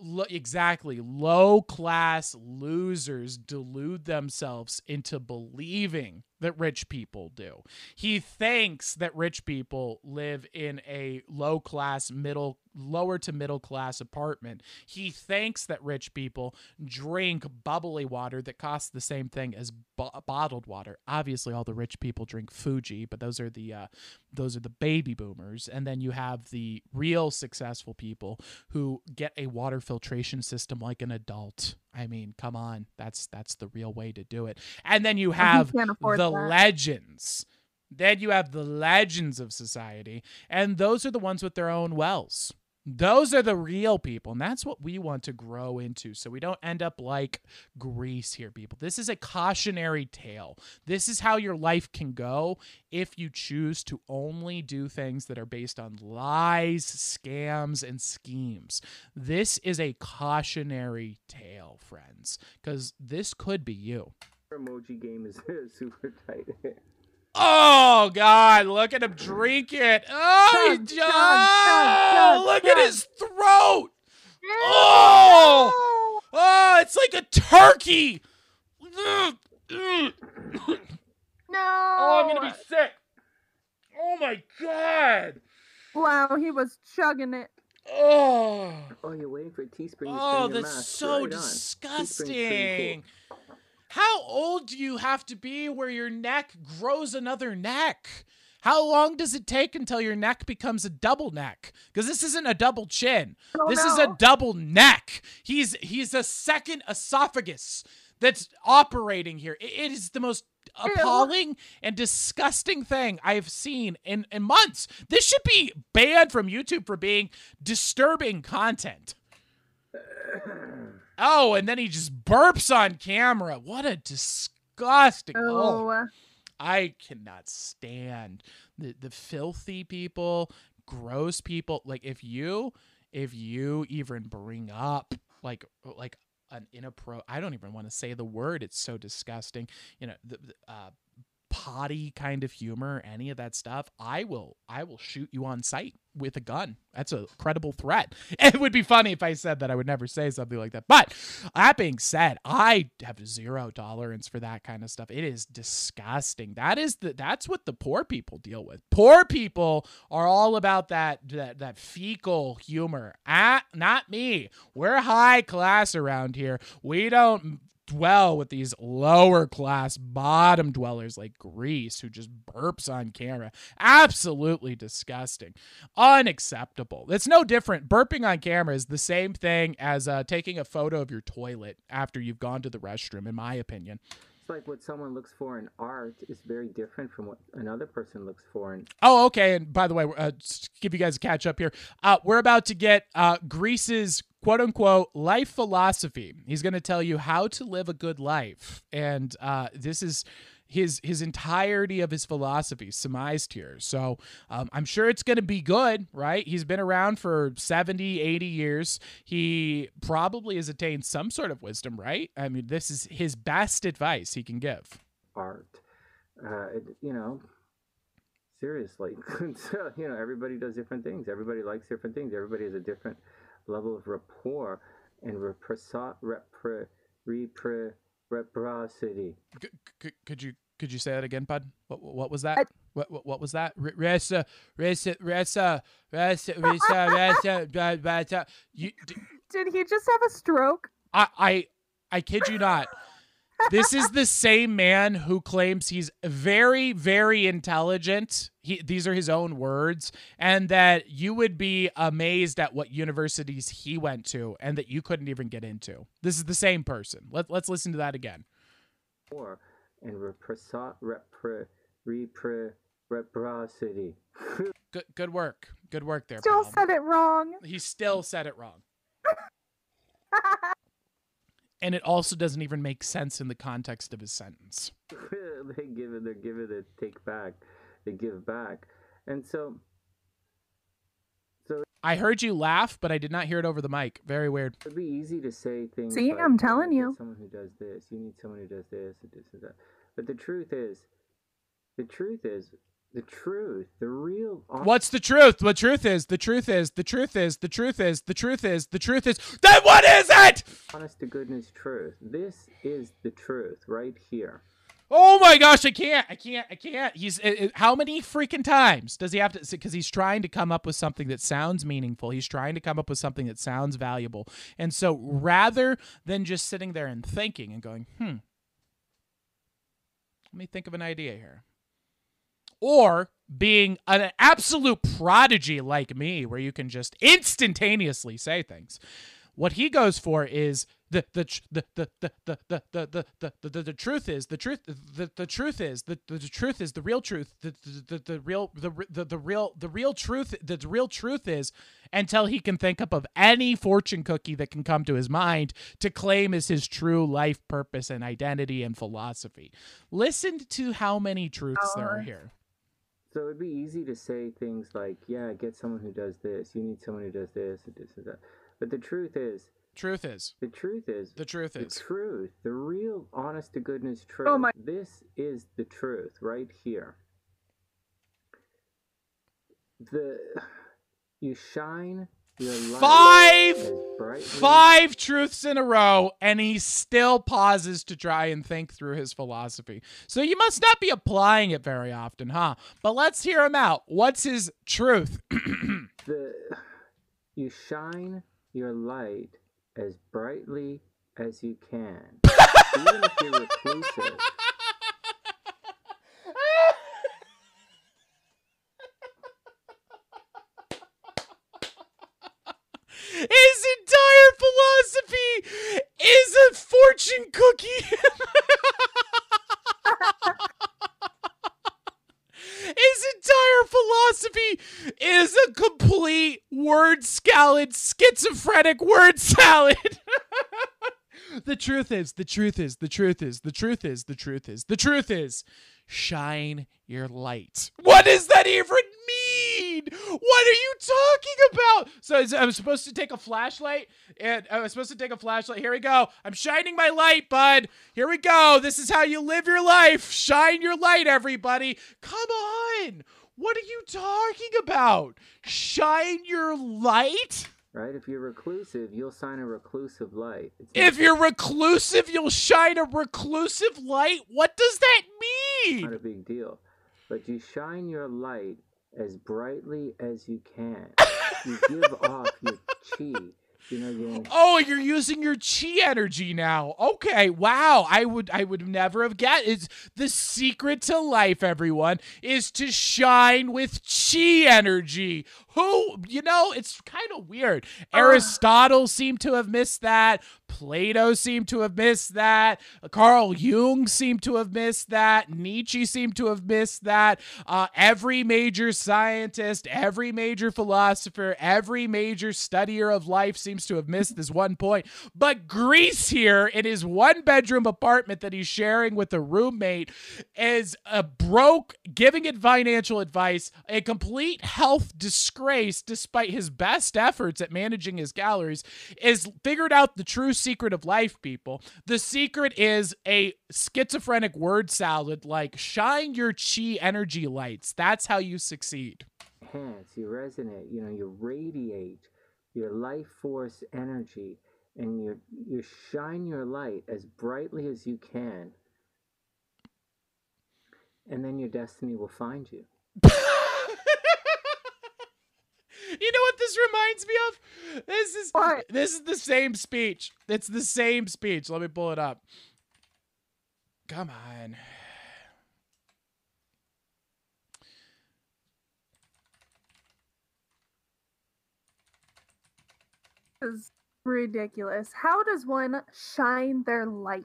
lo- exactly low class losers delude themselves into believing that rich people do. He thinks that rich people live in a low class middle lower to middle class apartment. He thinks that rich people drink bubbly water that costs the same thing as bo- bottled water. Obviously all the rich people drink Fuji, but those are the uh, those are the baby boomers and then you have the real successful people who get a water filtration system like an adult i mean come on that's that's the real way to do it and then you have the that. legends then you have the legends of society and those are the ones with their own wells Those are the real people, and that's what we want to grow into so we don't end up like Greece here, people. This is a cautionary tale. This is how your life can go if you choose to only do things that are based on lies, scams, and schemes. This is a cautionary tale, friends, because this could be you. Emoji game is super tight. Oh God! Look at him drink it. Oh, he Chug, just, chug, chug, chug, look at his throat. Oh, oh, it's like a turkey. Ugh, ugh. No. Oh, I'm gonna be sick. Oh my God. Wow, he was chugging it. Oh. oh, you're waiting for a teaspoon. Oh, spin your that's so Right on. Teaspoon's pretty disgusting. cool. How old do you have to be where your neck grows another neck? How long does it take until your neck becomes a double neck? Because this isn't a double chin. Oh, this is a double neck. He's he's a second esophagus that's operating here. It is the most appalling and disgusting thing I've seen in, in months. This should be banned from YouTube for being disturbing content. Oh, and then he just burps on camera. What a disgusting. Oh, Oh, I cannot stand the the filthy people, gross people. Like if you if you even bring up like like an inappro I don't even want to say the word. It's so disgusting. You know, the, the, uh potty kind of humor, any of that stuff, I will I will shoot you on sight with a gun. That's a credible threat. It would be funny if I said that I would never say something like that. But that being said, I have zero tolerance for that kind of stuff. It is disgusting. That is the that's what the poor people deal with. Poor people are all about that that, that fecal humor. Ah, not me. We're high class around here. We don't dwell with these lower class bottom dwellers like Greece who just burps on camera. Absolutely disgusting. Unacceptable. It's no different. Burping on camera is the same thing as uh, taking a photo of your toilet after you've gone to the restroom, in my opinion. It's like what someone looks for in art is very different from what another person looks for in Oh, okay. And by the way, uh, give you guys a catch up here. Uh, we're about to get uh, Greece's quote unquote life philosophy. He's going to tell you how to live a good life, and uh, this is his his entirety of his philosophy surmised here. So um, I'm sure it's going to be good, right? He's been around for 70, 80 years. He probably has attained some sort of wisdom, right? I mean, this is his best advice he can give. art. Uh, you know, seriously, so, you know, everybody does different things. Everybody likes different things. Everybody has a different level of rapport and represa- repre- repre- reciprocity. C- c- could you could you say that again, bud? What what was that? I- What, what what was that? R- Resa resa resa resa resa resa ba- ba- You d- did he just have a stroke? I I I kid you not. This is the same man who claims he's very, very intelligent. He, these are his own words, and that you would be amazed at what universities he went to, and that you couldn't even get into. This is the same person. Let, let's listen to that again. Rapport and represa- repre- repre- reciprocity. Good, good work. Good work there. Still pal. said it wrong. He still said it wrong. And it also doesn't even make sense in the context of his sentence. they give it, they're giving it, take back, they give back, and so So I heard you laugh, but I did not hear it over the mic. Very weird. it'd be easy to say things. See, like, I'm "Oh, telling you." someone who does this. You need someone who does this and this and that. But the truth is, the truth is, the truth, the real. What's the truth? The truth is, the truth is, the truth is, the truth is, the truth is, the truth is. Then what is it? honest to goodness truth? This is the truth right here. Oh my gosh, I can't, I can't, I can't. He's it, it- how many freaking times does he have to? Because he's trying to come up with something that sounds meaningful. He's trying to come up with something that sounds valuable. And so, rather than just sitting there and thinking and going, hmm, let me think of an idea here, or being an absolute prodigy like me, where you can just instantaneously say things. What he goes for is the the the the the the the the the, the, the, the truth is the truth the, the truth is the, the, truth is the real truth the, the, the, real the, the the real the real truth the real truth is until he can think up of any fortune cookie that can come to his mind to claim as his true life purpose and identity and philosophy listen to how many truths there are Oh. here So it'd be easy to say things like, "Yeah, get someone who does this. You need someone who does this and this and that." But the truth is, truth is the truth is, the truth the is truth, the real, honest to goodness oh truth. Oh my- This is the truth right here. The you shine your light Five! five truths in a row and he still pauses to try and think through his philosophy. So you must not be applying it very often, huh? But let's hear him out. What's his truth? the you shine your light as brightly as you can even if you're reclusive his entire philosophy is a fortune cookie. His entire philosophy is a complete word salad, schizophrenic word salad. the truth is, the truth is, the truth is, the truth is, the truth is, the truth is, shine your light. What does that even mean? What are you talking about? So I'm supposed to take a flashlight, and I was supposed to take a flashlight. Here we go. I'm shining my light, bud. Here we go. This is how you live your life. Shine your light, everybody. Come on. What are you talking about? Shine your light? right if you're reclusive you'll shine a reclusive light If you're reclusive, you'll shine a reclusive light? What does that mean? not a big deal but you shine your light as brightly as you can you give off your chi Oh, you're using your chi energy now. Okay, wow. I would I would never have get it's the secret to life, everyone, is to shine with chi energy. Who you know, it's kind of weird. Aristotle seemed to have missed that. Plato seemed to have missed that. Carl Jung seemed to have missed that. Nietzsche seemed to have missed that. Uh, every major scientist, every major philosopher, every major studier of life seems to have missed this one point. But Greece here in his one bedroom apartment that he's sharing with a roommate is a broke, giving it financial advice, a complete health disgrace despite his best efforts at managing his galleries, is figured out the true secret of life, people. The secret is a schizophrenic word salad like shine your chi energy lights. That's how you succeed. enhance you resonate you know you radiate your life force energy and you you shine your light as brightly as you can and then your destiny will find you You know what this reminds me of? This is What? this is the same speech. It's the same speech. Let me pull it up. Come on. is ridiculous. How does one shine their light?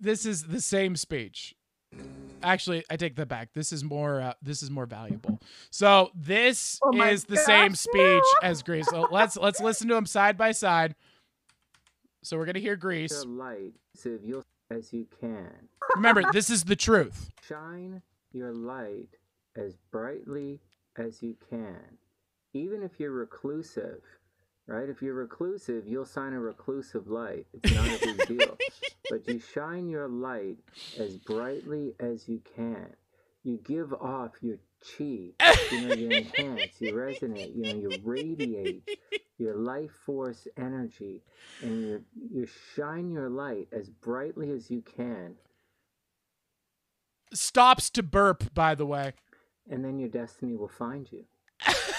This is the same speech. Actually, I take that back. This is more uh, this is more valuable. So, this Oh is the same speech no. as Greece. So let's let's listen to them side by side. So, we're going to hear Greece. your light so you'll as you can Remember, this is the truth. shine your light as brightly as you can even if you're reclusive right? If you're reclusive you'll sign a reclusive light. It's not a big deal. But you shine your light as brightly as you can. You give off your chi you know you enhance you resonate you know you radiate your life force energy and you you shine your light as brightly as you can. Stops to burp, by the way. and then your destiny will find you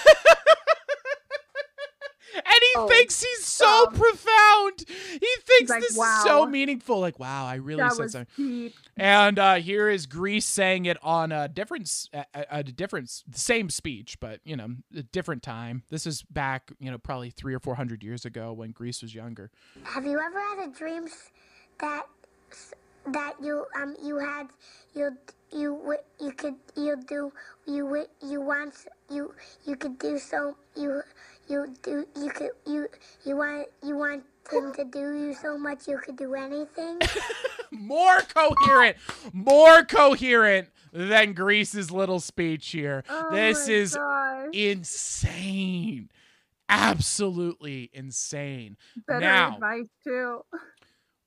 Oh, thinks he's so um, profound. He thinks like, this is so meaningful. Like, wow, I really that said something. deep. And uh, here is Greece saying it on a different, s- a, a- a different, same speech, but you know, a different time. This is back, you know, probably three or four hundred years ago when Greece was younger. Have you ever had a dream that that you um you had you you you could you do you you want you you could do so you you do you could you you want you want him to do you so much you could do anything? More coherent, more coherent than Greece's little speech here. Oh this is gosh. insane. Absolutely insane. better now- advice too.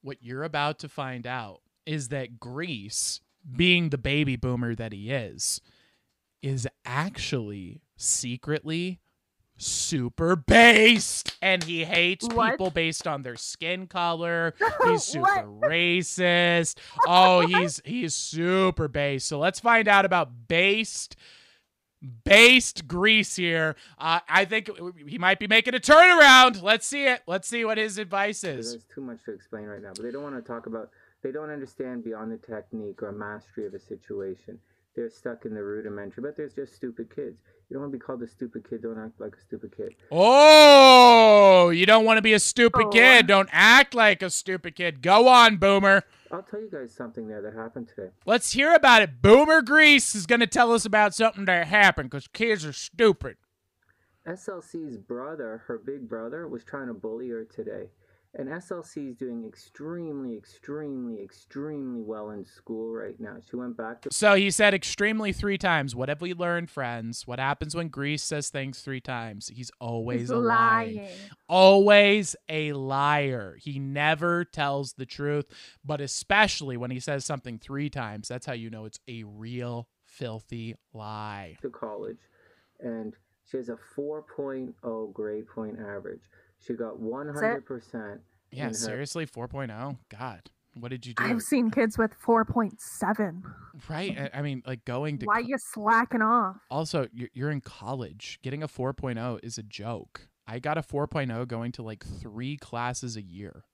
what you're about to find out is that Greece, being the baby boomer that he is, is actually secretly super based and he hates What? people based on their skin color. He's super racist. Oh, he's he's super based. So let's find out about based based Greece here. Uh, I think he might be making a turnaround. Let's see it. Let's see what his advice is. There's too much to explain right now, but they don't want to talk about. They don't understand beyond the technique or mastery of a situation. They're stuck in the rudimentary, but there's just stupid kids. You don't want to be called a stupid kid. Don't act like a stupid kid. Oh, you don't want to be a stupid Oh. kid. Don't act like a stupid kid. Go on, Boomer. I'll tell you guys something there that happened today. Let's hear about it. Boomer Greece is going to tell us about something that happened because kids are stupid. SLC's brother, her big brother, was trying to bully her today. And SLC is doing extremely, extremely, extremely well in school right now. She went back to So he said extremely three times. What have we learned, friends? What happens when Greece says things three times? He's always He's a liar. lying. Always a liar. He never tells the truth, but especially when he says something three times, that's how you know it's a real filthy lie. to college, and she has a 4.0 grade point average. She got 100%. Yeah, in her- seriously, 4.0. God, what did you do? I've seen kids with 4.7. right? I- I mean, like going to Why co- you slacking off? also you're, you're in college. Getting a 4.0 is a joke. I got a 4.0 going to like three classes a year.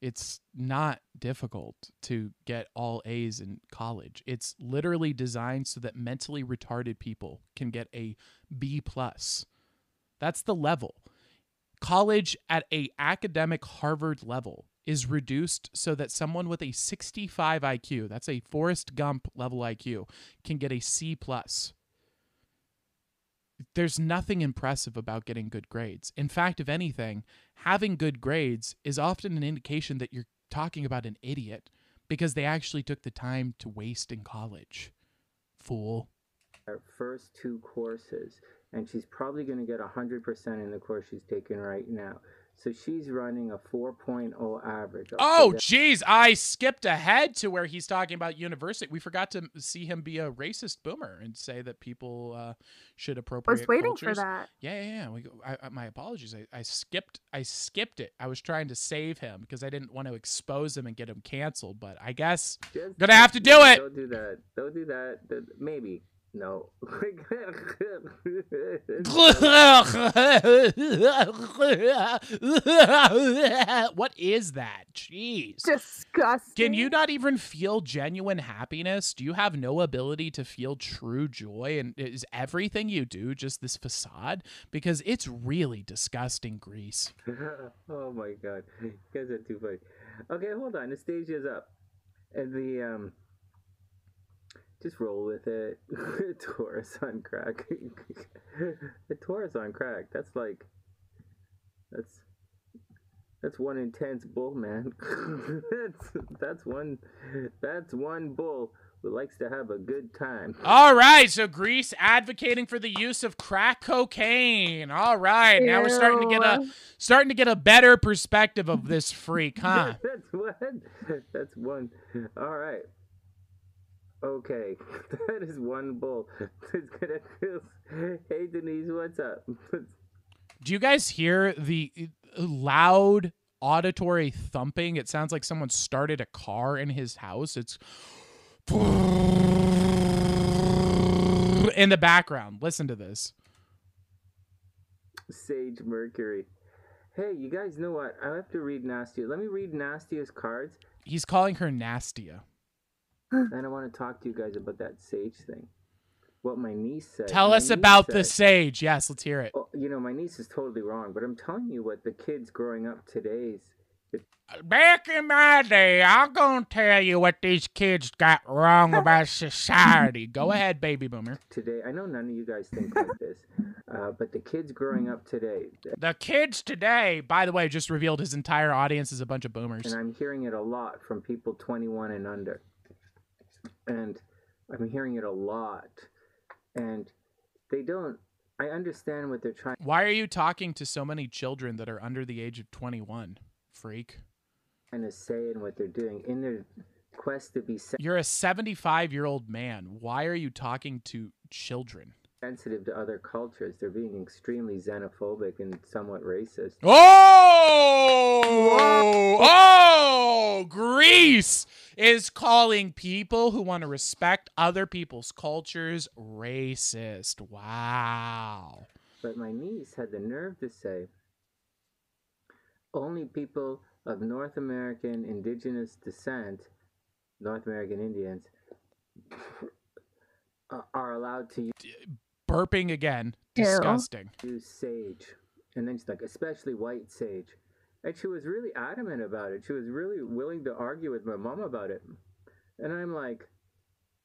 It's not difficult to get all A's in college. It's literally designed so that mentally retarded people can get a B plus. That's the level. College at a academic Harvard level is reduced so that someone with a 65 IQ, that's a Forrest Gump level IQ, can get a C plus. There's nothing impressive about getting good grades. In fact, if anything, having good grades is often an indication that you're talking about an idiot because they actually took the time to waste in college. Fool. Our first two courses, and she's probably going to get 100% in the course she's taking right now. So she's running a 4.0 average. I'll Oh, that. geez, I skipped ahead to where he's talking about university. We forgot to see him be a racist boomer and say that people uh, should I was waiting cultures. for that. Yeah, yeah, yeah. We, I, I, my apologies. I, I skipped. I skipped it. I was trying to save him because I didn't want to expose him and get him canceled. But I guess Just- gonna have to do it. Don't do that. Don't do that. Maybe. No. what is that? Jeez. Disgusting. Can you not even feel genuine happiness? Do you have no ability to feel true joy? And is everything you do just this facade? Because it's really disgusting, Greece. oh my god. You guys are too funny. Okay, hold on. The stage is up. And the um just roll with it. Taurus on crack. the Taurus on crack. That's like that's that's one intense bull, man. that's that's one that's one bull who likes to have a good time. All right, so Greece advocating for the use of crack cocaine. All right, now we're starting to get a starting to get a better perspective of this freak, huh? that's one. That's one. All right. Okay, that is one bull. It's gonna feel. Hey Denise, what's up? Do you guys hear the uh, loud auditory thumping? It sounds like someone started a car in his house. It's in the background. Listen to this. Sage Mercury. Hey, you guys know what? I have to read Nastia. Let me read Nastia's cards. He's calling her Nastia. Then I want to talk to you guys about that sage thing. What my niece said. Tell My us about the sage. Yes, let's hear it. Oh, you know, my niece is totally wrong, but I'm telling you what the kids growing up today's. Back in my day, I'm gonna tell you what these kids got wrong about society. Go ahead, baby boomer. Today, I know none of you guys think like this, uh, but the kids growing up today, The kids today, by the way, just revealed his entire audience is a bunch of boomers. and I'm hearing it a lot from people 21 and under. And I'm hearing it a lot. And they don't, I understand what they're trying Why are you talking to so many children that are under the age of 21? Freak. to say and what they're doing in their quest to be You're a 75 year old man. Why are you talking to children? Sensitive to other cultures. They're being extremely xenophobic and somewhat racist. Oh! Oh! Greece is calling people who want to respect other people's cultures racist. Wow. But my niece had the nerve to say only people of North American indigenous descent, North American Indians, are allowed to Burping again. Disgusting. use sage. And then she's like, especially white sage. And she was really adamant about it. She was really willing to argue with my mom about it. And I'm like,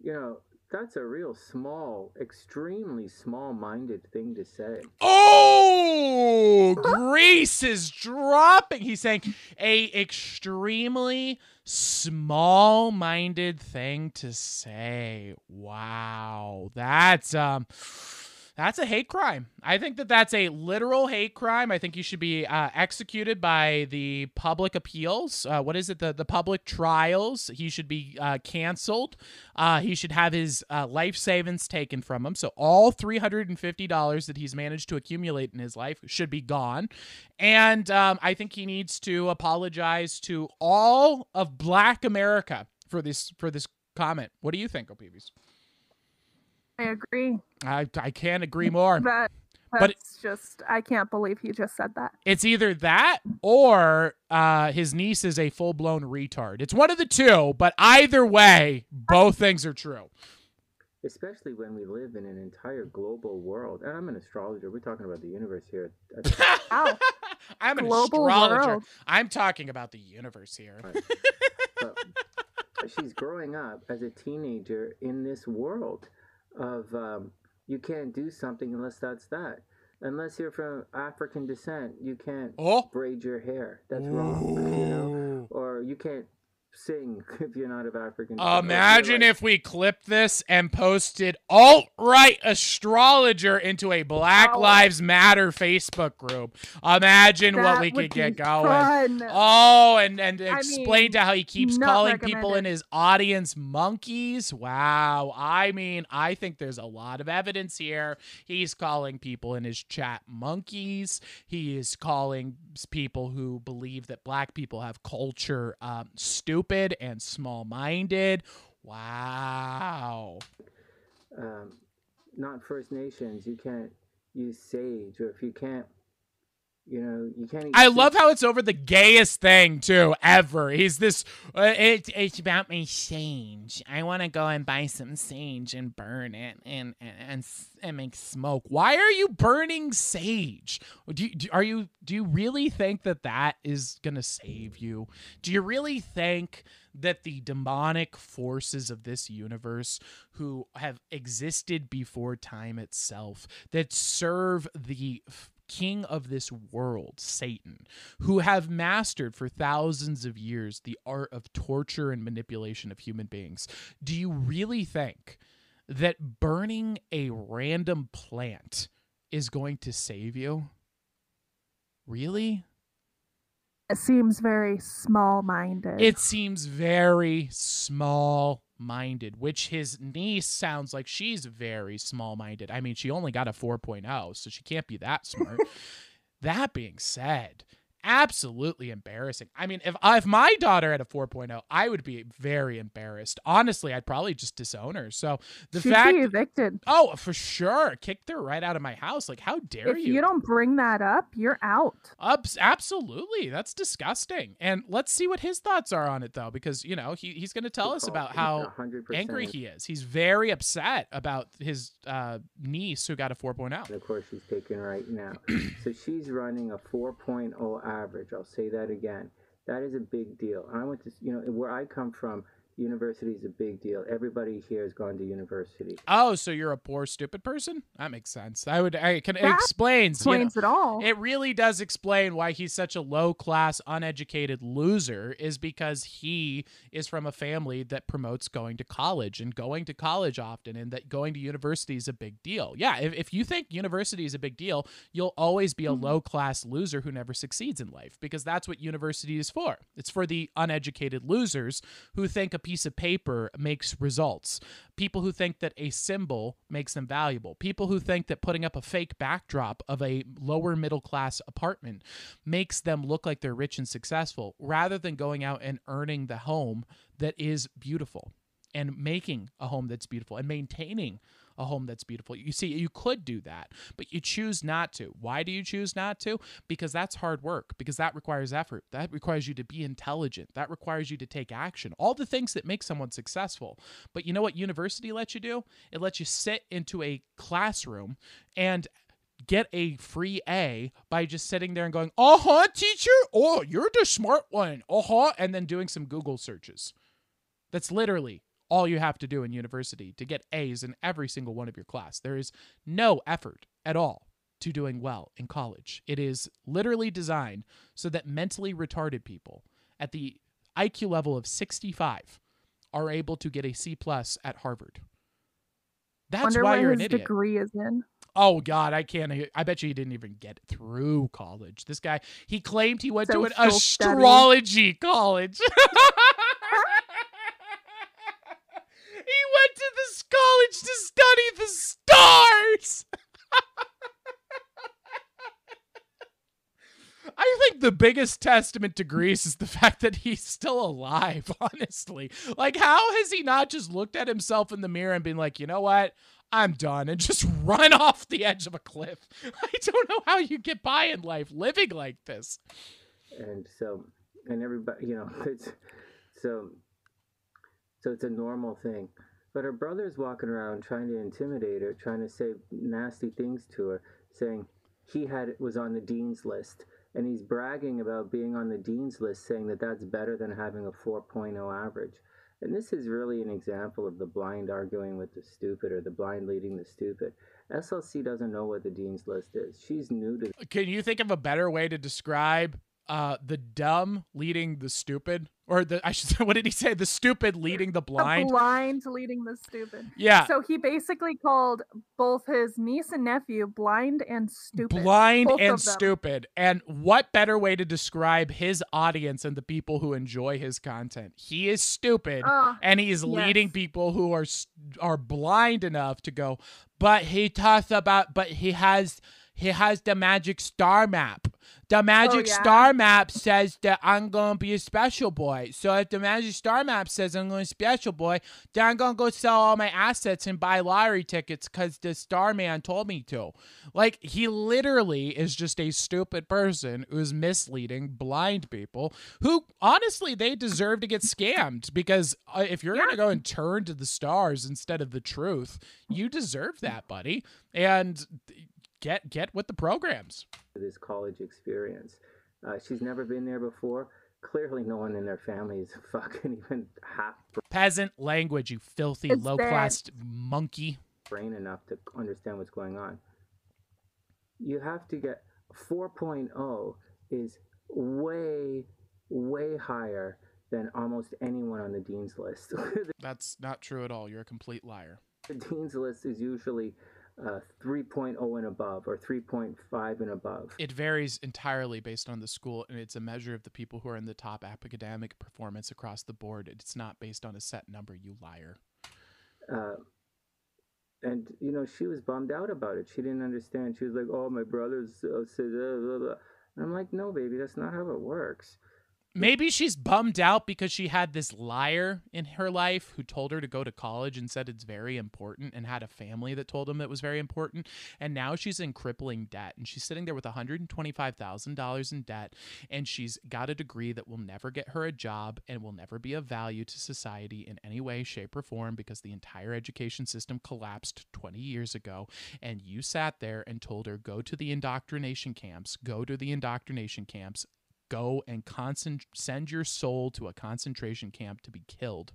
you know, that's a real small, extremely small minded thing to say. Oh, Greece is dropping. He's saying a extremely small-minded thing to say. Wow, that's um, that's a hate crime. I think that that's a literal hate crime. I think you should be uh, executed by the public appeals. Uh, what is it? The the public trials. He should be uh, canceled. Uh, he should have his uh, life savings taken from him. So all three hundred and fifty dollars that he's managed to accumulate in his life should be gone. And um, I think he needs to apologize to all of Black America for this for this comment. What do you think, OPBs? I agree. I I can't agree more. That But it's just I can't believe he just said that. It's either that or uh, his niece is a full blown retard. It's one of the two, but either way, both things are true. Especially when we live in an entire global world. And I'm an astrologer. We're talking about the universe here. Wow. I'm an Global astrologer. world. I'm talking about the universe here. but she's growing up as a teenager in this world of um, you can't do something unless that's that. Unless you're from African descent, you can't Oh. braid your hair. That's wrong. You know? Or you can't sing if you're not of African. Imagine if we clipped this and posted alt right astrologer into a Black Oh. Lives Matter Facebook group. Imagine what we could get going. fun. Oh, and and I explain mean, to how he keeps calling people in his audience monkeys. Wow. I mean, I think there's a lot of evidence here. He's calling people in his chat monkeys. He is calling people who believe that black people have culture um, stupid and small-minded. Wow. um, not First Nations, you can't use sage, or if you can't, you know, you can't. I love how it's over the gayest thing too ever. He's this. Uh, it, it's about my sage. I want to go and buy some sage and burn it and and and, and make smoke. Why are you burning sage? Do you, do, are you do you really think that that is gonna save you? Do you really think that the demonic forces of this universe who have existed before time itself that serve the f- king of this world, Satan, who have mastered for thousands of years the art of torture and manipulation of human beings. Do you really think that burning a random plant is going to save you? Really? It seems very small-minded. It seems very small minded, which his niece sounds like she's very small minded. I mean, she only got a 4.0, so she can't be that smart. that being said, absolutely embarrassing. I mean, if if my daughter had a 4.0, I would be very embarrassed. Honestly, I'd probably just disown her. So the She'd fact, be evicted. oh, for sure, kicked her right out of my house. Like, how dare you? If you don't bring that up, you're out. Abs- absolutely, that's disgusting. And let's see what his thoughts are on it, though, because you know he, he's going to tell us about how 100%. angry he is. He's very upset about his uh, niece who got a 4.0. And of course, she's taking right now. so she's running a 4.0 average. I'll say that again. That is a big deal. And I went to, you know, where I come from, university is a big deal. Everybody here has gone to university. Oh, so you're a poor, stupid person? That makes sense. I would. I can. It That explains. you know, Explains it all. It really does explain why he's such a low class, uneducated loser, is because he is from a family that promotes going to college and going to college often, and that going to university is a big deal. Yeah, if, if you think university is a big deal, you'll always be a mm-hmm. low class loser who never succeeds in life because that's what university is for. It's for the uneducated losers who think a piece of paper makes results. People who think that a symbol makes them valuable, people who think that putting up a fake backdrop of a lower middle class apartment makes them look like they're rich and successful, rather than going out and earning the home that is beautiful and making a home that's beautiful and maintaining a home that's beautiful. You see, you could do that, but you choose not to. Why do you choose not to? Because that's hard work, because that requires effort. That requires you to be intelligent. That requires you to take action. All the things that make someone successful. But you know what university lets you do? It lets you sit into a classroom and get a free A by just sitting there and going, uh huh, teacher. Oh, you're the smart one. Uh huh. And then doing some Google searches. That's literally all you have to do in university to get A's in every single one of your class. There is no effort at all to doing well in college. It is literally designed so that mentally retarded people at the IQ level of 65 are able to get a C plus at Harvard. That's Wonder why you're his an idiot. degree is in. Oh God, I can't. I bet you he didn't even get through college. This guy, he claimed he went to an astrology college. he went to this college to study the stars. I think the biggest testament to Greece is the fact that he's still alive, honestly. Like, how has he not just looked at himself in the mirror and been like, you know what? I'm done and just run off the edge of a cliff. I don't know how you get by in life living like this. and so and everybody you know it's so so it's a normal thing but her brother's walking around trying to intimidate her trying to say nasty things to her saying he had was on the dean's list and he's bragging about being on the dean's list saying that that's better than having a 4.0 average. And this is really an example of the blind arguing with the stupid or the blind leading the stupid. Slc doesn't know what the dean's list is. She's new to Can you think of a better way to describe uh, the dumb leading the stupid? Or the, I should say, what did he say? The stupid leading the blind? The blind leading the stupid. Yeah. So he basically called both his niece and nephew blind and stupid. blind Both and stupid. And what better way to describe his audience and the people who enjoy his content? He is stupid Ah, and he is leading yes. people who are are blind enough to go, but he talks about but he has he has the magic star map. The magic Oh, yeah? star map says that I'm gonna be a special boy. So if the magic star map says I'm gonna be a special boy, then I'm gonna go sell all my assets and buy lottery tickets because the star man told me to. Like he literally is just a stupid person who's misleading blind people who honestly they deserve to get scammed because uh, if you're gonna go and turn to the stars instead of the truth, you deserve that, buddy. And get get with the programs. this college experience. Uh, she's never been there before. Clearly, no one in their family is fucking even half Peasant language, you filthy It's low class monkey. brain enough to understand what's going on. You have to get 4.0 is way, way higher than almost anyone on the dean's list. That's not true at all. You're a complete liar. the dean's list is usually uh, 3.0 and above or 3.5 and above. It varies entirely based on the school, and it's a measure of the people who are in the top academic performance across the board. It's not based on a set number, you liar. uh, and you know she was bummed out about it. She didn't understand. She was like, "Oh, my brothers uh, said." Blah, blah, blah. And I'm like, no, baby, that's not how it works. Maybe she's bummed out because she had this liar in her life who told her to go to college and said it's very important and had a family that told him it was very important. And now she's in crippling debt and she's sitting there with $125,000 in debt and she's got a degree that will never get her a job and will never be of value to society in any way, shape, or form because the entire education system collapsed 20 years ago. And you sat there and told her, go to the indoctrination camps, go to the indoctrination camps, go and concent- send your soul to a concentration camp to be killed.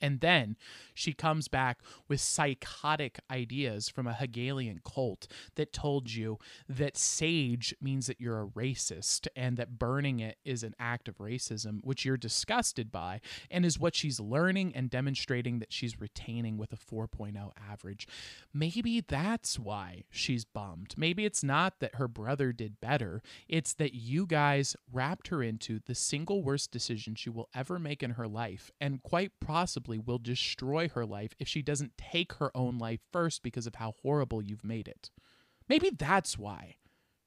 And then she comes back with psychotic ideas from a Hegelian cult that told you that sage means that you're a racist and that burning it is an act of racism, which you're disgusted by, and is what she's learning and demonstrating that she's retaining with a 4.0 average. Maybe that's why she's bummed. Maybe it's not that her brother did better, it's that you guys wrapped her into the single worst decision she will ever make in her life, and quite possibly will destroy her life if she doesn't take her own life first because of how horrible you've made it. Maybe that's why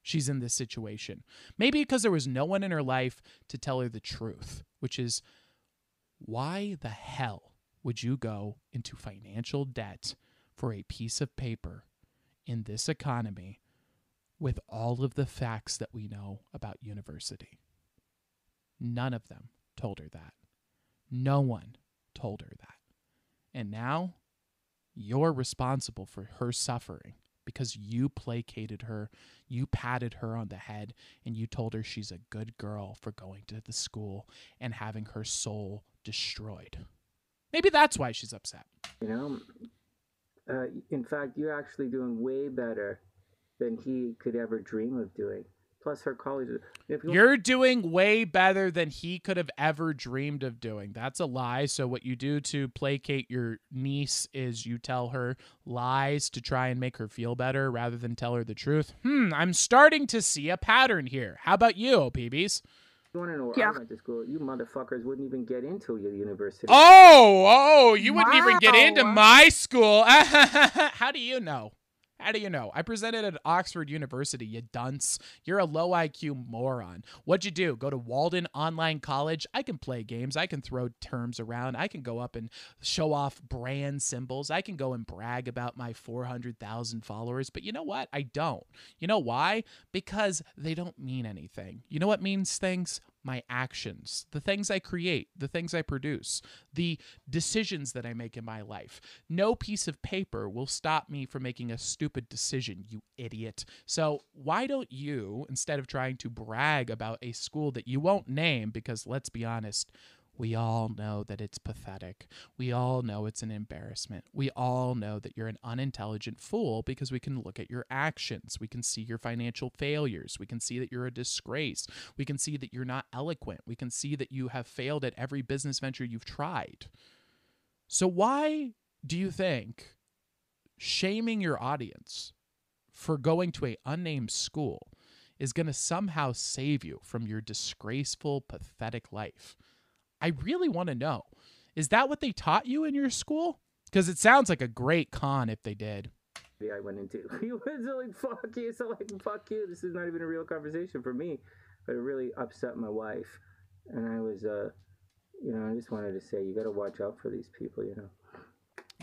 she's in this situation. Maybe because there was no one in her life to tell her the truth, which is why the hell would you go into financial debt for a piece of paper in this economy with all of the facts that we know about university? None of them told her that. No one told her that. And now you're responsible for her suffering because you placated her, you patted her on the head, and you told her she's a good girl for going to the school and having her soul destroyed. Maybe that's why she's upset. You know, uh, in fact, you're actually doing way better than he could ever dream of doing. Plus, her college. If you You're doing way better than he could have ever dreamed of doing. That's a lie. So, what you do to placate your niece is you tell her lies to try and make her feel better rather than tell her the truth. Hmm, I'm starting to see a pattern here. How about you, PBs? you want to know where Yeah. I went to school, you motherfuckers wouldn't even get into your university. Oh, oh, you wouldn't even get into my school. How do you know? How do you know? I presented at Oxford University, you dunce. You're a low IQ moron. What'd you do? Go to Walden Online College? I can play games. I can throw terms around. I can go up and show off brand symbols. I can go and brag about my 400,000 followers. But you know what? I don't. You know why? Because they don't mean anything. You know what means things? My actions, the things I create, the things I produce, the decisions that I make in my life. No piece of paper will stop me from making a stupid decision, you idiot. So, why don't you, instead of trying to brag about a school that you won't name, because let's be honest, we all know that it's pathetic. We all know it's an embarrassment. We all know that you're an unintelligent fool because we can look at your actions. We can see your financial failures. We can see that you're a disgrace. We can see that you're not eloquent. We can see that you have failed at every business venture you've tried. So, why do you think shaming your audience for going to a unnamed school is going to somehow save you from your disgraceful, pathetic life? I really want to know. Is that what they taught you in your school? Because it sounds like a great con if they did. I went into. He was like, "Fuck you!" So like, "Fuck you!" This is not even a real conversation for me, but it really upset my wife, and I was, uh, you know, I just wanted to say, you got to watch out for these people, you know.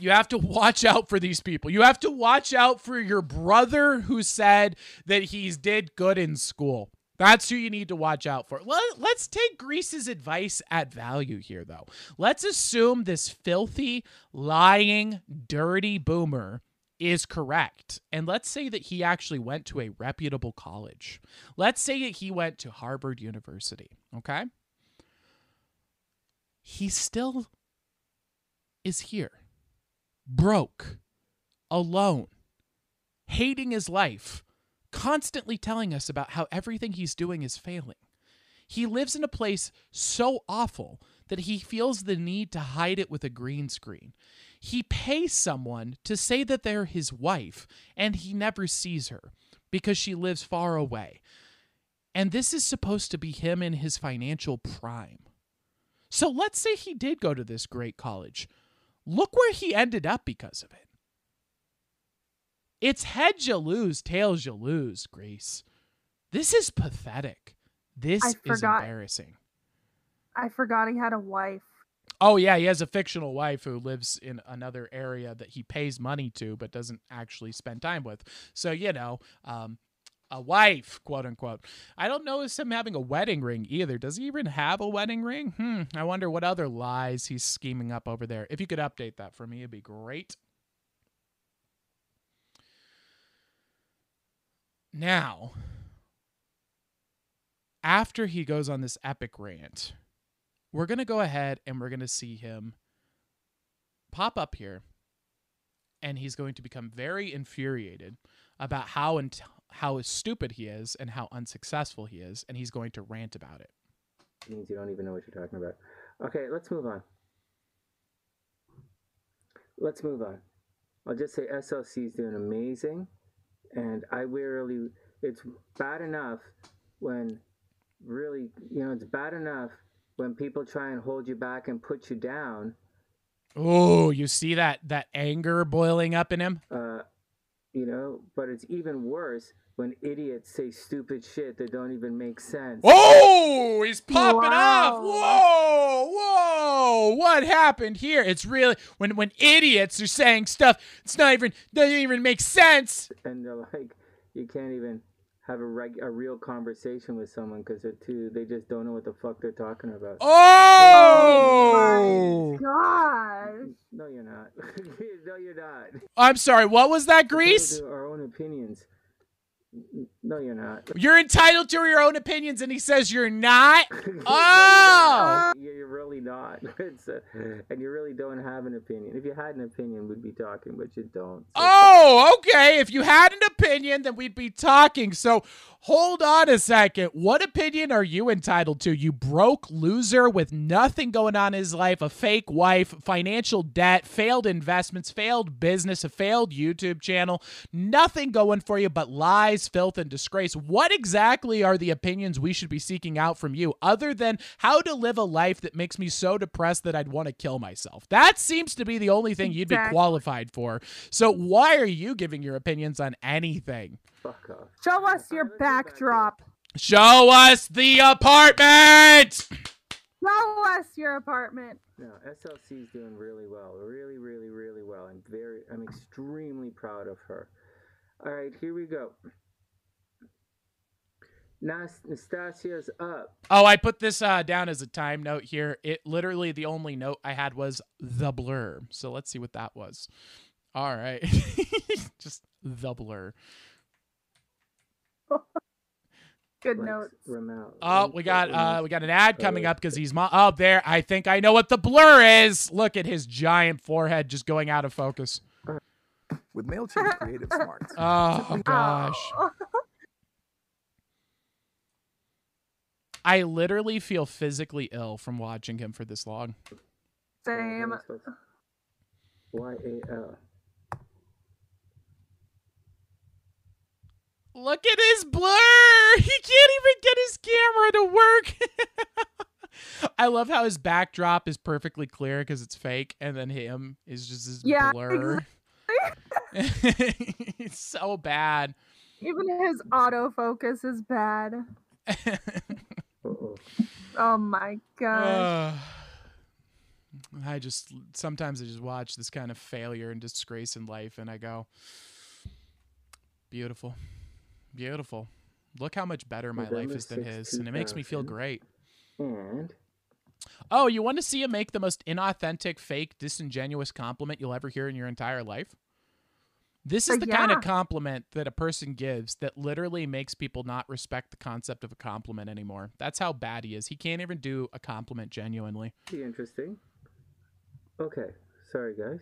You have to watch out for these people. You have to watch out for your brother who said that he's did good in school. That's who you need to watch out for. Let, let's take Greece's advice at value here, though. Let's assume this filthy, lying, dirty boomer is correct. And let's say that he actually went to a reputable college. Let's say that he went to Harvard University, okay? He still is here, broke, alone, hating his life, constantly telling us about how everything he's doing is failing. He lives in a place so awful that he feels the need to hide it with a green screen. He pays someone to say that they're his wife, and he never sees her because she lives far away. And this is supposed to be him in his financial prime. So let's say he did go to this great college. Look where he ended up because of it. It's heads you lose, tails you lose, Grace. This is pathetic. This I is forgot. embarrassing. I forgot he had a wife. Oh yeah, he has a fictional wife who lives in another area that he pays money to but doesn't actually spend time with. So you know, um, a wife, quote unquote. I don't notice him having a wedding ring either. Does he even have a wedding ring? Hmm. I wonder what other lies he's scheming up over there. If you could update that for me, it'd be great. Now, after he goes on this epic rant, we're going to go ahead and we're going to see him pop up here and he's going to become very infuriated about how and how stupid he is and how unsuccessful he is and he's going to rant about it. means you don't even know what you're talking about. Okay, let's move on. Let's move on. I'll just say SLC is doing amazing, and I really, it's bad enough when really, you know, it's bad enough when people try and hold you back and put you down. Oh, you see that that anger boiling up in him? Uh, you know, but it's even worse when idiots say stupid shit that don't even make sense. Oh, he's popping off. Whoa, whoa. What happened here? It's really when when idiots are saying stuff it's not even doesn't even make sense. and they're like, you can't even have a reg- a real conversation with someone because they're too they just don't know what the fuck they're talking about. Oh! oh gosh. No, you're not. no, you're not. I'm sorry. What was that, We'll Grease? our own opinions. No, you're not. You're entitled to your own opinions, and he says you're not. Oh! You're you're really not. It's uh and you really don't have an opinion. If you had an opinion, we'd be talking, but you don't. So Oh, okay. If you had an opinion, then we'd be talking. So hold on a second. What opinion are you entitled to? You broke loser with nothing going on in his life, a fake wife, financial debt, failed investments, failed business, a failed YouTube channel, nothing going for you but lies, filth, and disgrace. What exactly are the opinions we should be seeking out from you, other than how to live a life that makes me so depressed that I'd want to kill myself? That seems to be the only thing you'd be qualified for. So why are you giving your opinions on anything? fuck. Show us your Alright, let's go back to it. backdrop. Show us the apartment. Show us your apartment. No, SLC is doing really well. Really, really, really well. I'm very, I'm extremely proud of her. All right, here we go. Nas- Nastasia's up. Oh, I put this uh, down as a time note here. It literally the only note I had was the blur. So let's see what that was. All right, just the blur. Good Lex notes. Oh, we got uh we got an ad coming up because he's mo- oh there. I think I know what the blur is. Look at his giant forehead just going out of focus. With MailChimp Creative Smart. Oh gosh. Oh. I literally feel physically ill from watching him for this long. Same. Y A L. Look at his blur. He can't even get his camera to work. I love how his backdrop is perfectly clear because it's fake, and then him is just this Yeah, blur. it's so bad. Even his autofocus is bad. Oh my god. Ugh. I just sometimes I just watch this kind of failure and disgrace in life, and I go, beautiful, beautiful. Look how much better my life is than 6th, his, and it makes me feel great. And Oh, you want to see him make the most inauthentic, fake, disingenuous compliment you'll ever hear in your entire life? This is the kind of compliment that a person gives that literally makes people not respect the concept of a compliment anymore. That's how bad he is. He can't even do a compliment genuinely. be interesting. Okay, sorry guys.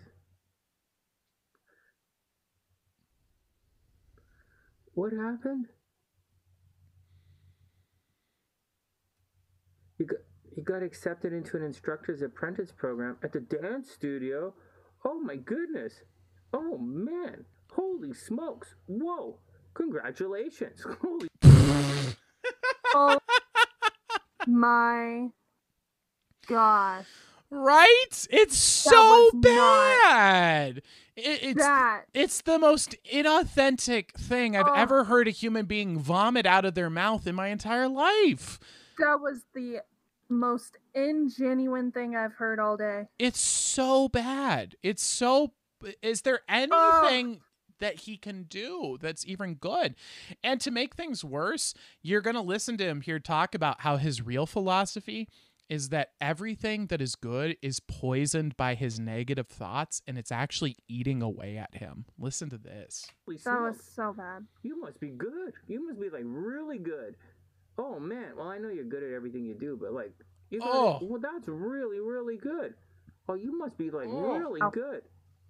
What happened? You got you got accepted into an instructor's apprentice program at the dance studio. Oh my goodness. Oh man. Holy smokes. Whoa. Congratulations. Holy Oh my gosh. Right? It's so bad. It, it's that it's the most inauthentic thing I've Oh. ever heard a human being vomit out of their mouth in my entire life. that was the most ingenuine thing I've heard all day. It's so bad. It's so. Is there anything that he can do that's even good? And to make things worse, you're going to listen to him here talk about how his real philosophy is that everything that is good is poisoned by his negative thoughts and it's actually eating away at him. Listen to this. Holy That was so bad. You must be good. You must be like really good. Oh man, well I know you're good at everything you do, but like you got Oh. well that's really really good. Oh, you must be like Oh. really Oh. good.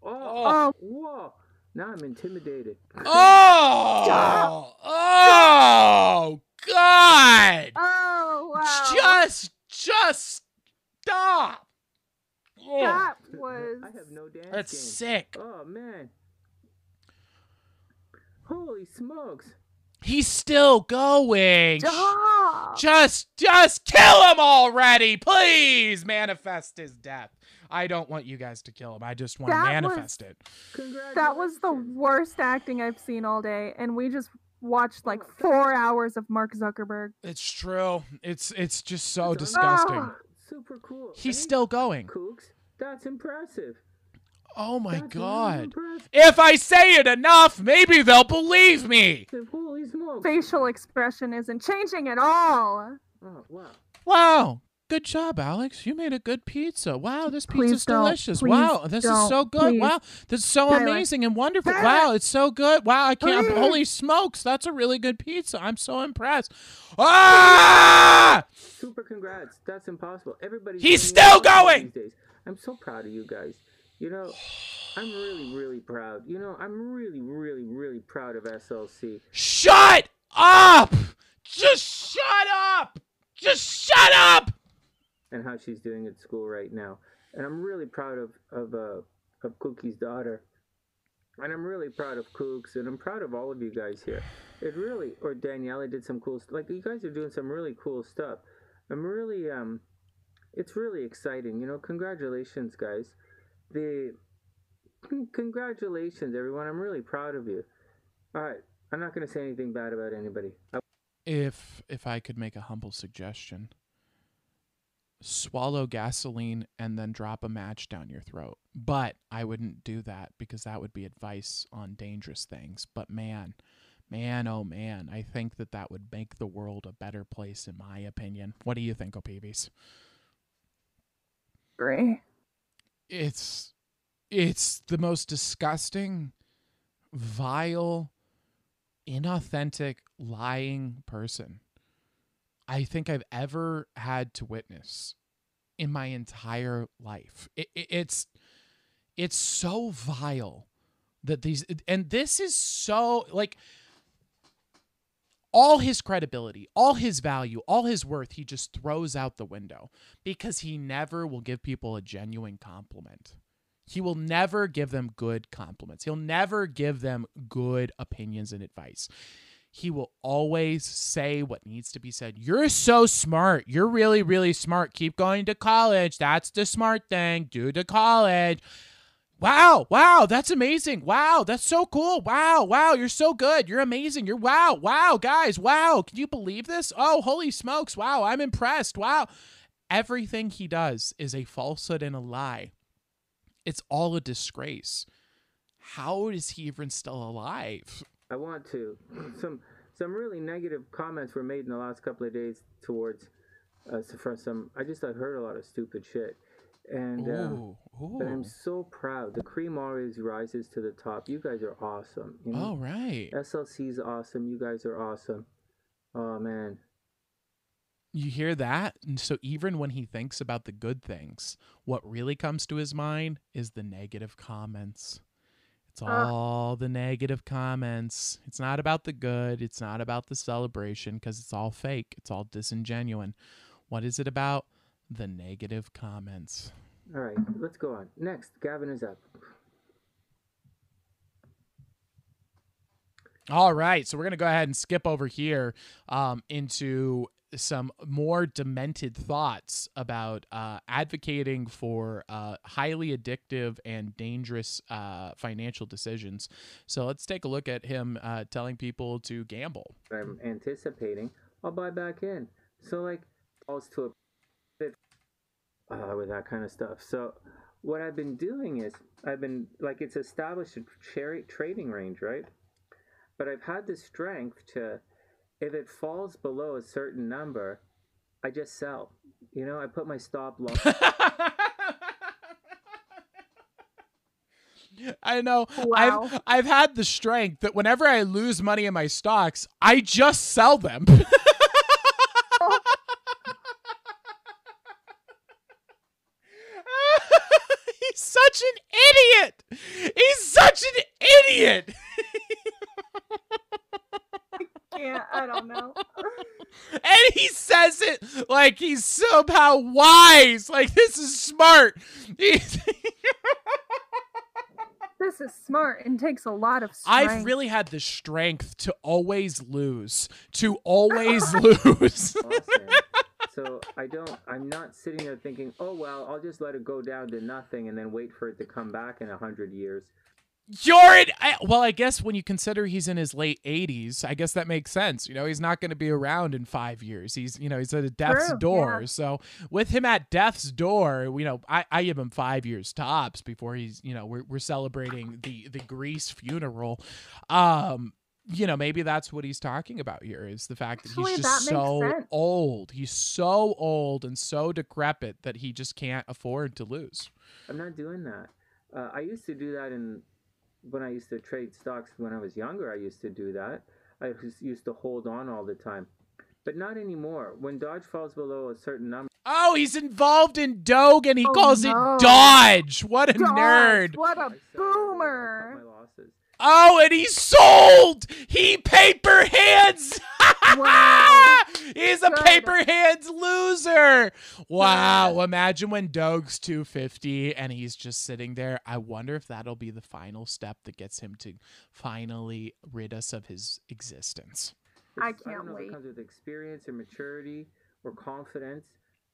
Oh, Oh. oh. whoa! Now I'm intimidated. Oh! Oh! God! Oh wow. Just, just stop! Oh, that was I have no dance that's game. sick. Oh man. Holy smokes! He's still going. Stop. Just, just kill him already, please. Manifest his death. I don't want you guys to kill him. I just want to That was- manifest it. That was the worst acting I've seen all day, and we just watched like four hours of Mark Zuckerberg. It's true. It's, it's just so That's disgusting. Ah. super cool. He's And still going. Kooks. That's impressive. Oh my That's god. impressive. If I say it enough, maybe they'll believe me. Holy smokes! Facial expression isn't changing at all. Oh wow! Wow. Good job, Alex. You made a good pizza. Wow, this pizza's delicious. Please wow, this is so good. Please. Wow, this is so Tyler. amazing and wonderful. Tyler. Wow, it's so good. Wow, I can't. Holy smokes, that's a really good pizza. I'm so impressed. Ah! Super congrats. That's impossible. Everybody's He's still going! these days. I'm so proud of you guys. You know, I'm really, really proud. You know, I'm really, really, really proud of SLC. Shut up! Just shut up! Just shut up! And how she's doing at school right now. And I'm really proud of of uh, of Cookie's daughter. And I'm really proud of Kooks, and I'm proud of all of you guys here. It really, or Daniela did some cool, st- like you guys are doing some really cool stuff. I'm really, um, it's really exciting. You know, congratulations, guys. The con- congratulations, everyone. I'm really proud of you. All right, I'm not gonna say anything bad about anybody. I- If if I could make a humble suggestion, swallow gasoline and then drop a match down your throat. But I wouldn't do that because that would be advice on dangerous things. But man, man, oh man, I think that that would make the world a better place in my opinion. What do you think, O'Peavies? Agree. It's it's the most disgusting, vile, inauthentic, lying person I think I've ever had to witness in my entire life. It, it, it's it's so vile that these and this is so like all his credibility, all his value, all his worth, he just throws out the window because he never will give people a genuine compliment. He will never give them good compliments. He'll never give them good opinions and advice. He will always say what needs to be said. You're so smart. You're really, really smart. Keep going to college. That's the smart thing. Do the college. Wow, wow, that's amazing. Wow, that's so cool. Wow, wow, you're so good. You're amazing. You're wow, wow, guys. Wow, can you believe this? Oh, holy smokes. Wow, I'm impressed. Wow. Everything he does is a falsehood and a lie. It's all a disgrace. How is he even still alive? I want to. Some some really negative comments were made in the last couple of days towards us from some. I just I heard a lot of stupid shit, and uh, Ooh, ooh. but I'm so proud. The cream always rises to the top. You guys are awesome. You know? All right. SLC's awesome. You guys are awesome. Oh man, You hear that? And so even when he thinks about the good things, what really comes to his mind is the negative comments. It's Ugh. all the negative comments. It's not about the good. It's not about the celebration because it's all fake. It's all disingenuine. What is it about? The negative comments. all right. Let's go on. Next, Gavin is up. All right, so we're gonna go ahead and skip over here um, into some more demented thoughts about uh, advocating for uh, highly addictive and dangerous uh, financial decisions. So let's take a look at him uh, telling people to gamble. I'm anticipating, I'll buy back in. So like falls to a with that kind of stuff. So what I've been doing is I've been like it's established a cherry trading range, right? But I've had the strength to if it falls below a certain number, I just sell. You know, I put my stop loss. I know. Wow. I've I've had the strength that whenever I lose money in my stocks, I just sell them. He's such an idiot. He's such an idiot. Yeah, I don't know. and he says it like he's somehow wise. Like this is smart. This is smart and takes a lot of strength. I've really had the strength to always lose. To always lose. loss in. So I don't. I'm not sitting there thinking, oh well, I'll just let it go down to nothing and then wait for it to come back in a hundred years. You're in. I, well, I guess when you consider he's in his late 80s, I guess that makes sense. You know, he's not going to be around in five years. He's, you know, he's at death's True, door. yeah. So with him at death's door, you know, I, I give him five years tops before he's, you know, we're, we're celebrating the the Greece funeral. Um, you know, maybe that's what he's talking about here is the fact that he's just makes so sense. old. He's so old and so decrepit that he just can't afford to lose. I'm not doing that. Uh, I used to do that in when I used to trade stocks when I was younger. I used to do that. I used to hold on all the time, but not anymore. When Dodge falls below a certain number, Oh, he's involved in Doge and he Oh, calls no. it Dodge. What a Gosh, nerd. What I a sell, I cut boomer! my losses. Oh, and he sold. He paper hands. Wow. He's a Good. paper hands loser. Wow. Imagine when Doge's 250 and he's just sitting there. I wonder if that'll be the final step that gets him to finally rid us of his existence. I can't don't know if wait. it comes with experience or maturity or confidence,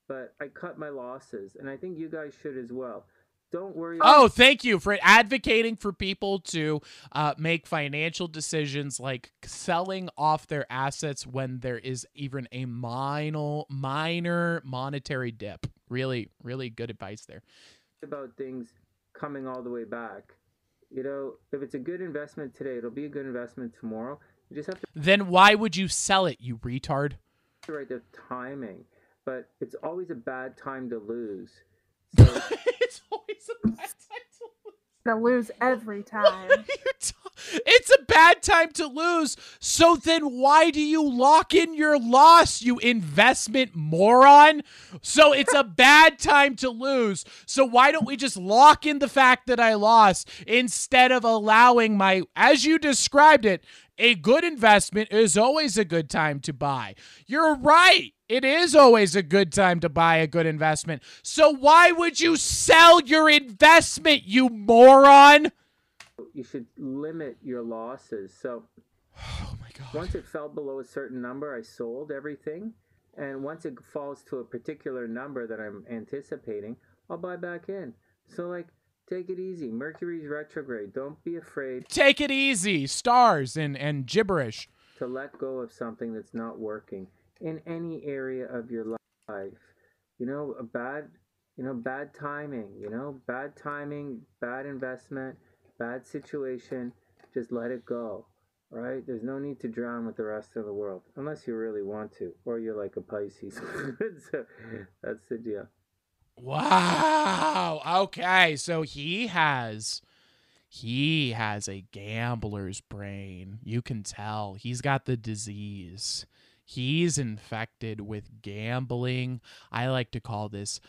but I cut my losses, and I think you guys should as well. Don't worry. Oh, thank you for advocating for people to uh, make financial decisions like selling off their assets when there is even a minor minor monetary dip. Really, really good advice there. about things coming all the way back. You know, if it's a good investment today, it'll be a good investment tomorrow. You just have to Then why would you sell it, you retard? right the timing. But it's always a bad time to lose. So it's always a bad time to lose. Gonna lose every time. What are you ta- It's a bad time to lose. So then why do you lock in your loss, you investment moron? So it's a bad time to lose. So why don't we just lock in the fact that I lost instead of allowing my, as you described it, a good investment is always a good time to buy. You're right. It is always a good time to buy a good investment. So why would you sell your investment, you moron? you should limit your losses. So Oh my god. once it fell below a certain number, I sold everything. And once it falls to a particular number that I'm anticipating, I'll buy back in. So like take it easy. Mercury's retrograde. Don't be afraid Take it easy. Stars and and gibberish. to let go of something that's not working in any area of your life. You know, a bad, you know, bad timing, you know, bad timing, bad investment, bad situation, just let it go. Right? There's no need to drown with the rest of the world unless you really want to or you're like a Pisces. so that's the deal. Wow. Okay, so he has he has a gambler's brain. You can tell. He's got the disease. He's infected with gambling. I like to call this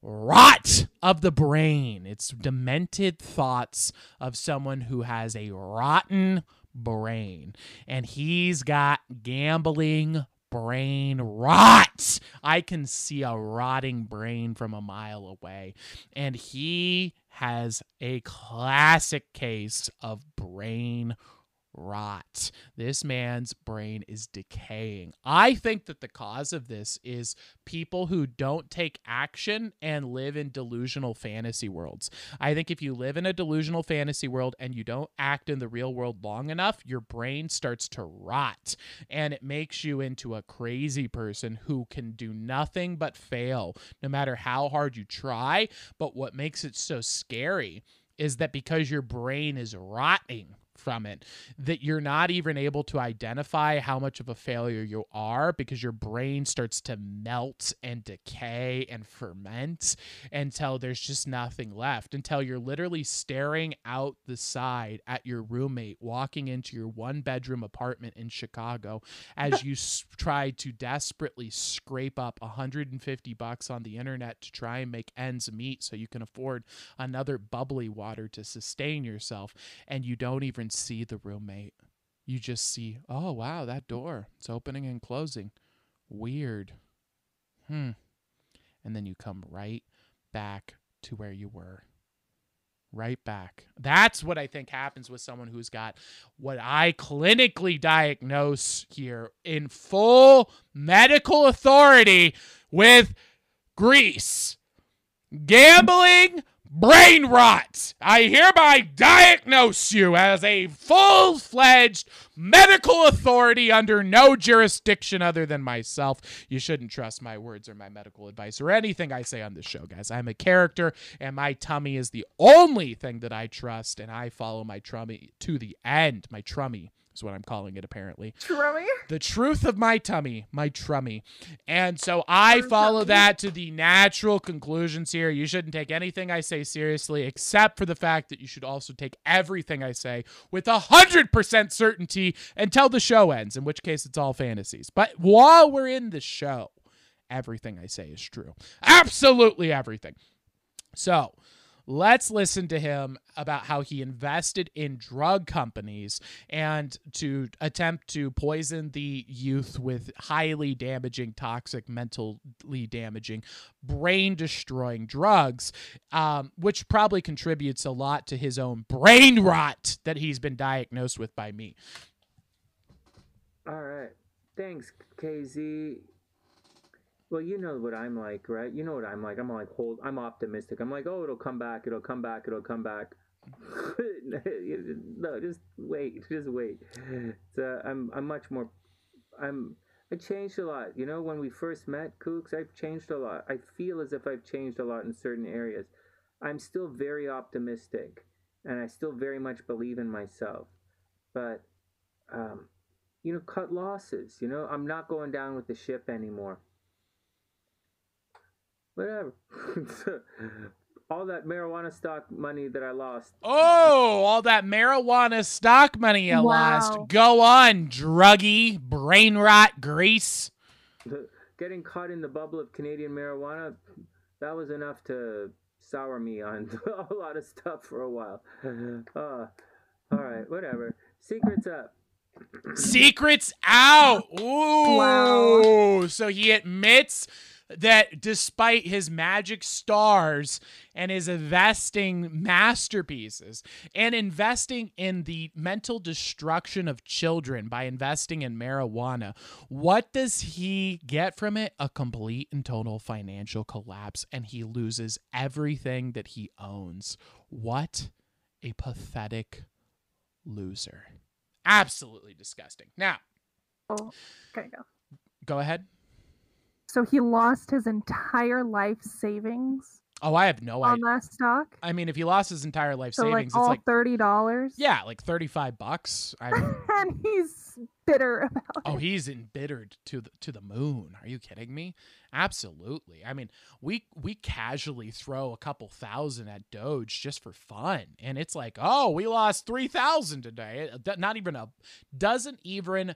rot of the brain. It's demented thoughts of someone who has a rotten brain. And he's got gambling brain rot. I can see a rotting brain from a mile away. And he has a classic case of brain rot. This man's brain is decaying. I think that the cause of this is people who don't take action and live in delusional fantasy worlds. I think if you live in a delusional fantasy world and you don't act in the real world long enough, your brain starts to rot and it makes you into a crazy person who can do nothing but fail no matter how hard you try. But what makes it so scary is that because your brain is rotting from it that you're not even able to identify how much of a failure you are because your brain starts to melt and decay and ferment until there's just nothing left until you're literally staring out the side at your roommate walking into your one bedroom apartment in Chicago as you s- try to desperately scrape up 150 bucks on the internet to try and make ends meet so you can afford another bubbly water to sustain yourself and you don't even see the roommate. You just see, oh wow, that door. It's opening and closing. Weird. Hmm. And then you come right back to where you were. Right back. That's what I think happens with someone who's got what I clinically diagnose here in full medical authority with Greece. Gambling brain rot. I hereby diagnose you as a full fledged medical authority under no jurisdiction other than myself. You shouldn't trust my words or my medical advice or anything I say on this show, guys. I'm a character, and my tummy is the only thing that I trust, and I follow my tummy to the end. My trummy is what I'm calling it, apparently Trummy. the truth of my tummy, my trummy. And so I follow that to the natural conclusions here. You shouldn't take anything I say seriously, except for the fact that you should also take everything I say with a hundred percent certainty until the show ends, in which case it's all fantasies. But while we're in the show, everything I say is true. Absolutely everything. So let's listen to him about how he invested in drug companies and to attempt to poison the youth with highly damaging, toxic, mentally damaging, brain destroying drugs, um, which probably contributes a lot to his own brain rot that he's been diagnosed with by me. All right. Thanks, KZ. Well, you know what I'm like, right? You know what I'm like. I'm like, hold. I'm optimistic. I'm like, oh, it'll come back. It'll come back. It'll come back. no, just wait. Just wait. Uh, I'm. I'm much more. I'm. I changed a lot. You know, when we first met, Kooks, I've changed a lot. I feel as if I've changed a lot in certain areas. I'm still very optimistic, and I still very much believe in myself. But, um, you know, cut losses. You know, I'm not going down with the ship anymore. Whatever. All that marijuana stock money that I lost. Oh, all that marijuana stock money I Wow. lost. Go on, druggy, brain rot, Greece. Getting caught in the bubble of Canadian marijuana, that was enough to sour me on a lot of stuff for a while. Uh, all right, whatever. Secrets up. Secrets out. Ooh. Wow. So he admits that despite his magic stars and his investing masterpieces and investing in the mental destruction of children by investing in marijuana, what does he get from it? A complete and total financial collapse, and he loses everything that he owns. What a pathetic loser. Absolutely disgusting. Now, Oh, okay, go. go ahead. So he lost his entire life savings Oh, I have no on idea. On that stock. I mean, if he lost his entire life So savings, like it's all like thirty dollars. yeah, like thirty-five bucks. I mean, and he's bitter about oh, it. he's embittered to the to the moon. Are you kidding me? Absolutely. I mean, we we casually throw a couple thousand at Doge just for fun, and it's like, oh, we lost three thousand today. Not even a doesn't even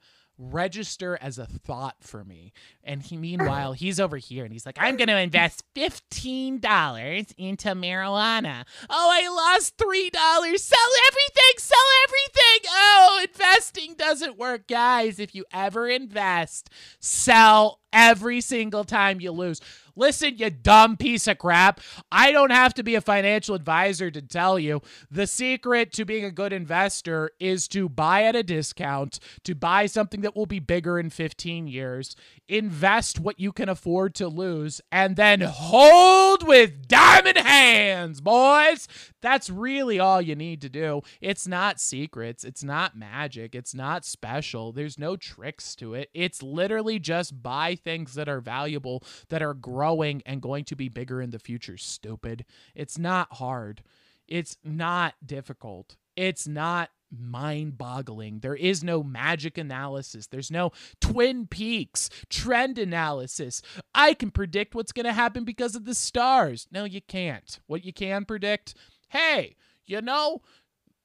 register as a thought for me. And he meanwhile he's over here and he's like, I'm gonna invest fifteen dollars into marijuana. Oh, I lost three dollars. Sell everything, sell everything. Oh, investing doesn't work, guys. If you ever invest, sell every single time you lose. Listen, you dumb piece of crap. I don't have to be a financial advisor to tell you the secret to being a good investor is to buy at a discount, to buy something that will be bigger in 15 years, invest what you can afford to lose, and then hold with diamond hands, boys. That's really all you need to do. It's not secrets, it's not magic, it's not special. There's no tricks to it. It's literally just buy things that are valuable, that are growing and going to be bigger in the future. Stupid. It's not hard. It's not difficult. It's not mind boggling. There is no magic analysis. There's no Twin Peaks trend analysis. I can predict what's going to happen because of the stars. No, you can't. What you can predict, hey, you know,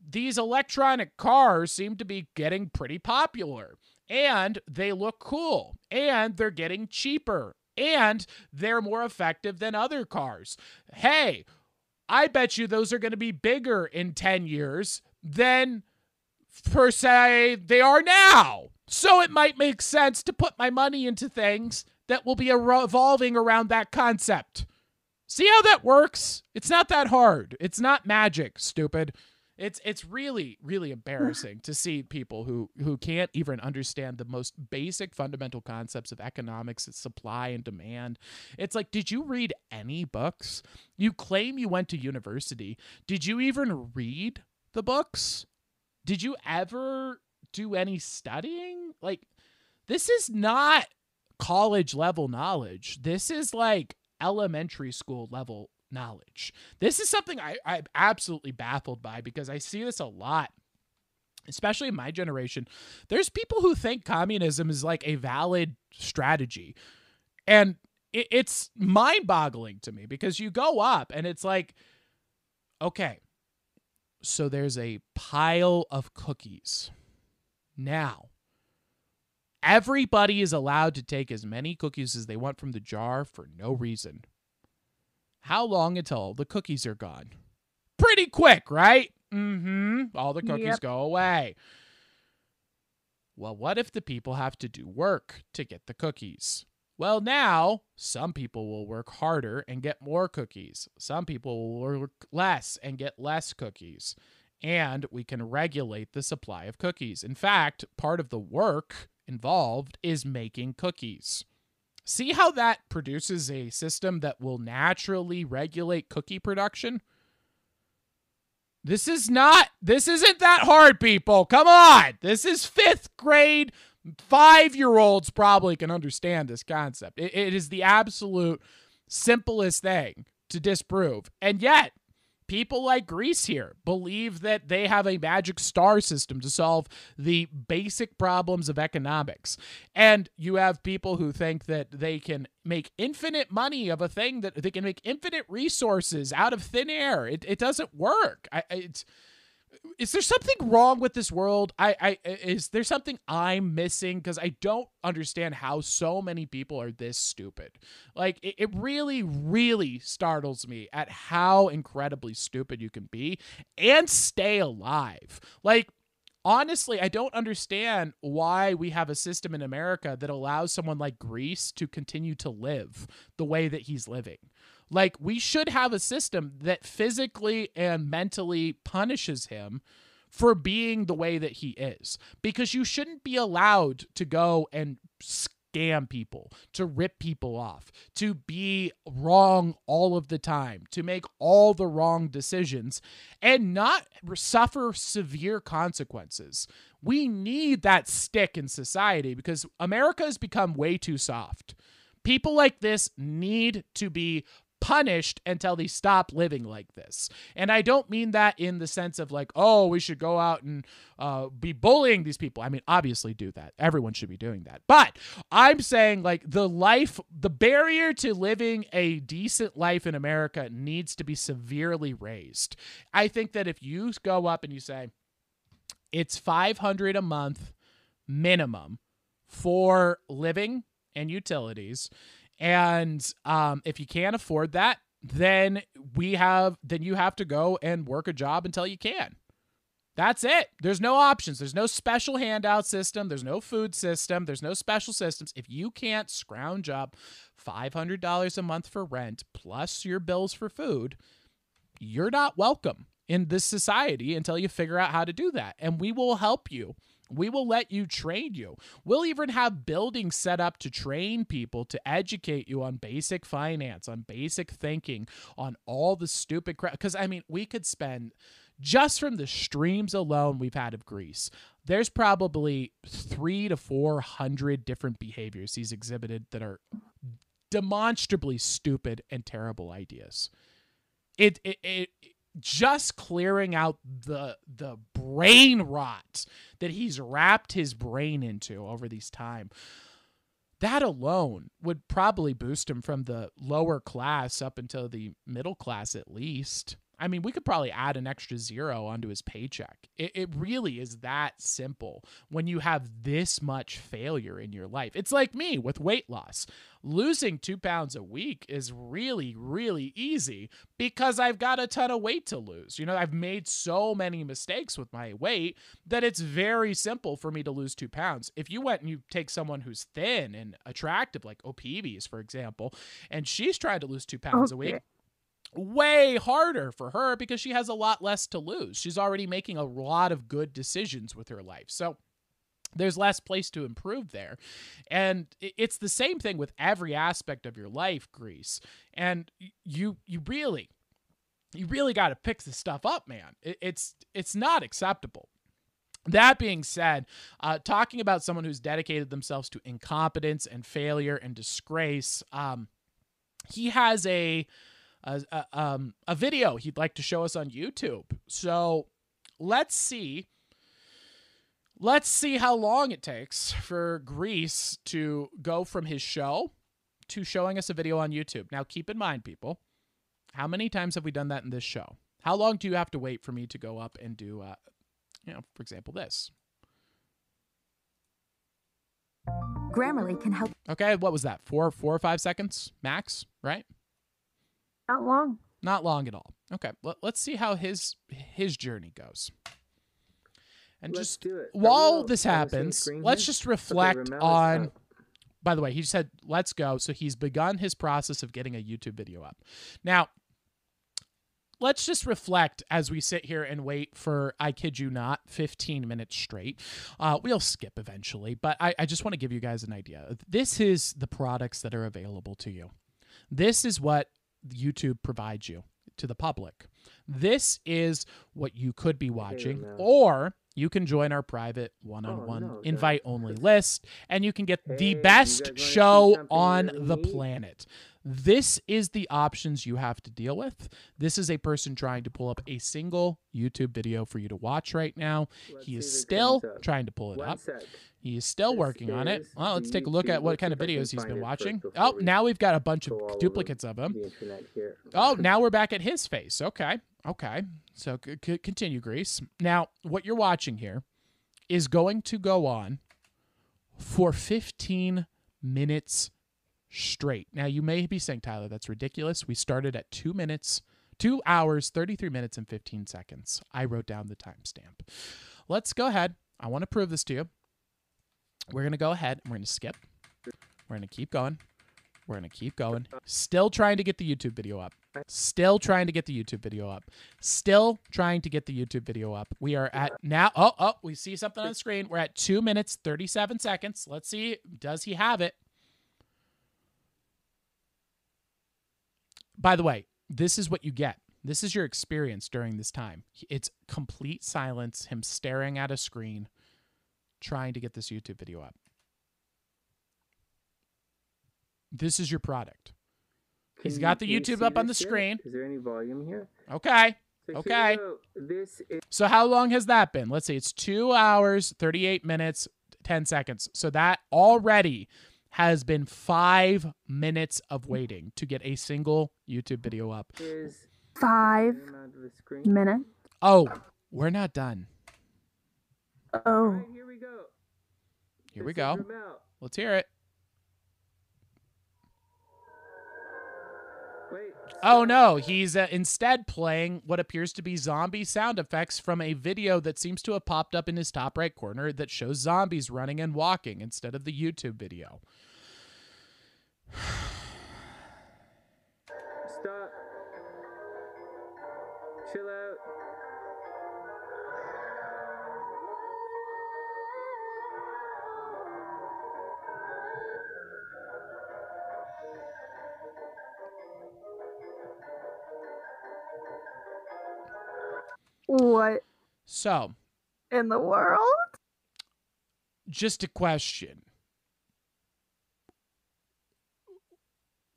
these electronic cars seem to be getting pretty popular and they look cool and they're getting cheaper and they're more effective than other cars. Hey, I bet you those are going to be bigger in 10 years than per se they are now. So it might make sense to put my money into things that will be revolving around that concept. See how that works? It's not that hard. It's not magic, stupid. It's it's really really embarrassing to see people who who can't even understand the most basic fundamental concepts of economics, supply and demand. It's like, did you read any books? You claim you went to university. Did you even read the books? Did you ever do any studying? Like this is not college level knowledge. This is like elementary school level knowledge. This is something I, I'm absolutely baffled by because I see this a lot especially in my generation, there's people who think communism is like a valid strategy. And it, it's mind boggling to me because you go up and it's like, okay, so there's a pile of cookies. Now, everybody is allowed to take as many cookies as they want from the jar for no reason. How long until the cookies are gone? Pretty quick, right? Mm-hmm. All the cookies yep. go away. Well, what if the people have to do work to get the cookies? Well, now some people will work harder and get more cookies. Some people will work less and get less cookies. And we can regulate the supply of cookies. In fact, part of the work involved is making cookies. See how that produces a system that will naturally regulate cookie production? This is not, this isn't that hard, people. Come on. This is fifth grade. Five year olds probably can understand this concept. It, it is the absolute simplest thing to disprove. And yet, people like Greece here believe that they have a magic star system to solve the basic problems of economics. And you have people who think that they can make infinite money of a thing that they can make infinite resources out of thin air. It, it doesn't work. I, it's is there something wrong with this world? I, I is there something I'm missing? Because I don't understand how so many people are this stupid. Like it, it really, really startles me at how incredibly stupid you can be and stay alive. Like honestly, I don't understand why we have a system in America that allows someone like Greece to continue to live the way that he's living. Like, we should have a system that physically and mentally punishes him for being the way that he is because you shouldn't be allowed to go and scam people, to rip people off, to be wrong all of the time, to make all the wrong decisions and not suffer severe consequences. We need that stick in society because America has become way too soft. People like this need to be punished until they stop living like this. And I don't mean that in the sense of like, oh, we should go out and uh, be bullying these people. I mean, obviously do that. Everyone should be doing that. But I'm saying like the life, the barrier to living a decent life in America needs to be severely raised. I think that if you go up and you say, it's 500 a month minimum for living and utilities and um, if you can't afford that, then we have then you have to go and work a job until you can. That's it. There's no options. There's no special handout system. There's no food system. There's no special systems. If you can't scrounge up $500 a month for rent plus your bills for food, you're not welcome in this society until you figure out how to do that. And we will help you. We will let you train you. We'll even have buildings set up to train people to educate you on basic finance, on basic thinking, on all the stupid crap. Because, I mean, we could spend just from the streams alone we've had of Greece, there's probably three to 400 different behaviors he's exhibited that are demonstrably stupid and terrible ideas. It, it, it, just clearing out the the brain rot that he's wrapped his brain into over these time. That alone would probably boost him from the lower class up until the middle class at least I mean, we could probably add an extra zero onto his paycheck. It, it really is that simple when you have this much failure in your life. It's like me with weight loss. Losing two pounds a week is really, really easy because I've got a ton of weight to lose. You know, I've made so many mistakes with my weight that it's very simple for me to lose two pounds. If you went and you take someone who's thin and attractive, like Opibes, for example, and she's trying to lose two pounds okay. a week way harder for her because she has a lot less to lose. She's already making a lot of good decisions with her life. So there's less place to improve there. And it's the same thing with every aspect of your life, Greece. And you you really you really got to pick this stuff up, man. It's it's not acceptable. That being said, uh, talking about someone who's dedicated themselves to incompetence and failure and disgrace, um, he has a a, a, um, a video he'd like to show us on YouTube. So let's see. Let's see how long it takes for Greece to go from his show to showing us a video on YouTube. Now, keep in mind, people, how many times have we done that in this show? How long do you have to wait for me to go up and do, uh, you know, for example, this? Grammarly can help. Okay, what was that? Four, four or five seconds max, right? Not long. Not long at all. Okay, let, us see how his his journey goes. And let's just while this happens, let's just reflect okay, on. By the way, he said, let's go. So he's begun his process of getting a YouTube video up. Now, let's just reflect as we sit here and wait for, I kid you not, 15 minutes straight. Uh, we'll skip eventually, but I, I just want to give you guys an idea. This is the products that are available to you. This is what YouTube provides you to the public. This is what you could be watching, or you can join our private one on one invite only list and you can get hey, the best show on the planet. This is the options you have to deal with. This is a person trying to pull up a single YouTube video for you to watch right now. Let's he is still trying to pull it One up. Sec. He is still working on it. Well, let's take a look at what kind of videos he's been watching. Oh, now we've got a bunch of duplicates of him. Oh, now we're back at his face. Okay. Okay. So c- continue, Greece. Now, what you're watching here is going to go on for 15 minutes straight. Now, you may be saying, Tyler, that's ridiculous. We started at two minutes, two hours, 33 minutes, and 15 seconds. I wrote down the timestamp. Let's go ahead. I want to prove this to you. We're going to go ahead and we're going to skip. We're going to keep going. We're going to keep going. Still trying to get the YouTube video up. Still trying to get the YouTube video up. Still trying to get the YouTube video up. We are at now. Oh, oh, we see something on the screen. We're at two minutes, 37 seconds. Let's see. Does he have it? By the way, this is what you get. This is your experience during this time. It's complete silence, him staring at a screen, trying to get this YouTube video up. This is your product. Can He's got the YouTube up on the screen. Is there any volume here? Okay. So okay. This is- so how long has that been? Let's see. It's two hours, 38 minutes, 10 seconds. So that already has been five minutes of waiting to get a single YouTube video up. Is five minutes. Oh, we're not done. Oh. Right, here we go. Here this we go. Let's hear it. Wait. Oh no, he's uh, instead playing what appears to be zombie sound effects from a video that seems to have popped up in his top right corner that shows zombies running and walking instead of the YouTube video. Stop. Chill out. What So, in the world? just a question.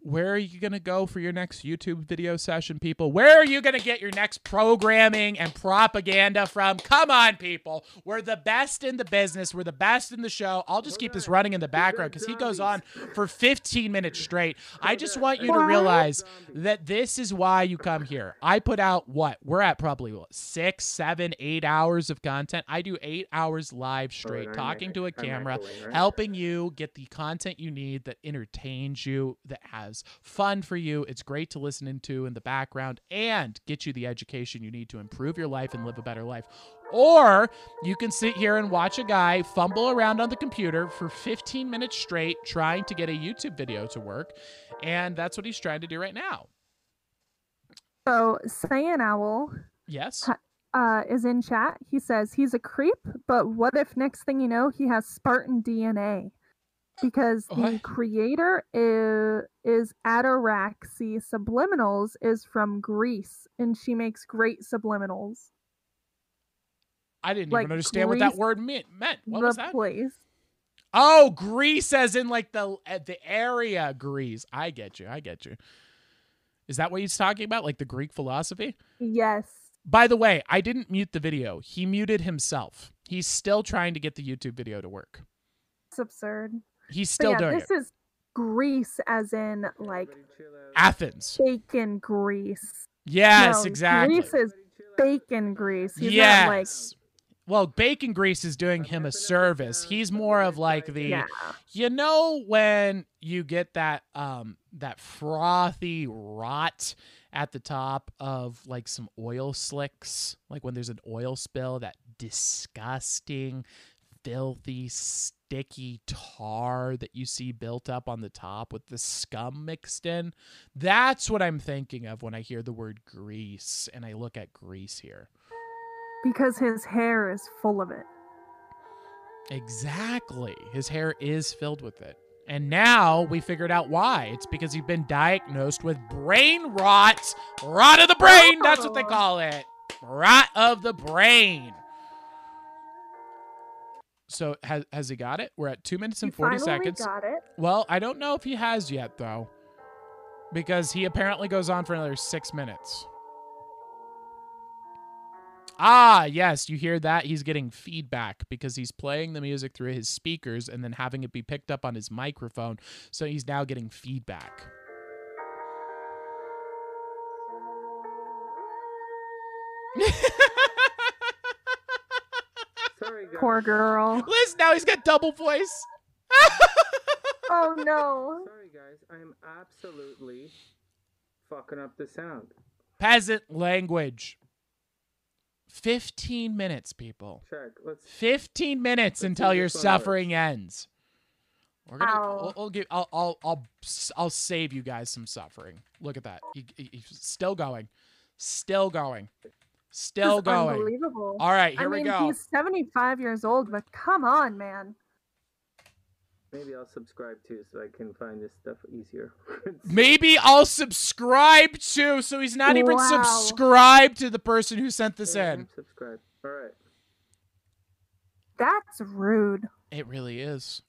Where are you going to go for your next YouTube video session, people? Where are you going to get your next programming and propaganda from? Come on, people. We're the best in the business. We're the best in the show. I'll just keep this running in the background because he goes on for 15 minutes straight. I just want you to realize that this is why you come here. I put out what? We're at probably what, six, seven, eight hours of content. I do eight hours live straight, I'm talking to a camera, helping you get the content you need that entertains you, that has fun for you. It's great to listen into in the background and get you the education you need to improve your life and live a better life. Or you can sit here and watch a guy fumble around on the computer for 15 minutes straight trying to get a YouTube video to work. And that's what he's trying to do right now. So Cyan Owl Yes. Uh, is in chat. He says he's a creep, but what if next thing you know he has Spartan DNA? Because the What? creator is, is Ataraxy Subliminals is from Greece, and she makes great subliminals. I didn't like even understand what that word meant. meant. What was that? place. Oh, Greece, as in like the uh, the area Greece. I get you. I get you. Is that what he's talking about? Like the Greek philosophy? Yes. By the way, I didn't mute the video. He muted himself. He's still trying to get the YouTube video to work. It's absurd. He's still yeah, doing this is Greece as in like Everybody chill out. Athens. bacon grease. Yes, No, exactly. Greece is bacon grease. He's yes. not like well, Bacon Grease is doing him a service. He's more of like the yeah. You know when you get that um that frothy rot at the top of like some oil slicks, like when there's an oil spill, that disgusting, filthy, sticky tar that you see built up on the top with the scum mixed in. That's what I'm thinking of when I hear the word grease and I look at grease here. Because his hair is full of it. Exactly. His hair is filled with it. And now we figured out why. It's because he's been diagnosed with brain rot. Rot of the brain. That's what they Oh. call it. Rot of the brain. So has has he got it? We're at two minutes and forty seconds. got it. Well, I don't know if he has yet though, because he apparently goes on for another six minutes. Ah, yes, you hear that? He's getting feedback because he's playing the music through his speakers and then having it be picked up on his microphone. So he's now getting feedback. Sorry, guys. Poor girl. Liz, now he's got double voice. Oh no. Sorry, guys. I'm absolutely fucking up the sound. Peasant language. 15 minutes, people. Check. Let's. 15 minutes Let's until your this one suffering ends. We're gonna. Ow. We'll, we'll give. I'll. I'll. I'll. I'll save you guys some suffering. Look at that. He, he- he's still going. Still going. Still This is going. Unbelievable. All right. Here I mean, we go. he's 75 years old, but come on, man. Maybe I'll subscribe too, so I can find this stuff easier. Maybe I'll subscribe too. So he's not even Wow. subscribed to the person who sent this Yeah, in. I'm. All right. That's rude. It really is.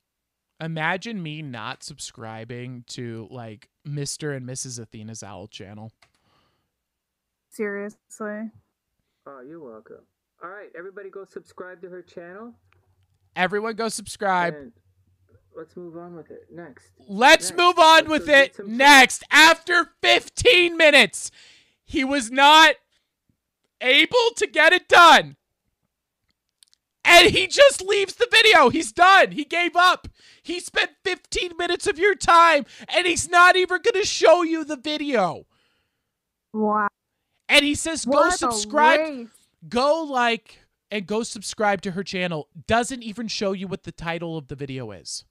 Imagine me not subscribing to like Mr. and Mrs. Athena's Owl channel. Seriously. Oh, you're welcome. All right, everybody, go subscribe to her channel. Everyone go subscribe. And let's move on with it next. Let's Next, move on let's with it some food. next. After 15 minutes, he was not able to get it done. And he just leaves the video. He's done. He gave up. He spent 15 minutes of your time and he's not even going to show you the video. Wow. And he says, go What subscribe. Go like and go subscribe to her channel. Doesn't even show you what the title of the video is.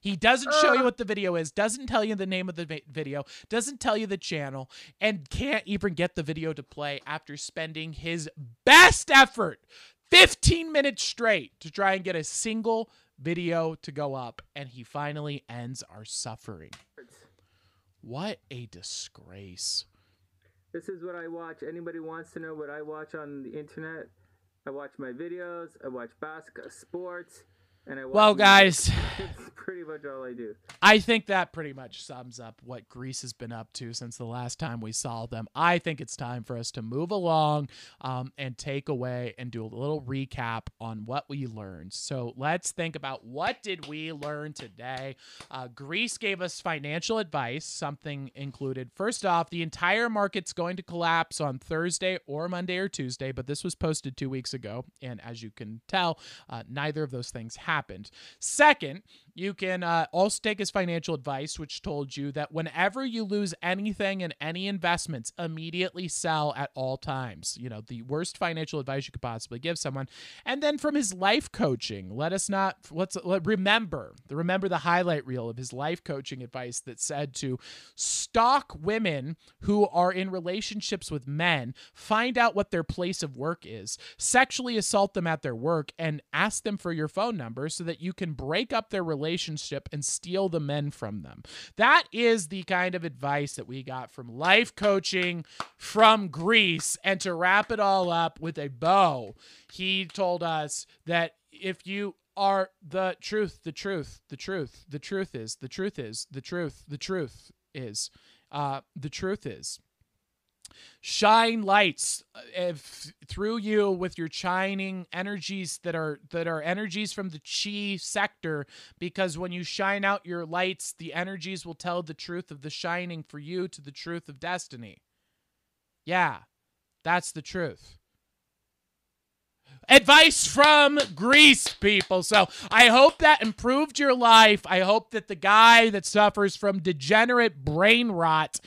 He doesn't show you what the video is, doesn't tell you the name of the video, doesn't tell you the channel, and can't even get the video to play after spending his best effort 15 minutes straight to try and get a single video to go up. And he finally ends our suffering. What a disgrace. This is what I watch. Anybody wants to know what I watch on the internet? I watch my videos. I watch basketball, sports. Well, guys. pretty much all I do. I think that pretty much sums up what Greece has been up to since the last time we saw them. I think it's time for us to move along um, and take away and do a little recap on what we learned. So let's think about what did we learn today. Uh, Greece gave us financial advice. Something included. First off, the entire market's going to collapse on Thursday or Monday or Tuesday, but this was posted two weeks ago, and as you can tell, uh, neither of those things happened. Second, you can uh, also take his financial advice, which told you that whenever you lose anything in any investments, immediately sell at all times. You know, the worst financial advice you could possibly give someone. And then from his life coaching, let us not let's let, remember remember the highlight reel of his life coaching advice that said to stalk women who are in relationships with men, find out what their place of work is, sexually assault them at their work, and ask them for your phone number so that you can break up their relationship and steal the men from them. That is the kind of advice that we got from life coaching from Greece. And to wrap it all up with a bow, he told us that if you are the truth, the truth, the truth, the truth is, the truth is, the truth, the truth is, uh, the truth is shine lights uh, if, through you with your shining energies that are that are energies from the chi sector because when you shine out your lights the energies will tell the truth of the shining for you to the truth of destiny yeah that's the truth advice from Greece, people. So I hope that improved your life. I hope that the guy that suffers from degenerate brain rot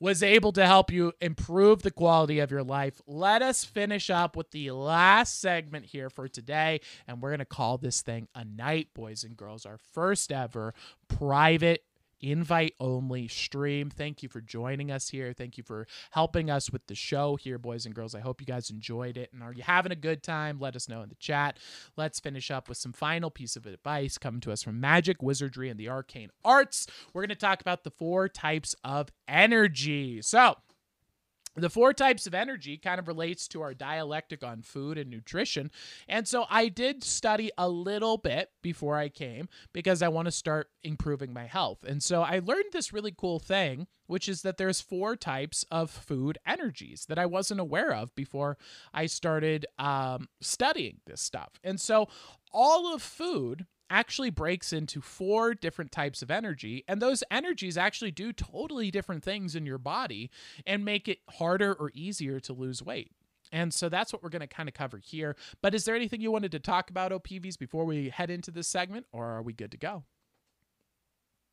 was able to help you improve the quality of your life. Let us finish up with the last segment here for today, and we're going to call this thing a night, boys and girls. Our first ever private invite only stream. Thank you for joining us here. Thank you for helping us with the show here, boys and girls. I hope you guys enjoyed it. And are you having a good time? Let us know in the chat. Let's finish up with some final piece of advice coming to us from Magic, Wizardry, and the Arcane Arts. We're going to talk about the four types of energy. So, the four types of energy kind of relates to our dialectic on food and nutrition. And so I did study a little bit before I came because I want to start improving my health. And so I learned this really cool thing, which is that there's four types of food energies that I wasn't aware of before I started um, studying this stuff. And so all of food actually breaks into four different types of energy, and those energies actually do totally different things in your body and make it harder or easier to lose weight. And so that's what we're going to kind of cover here. But is there anything you wanted to talk about, OPVs, before we head into this segment, or are we good to go?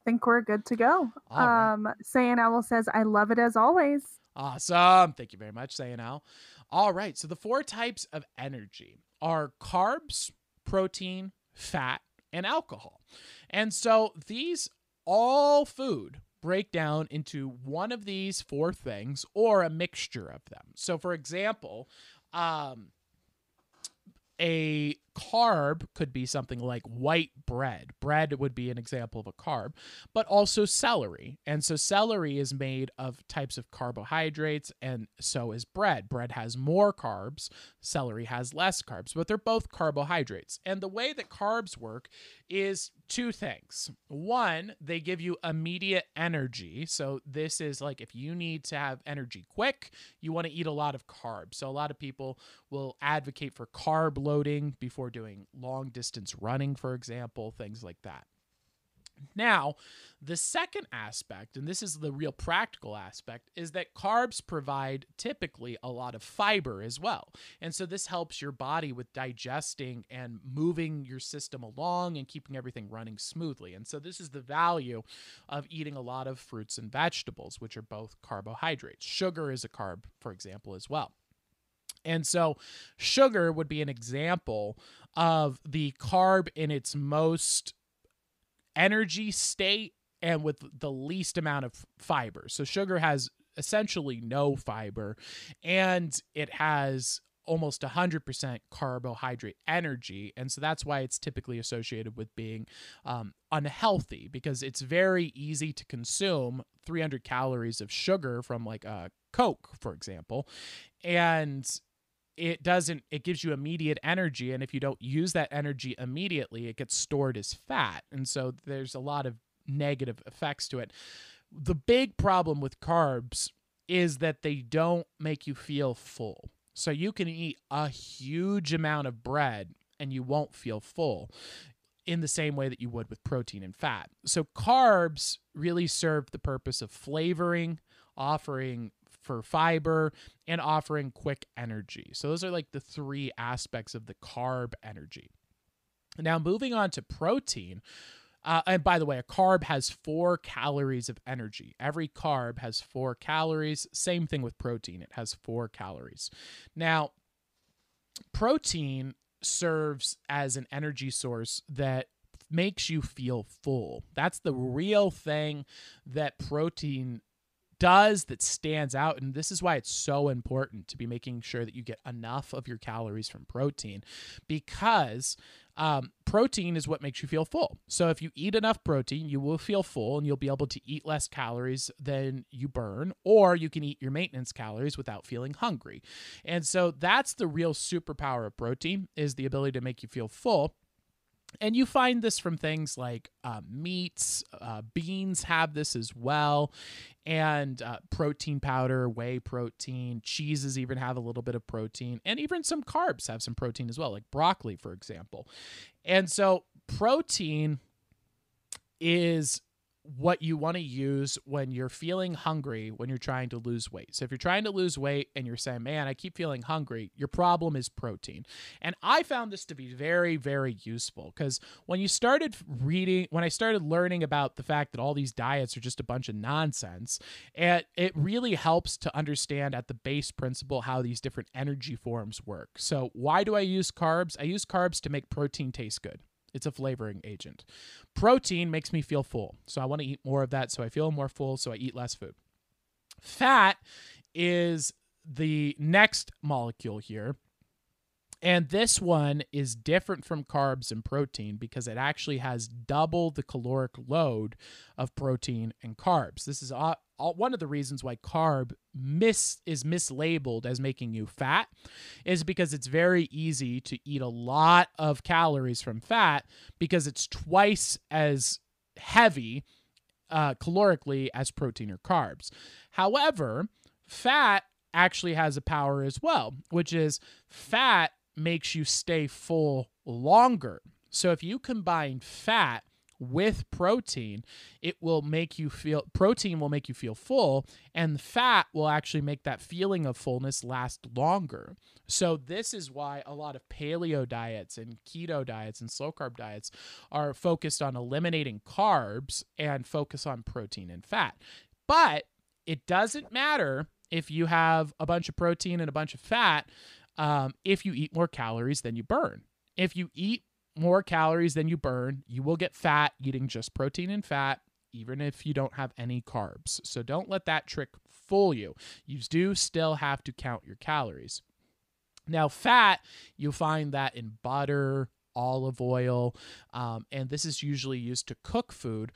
think we're good to go. Right. Um, Saying Owl says, I love it as always. Awesome. Thank you very much, Saying Owl. All right. So the four types of energy are carbs, protein, fat, and alcohol. And so these all food break down into one of these four things or a mixture of them. So for example, um, a carb could be something like white bread. Bread would be an example of a carb, but also celery. And so celery is made of types of carbohydrates, and so is bread. Bread has more carbs, celery has less carbs, but they're both carbohydrates. And the way that carbs work is two things. One, they give you immediate energy. So this is like if you need to have energy quick, you want to eat a lot of carbs. So a lot of people will advocate for carb loading before doing long distance running, for example, things like that. Now, the second aspect, and this is the real practical aspect, is that carbs provide typically a lot of fiber as well. And so this helps your body with digesting and moving your system along and keeping everything running smoothly. And so this is the value of eating a lot of fruits and vegetables, which are both carbohydrates. Sugar is a carb, for example, as well. And so, sugar would be an example of the carb in its most energy state and with the least amount of fiber. So sugar has essentially no fiber and it has almost 100% carbohydrate energy. And so that's why it's typically associated with being um, unhealthy because it's very easy to consume 300 calories of sugar from like a Coke, for example. And it doesn't it gives you immediate energy and if you don't use that energy immediately it gets stored as fat and so there's a lot of negative effects to it. The big problem with carbs is that they don't make you feel full. So you can eat a huge amount of bread and you won't feel full in the same way that you would with protein and fat. So carbs really serve the purpose of flavoring offering for fiber and offering quick energy. So those are like the three aspects of the carb energy. Now moving on to protein. Uh, and by the way, a carb has four calories of energy. Every carb has four calories. Same thing with protein, it has four calories. Now, protein serves as an energy source that makes you feel full. That's the real thing that protein does that stands out and this is why it's so important to be making sure that you get enough of your calories from protein because um, protein is what makes you feel full. So if you eat enough protein you will feel full and you'll be able to eat less calories than you burn or you can eat your maintenance calories without feeling hungry. And so that's the real superpower of protein is the ability to make you feel full and you find this from things like uh, meats, uh, beans have this as well, and uh, protein powder, whey protein, cheeses even have a little bit of protein, and even some carbs have some protein as well, like broccoli, for example. And so, protein is what you want to use when you're feeling hungry when you're trying to lose weight. So if you're trying to lose weight and you're saying, "Man, I keep feeling hungry," your problem is protein. And I found this to be very very useful cuz when you started reading when I started learning about the fact that all these diets are just a bunch of nonsense, it it really helps to understand at the base principle how these different energy forms work. So why do I use carbs? I use carbs to make protein taste good. It's a flavoring agent. Protein makes me feel full. So I want to eat more of that so I feel more full, so I eat less food. Fat is the next molecule here. And this one is different from carbs and protein because it actually has double the caloric load of protein and carbs. This is all, one of the reasons why carb mis is mislabeled as making you fat is because it's very easy to eat a lot of calories from fat because it's twice as heavy uh, calorically as protein or carbs. However, fat actually has a power as well, which is fat makes you stay full longer. So if you combine fat with protein, it will make you feel protein will make you feel full and fat will actually make that feeling of fullness last longer. So this is why a lot of paleo diets and keto diets and slow carb diets are focused on eliminating carbs and focus on protein and fat. But it doesn't matter if you have a bunch of protein and a bunch of fat um, if you eat more calories than you burn. If you eat more calories than you burn, you will get fat eating just protein and fat, even if you don't have any carbs. So don't let that trick fool you. You do still have to count your calories. Now, fat, you'll find that in butter, olive oil, um, and this is usually used to cook food.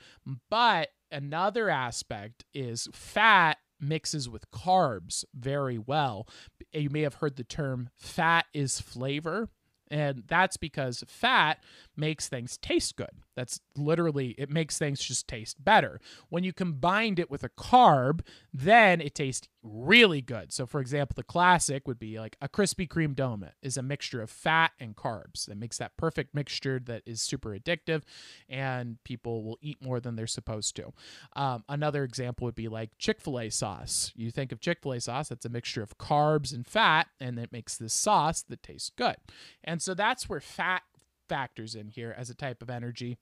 But another aspect is fat mixes with carbs very well. You may have heard the term fat is flavor. And that's because fat makes things taste good. That's literally, it makes things just taste better. When you combined it with a carb, then it tastes really good. So, for example, the classic would be like a Krispy Kreme donut is a mixture of fat and carbs that makes that perfect mixture that is super addictive, and people will eat more than they're supposed to. Um, another example would be like Chick Fil A sauce. You think of Chick Fil A sauce, that's a mixture of carbs and fat, and it makes this sauce that tastes good. And so that's where fat factors in here as a type of energy.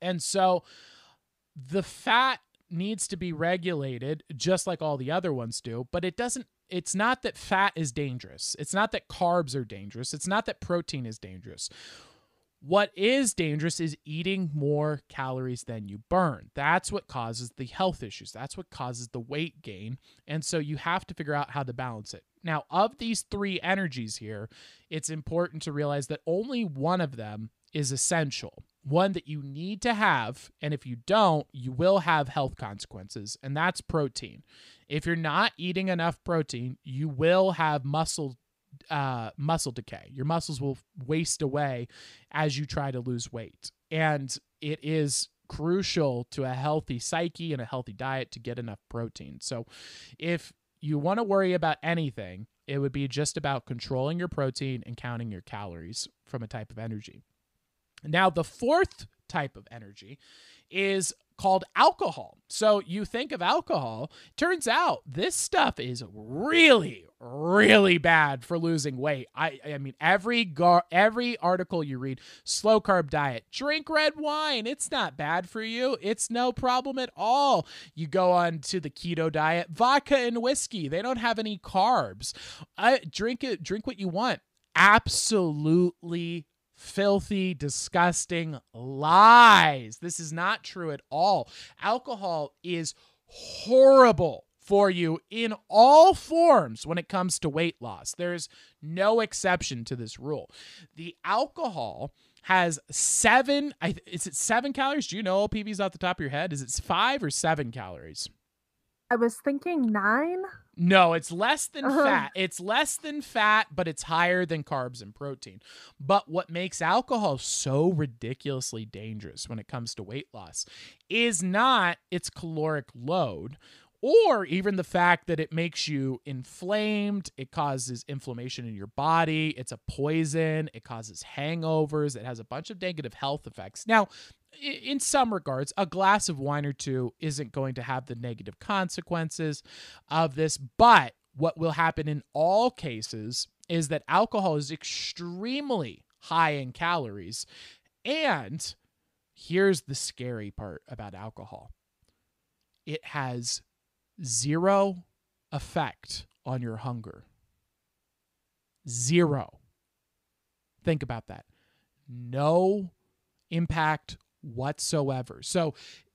And so the fat needs to be regulated just like all the other ones do, but it doesn't it's not that fat is dangerous. It's not that carbs are dangerous. It's not that protein is dangerous. What is dangerous is eating more calories than you burn. That's what causes the health issues. That's what causes the weight gain. And so you have to figure out how to balance it. Now, of these three energies here, it's important to realize that only one of them is essential, one that you need to have. And if you don't, you will have health consequences, and that's protein. If you're not eating enough protein, you will have muscle uh, muscle decay. Your muscles will waste away as you try to lose weight. And it is crucial to a healthy psyche and a healthy diet to get enough protein. So if you want to worry about anything, it would be just about controlling your protein and counting your calories from a type of energy. Now, the fourth type of energy is called alcohol. So you think of alcohol, turns out this stuff is really really bad for losing weight. I I mean every gar- every article you read, slow carb diet, drink red wine, it's not bad for you. It's no problem at all. You go on to the keto diet, vodka and whiskey, they don't have any carbs. I drink it drink what you want. Absolutely filthy, disgusting lies. This is not true at all. Alcohol is horrible for you in all forms when it comes to weight loss. There's no exception to this rule. The alcohol has seven, is it seven calories? Do you know PVs off the top of your head? Is it five or seven calories? I was thinking nine. No, it's less than Uh-huh. fat. It's less than fat, but it's higher than carbs and protein. But what makes alcohol so ridiculously dangerous when it comes to weight loss is not its caloric load or even the fact that it makes you inflamed, it causes inflammation in your body, it's a poison, it causes hangovers, it has a bunch of negative health effects. Now, in some regards, a glass of wine or two isn't going to have the negative consequences of this, but what will happen in all cases is that alcohol is extremely high in calories. And here's the scary part about alcohol it has zero effect on your hunger. Zero. Think about that. No impact whatsoever. So,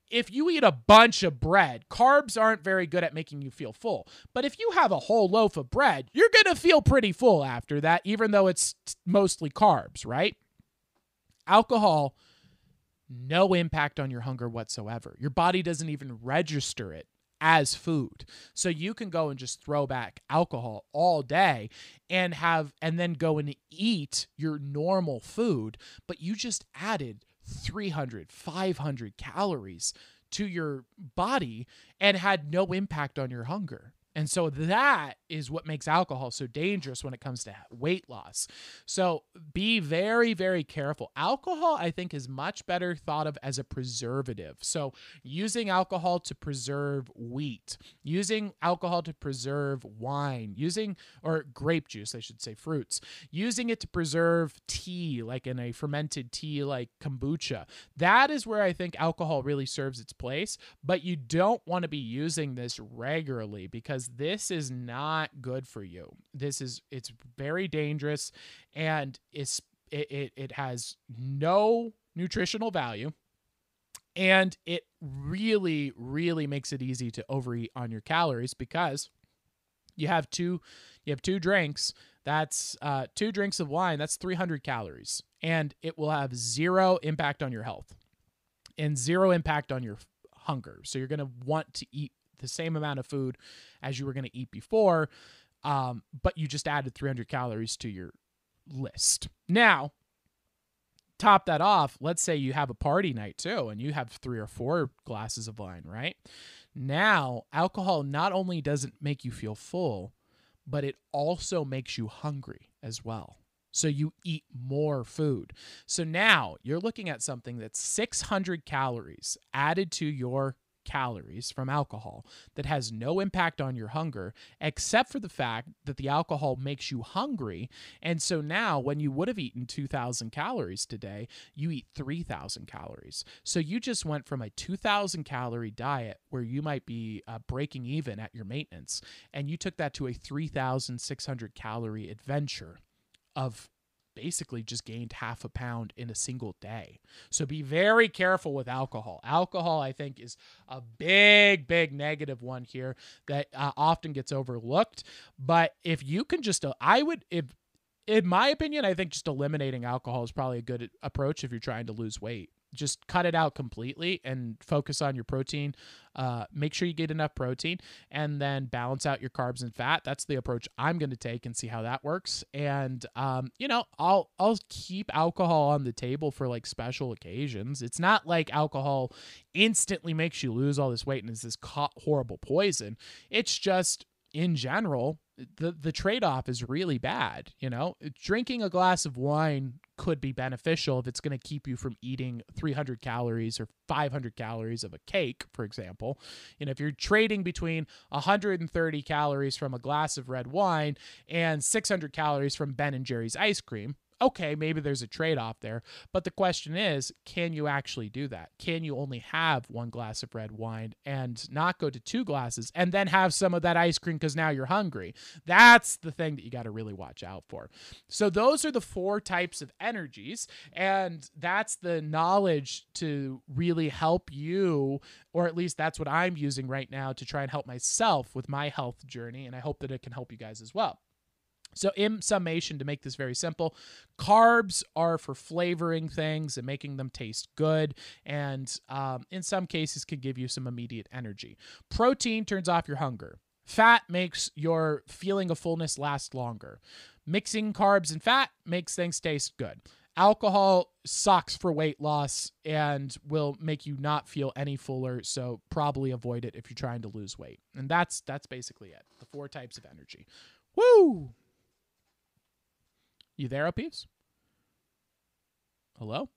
if you eat a bunch of bread, carbs aren't very good at making you feel full. But if you have a whole loaf of bread, you're going to feel pretty full after that, even though it's mostly carbs, right? Alcohol, no impact on your hunger whatsoever. Your body doesn't even register it as food. So you can go and just throw back alcohol all day and have and then go and eat your normal food, but you just added 300, 500 calories to your body and had no impact on your hunger. And so that is what makes alcohol so dangerous when it comes to weight loss. So be very, very careful. Alcohol, I think, is much better thought of as a preservative. So using alcohol to preserve wheat, using alcohol to preserve wine, using, or grape juice, I should say, fruits, using it to preserve tea, like in a fermented tea like kombucha. That is where I think alcohol really serves its place. But you don't want to be using this regularly because this is not good for you. This is it's very dangerous and it's it, it, it has no nutritional value and it really really makes it easy to overeat on your calories because you have two you have two drinks that's uh, two drinks of wine that's 300 calories and it will have zero impact on your health and zero impact on your hunger so you're going to want to eat the same amount of food as you were going to eat before um, but you just added 300 calories to your list now top that off let's say you have a party night too and you have three or four glasses of wine right Now, alcohol not only doesn't make you feel full, but it also makes you hungry as well. So you eat more food. So now you're looking at something that's 600 calories added to your calories from alcohol that has no impact on your hunger except for the fact that the alcohol makes you hungry. And so now when you would have eaten 2000 calories today you eat 3000 calories. So you just went from a 2000 calorie diet where you might be uh, breaking even at your maintenance and you took that to a 3600 calorie adventure of basically just gained half a pound in a single day. So be very careful with alcohol. Alcohol, I think, is a big, big negative one here that uh, often gets overlooked. But if you can just, uh, I would, if, in my opinion, I think just eliminating alcohol is probably a good approach if you're trying to lose weight just cut it out completely and focus on your protein. Uh, make sure you get enough protein and then balance out your carbs and fat. That's the approach I'm going to take and see how that works. And um, you know, I'll I'll keep alcohol on the table for like special occasions. It's not like alcohol instantly makes you lose all this weight and is this horrible poison. It's just in general the the trade-off is really bad you know? Drinking a glass of wine could be beneficial if it's going to keep you from eating 300 calories or 500 calories of a cake for example. Know if you're trading between 130 calories from a glass of red wine and 600 calories from ben and jerry's ice cream okay, maybe there's a trade off there. But the question is, can you actually do that? Can you only have one glass of red wine and not go to two glasses and then have some of that ice cream because now you're hungry? That's the thing that you got to really watch out for. So, those are the four types of energies. And that's the knowledge to really help you, or at least that's what I'm using right now to try and help myself with my health journey. And I hope that it can help you guys as well. So, in summation, to make this very simple, carbs are for flavoring things and making them taste good, and um, in some cases, can give you some immediate energy. Protein turns off your hunger. Fat makes your feeling of fullness last longer. Mixing carbs and fat makes things taste good. Alcohol sucks for weight loss and will make you not feel any fuller, so probably avoid it if you're trying to lose weight. And that's that's basically it. The four types of energy. Woo! You there, Opeeves? Hello?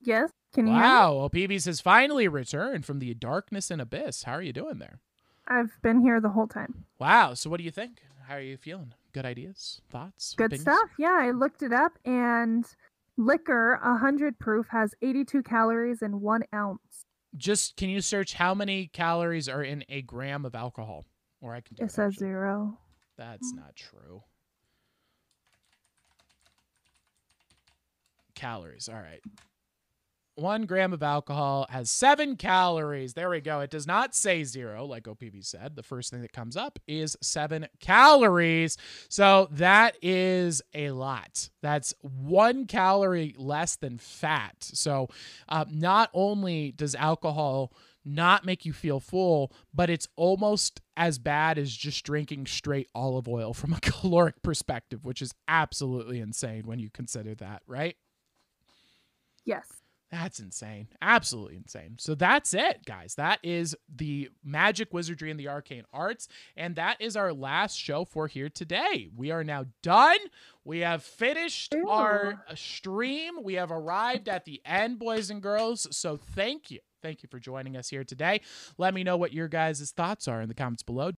Yes. Can you wow, Opeeves has finally returned from the darkness and abyss. How are you doing there? I've been here the whole time. Wow. So what do you think? How are you feeling? Good ideas? Thoughts? Good opinions? stuff. Yeah, I looked it up and liquor a 100 proof has 82 calories in 1 ounce. Just can you search how many calories are in a gram of alcohol? Or I can It, it says actually. 0. That's not true. Calories. All right. One gram of alcohol has seven calories. There we go. It does not say zero, like OPB said. The first thing that comes up is seven calories. So that is a lot. That's one calorie less than fat. So uh, not only does alcohol not make you feel full, but it's almost as bad as just drinking straight olive oil from a caloric perspective, which is absolutely insane when you consider that, right? Yes. That's insane. Absolutely insane. So that's it, guys. That is the magic wizardry and the arcane arts. And that is our last show for here today. We are now done. We have finished Ew. our uh, stream. We have arrived at the end, boys and girls. So thank you. Thank you for joining us here today. Let me know what your guys' thoughts are in the comments below.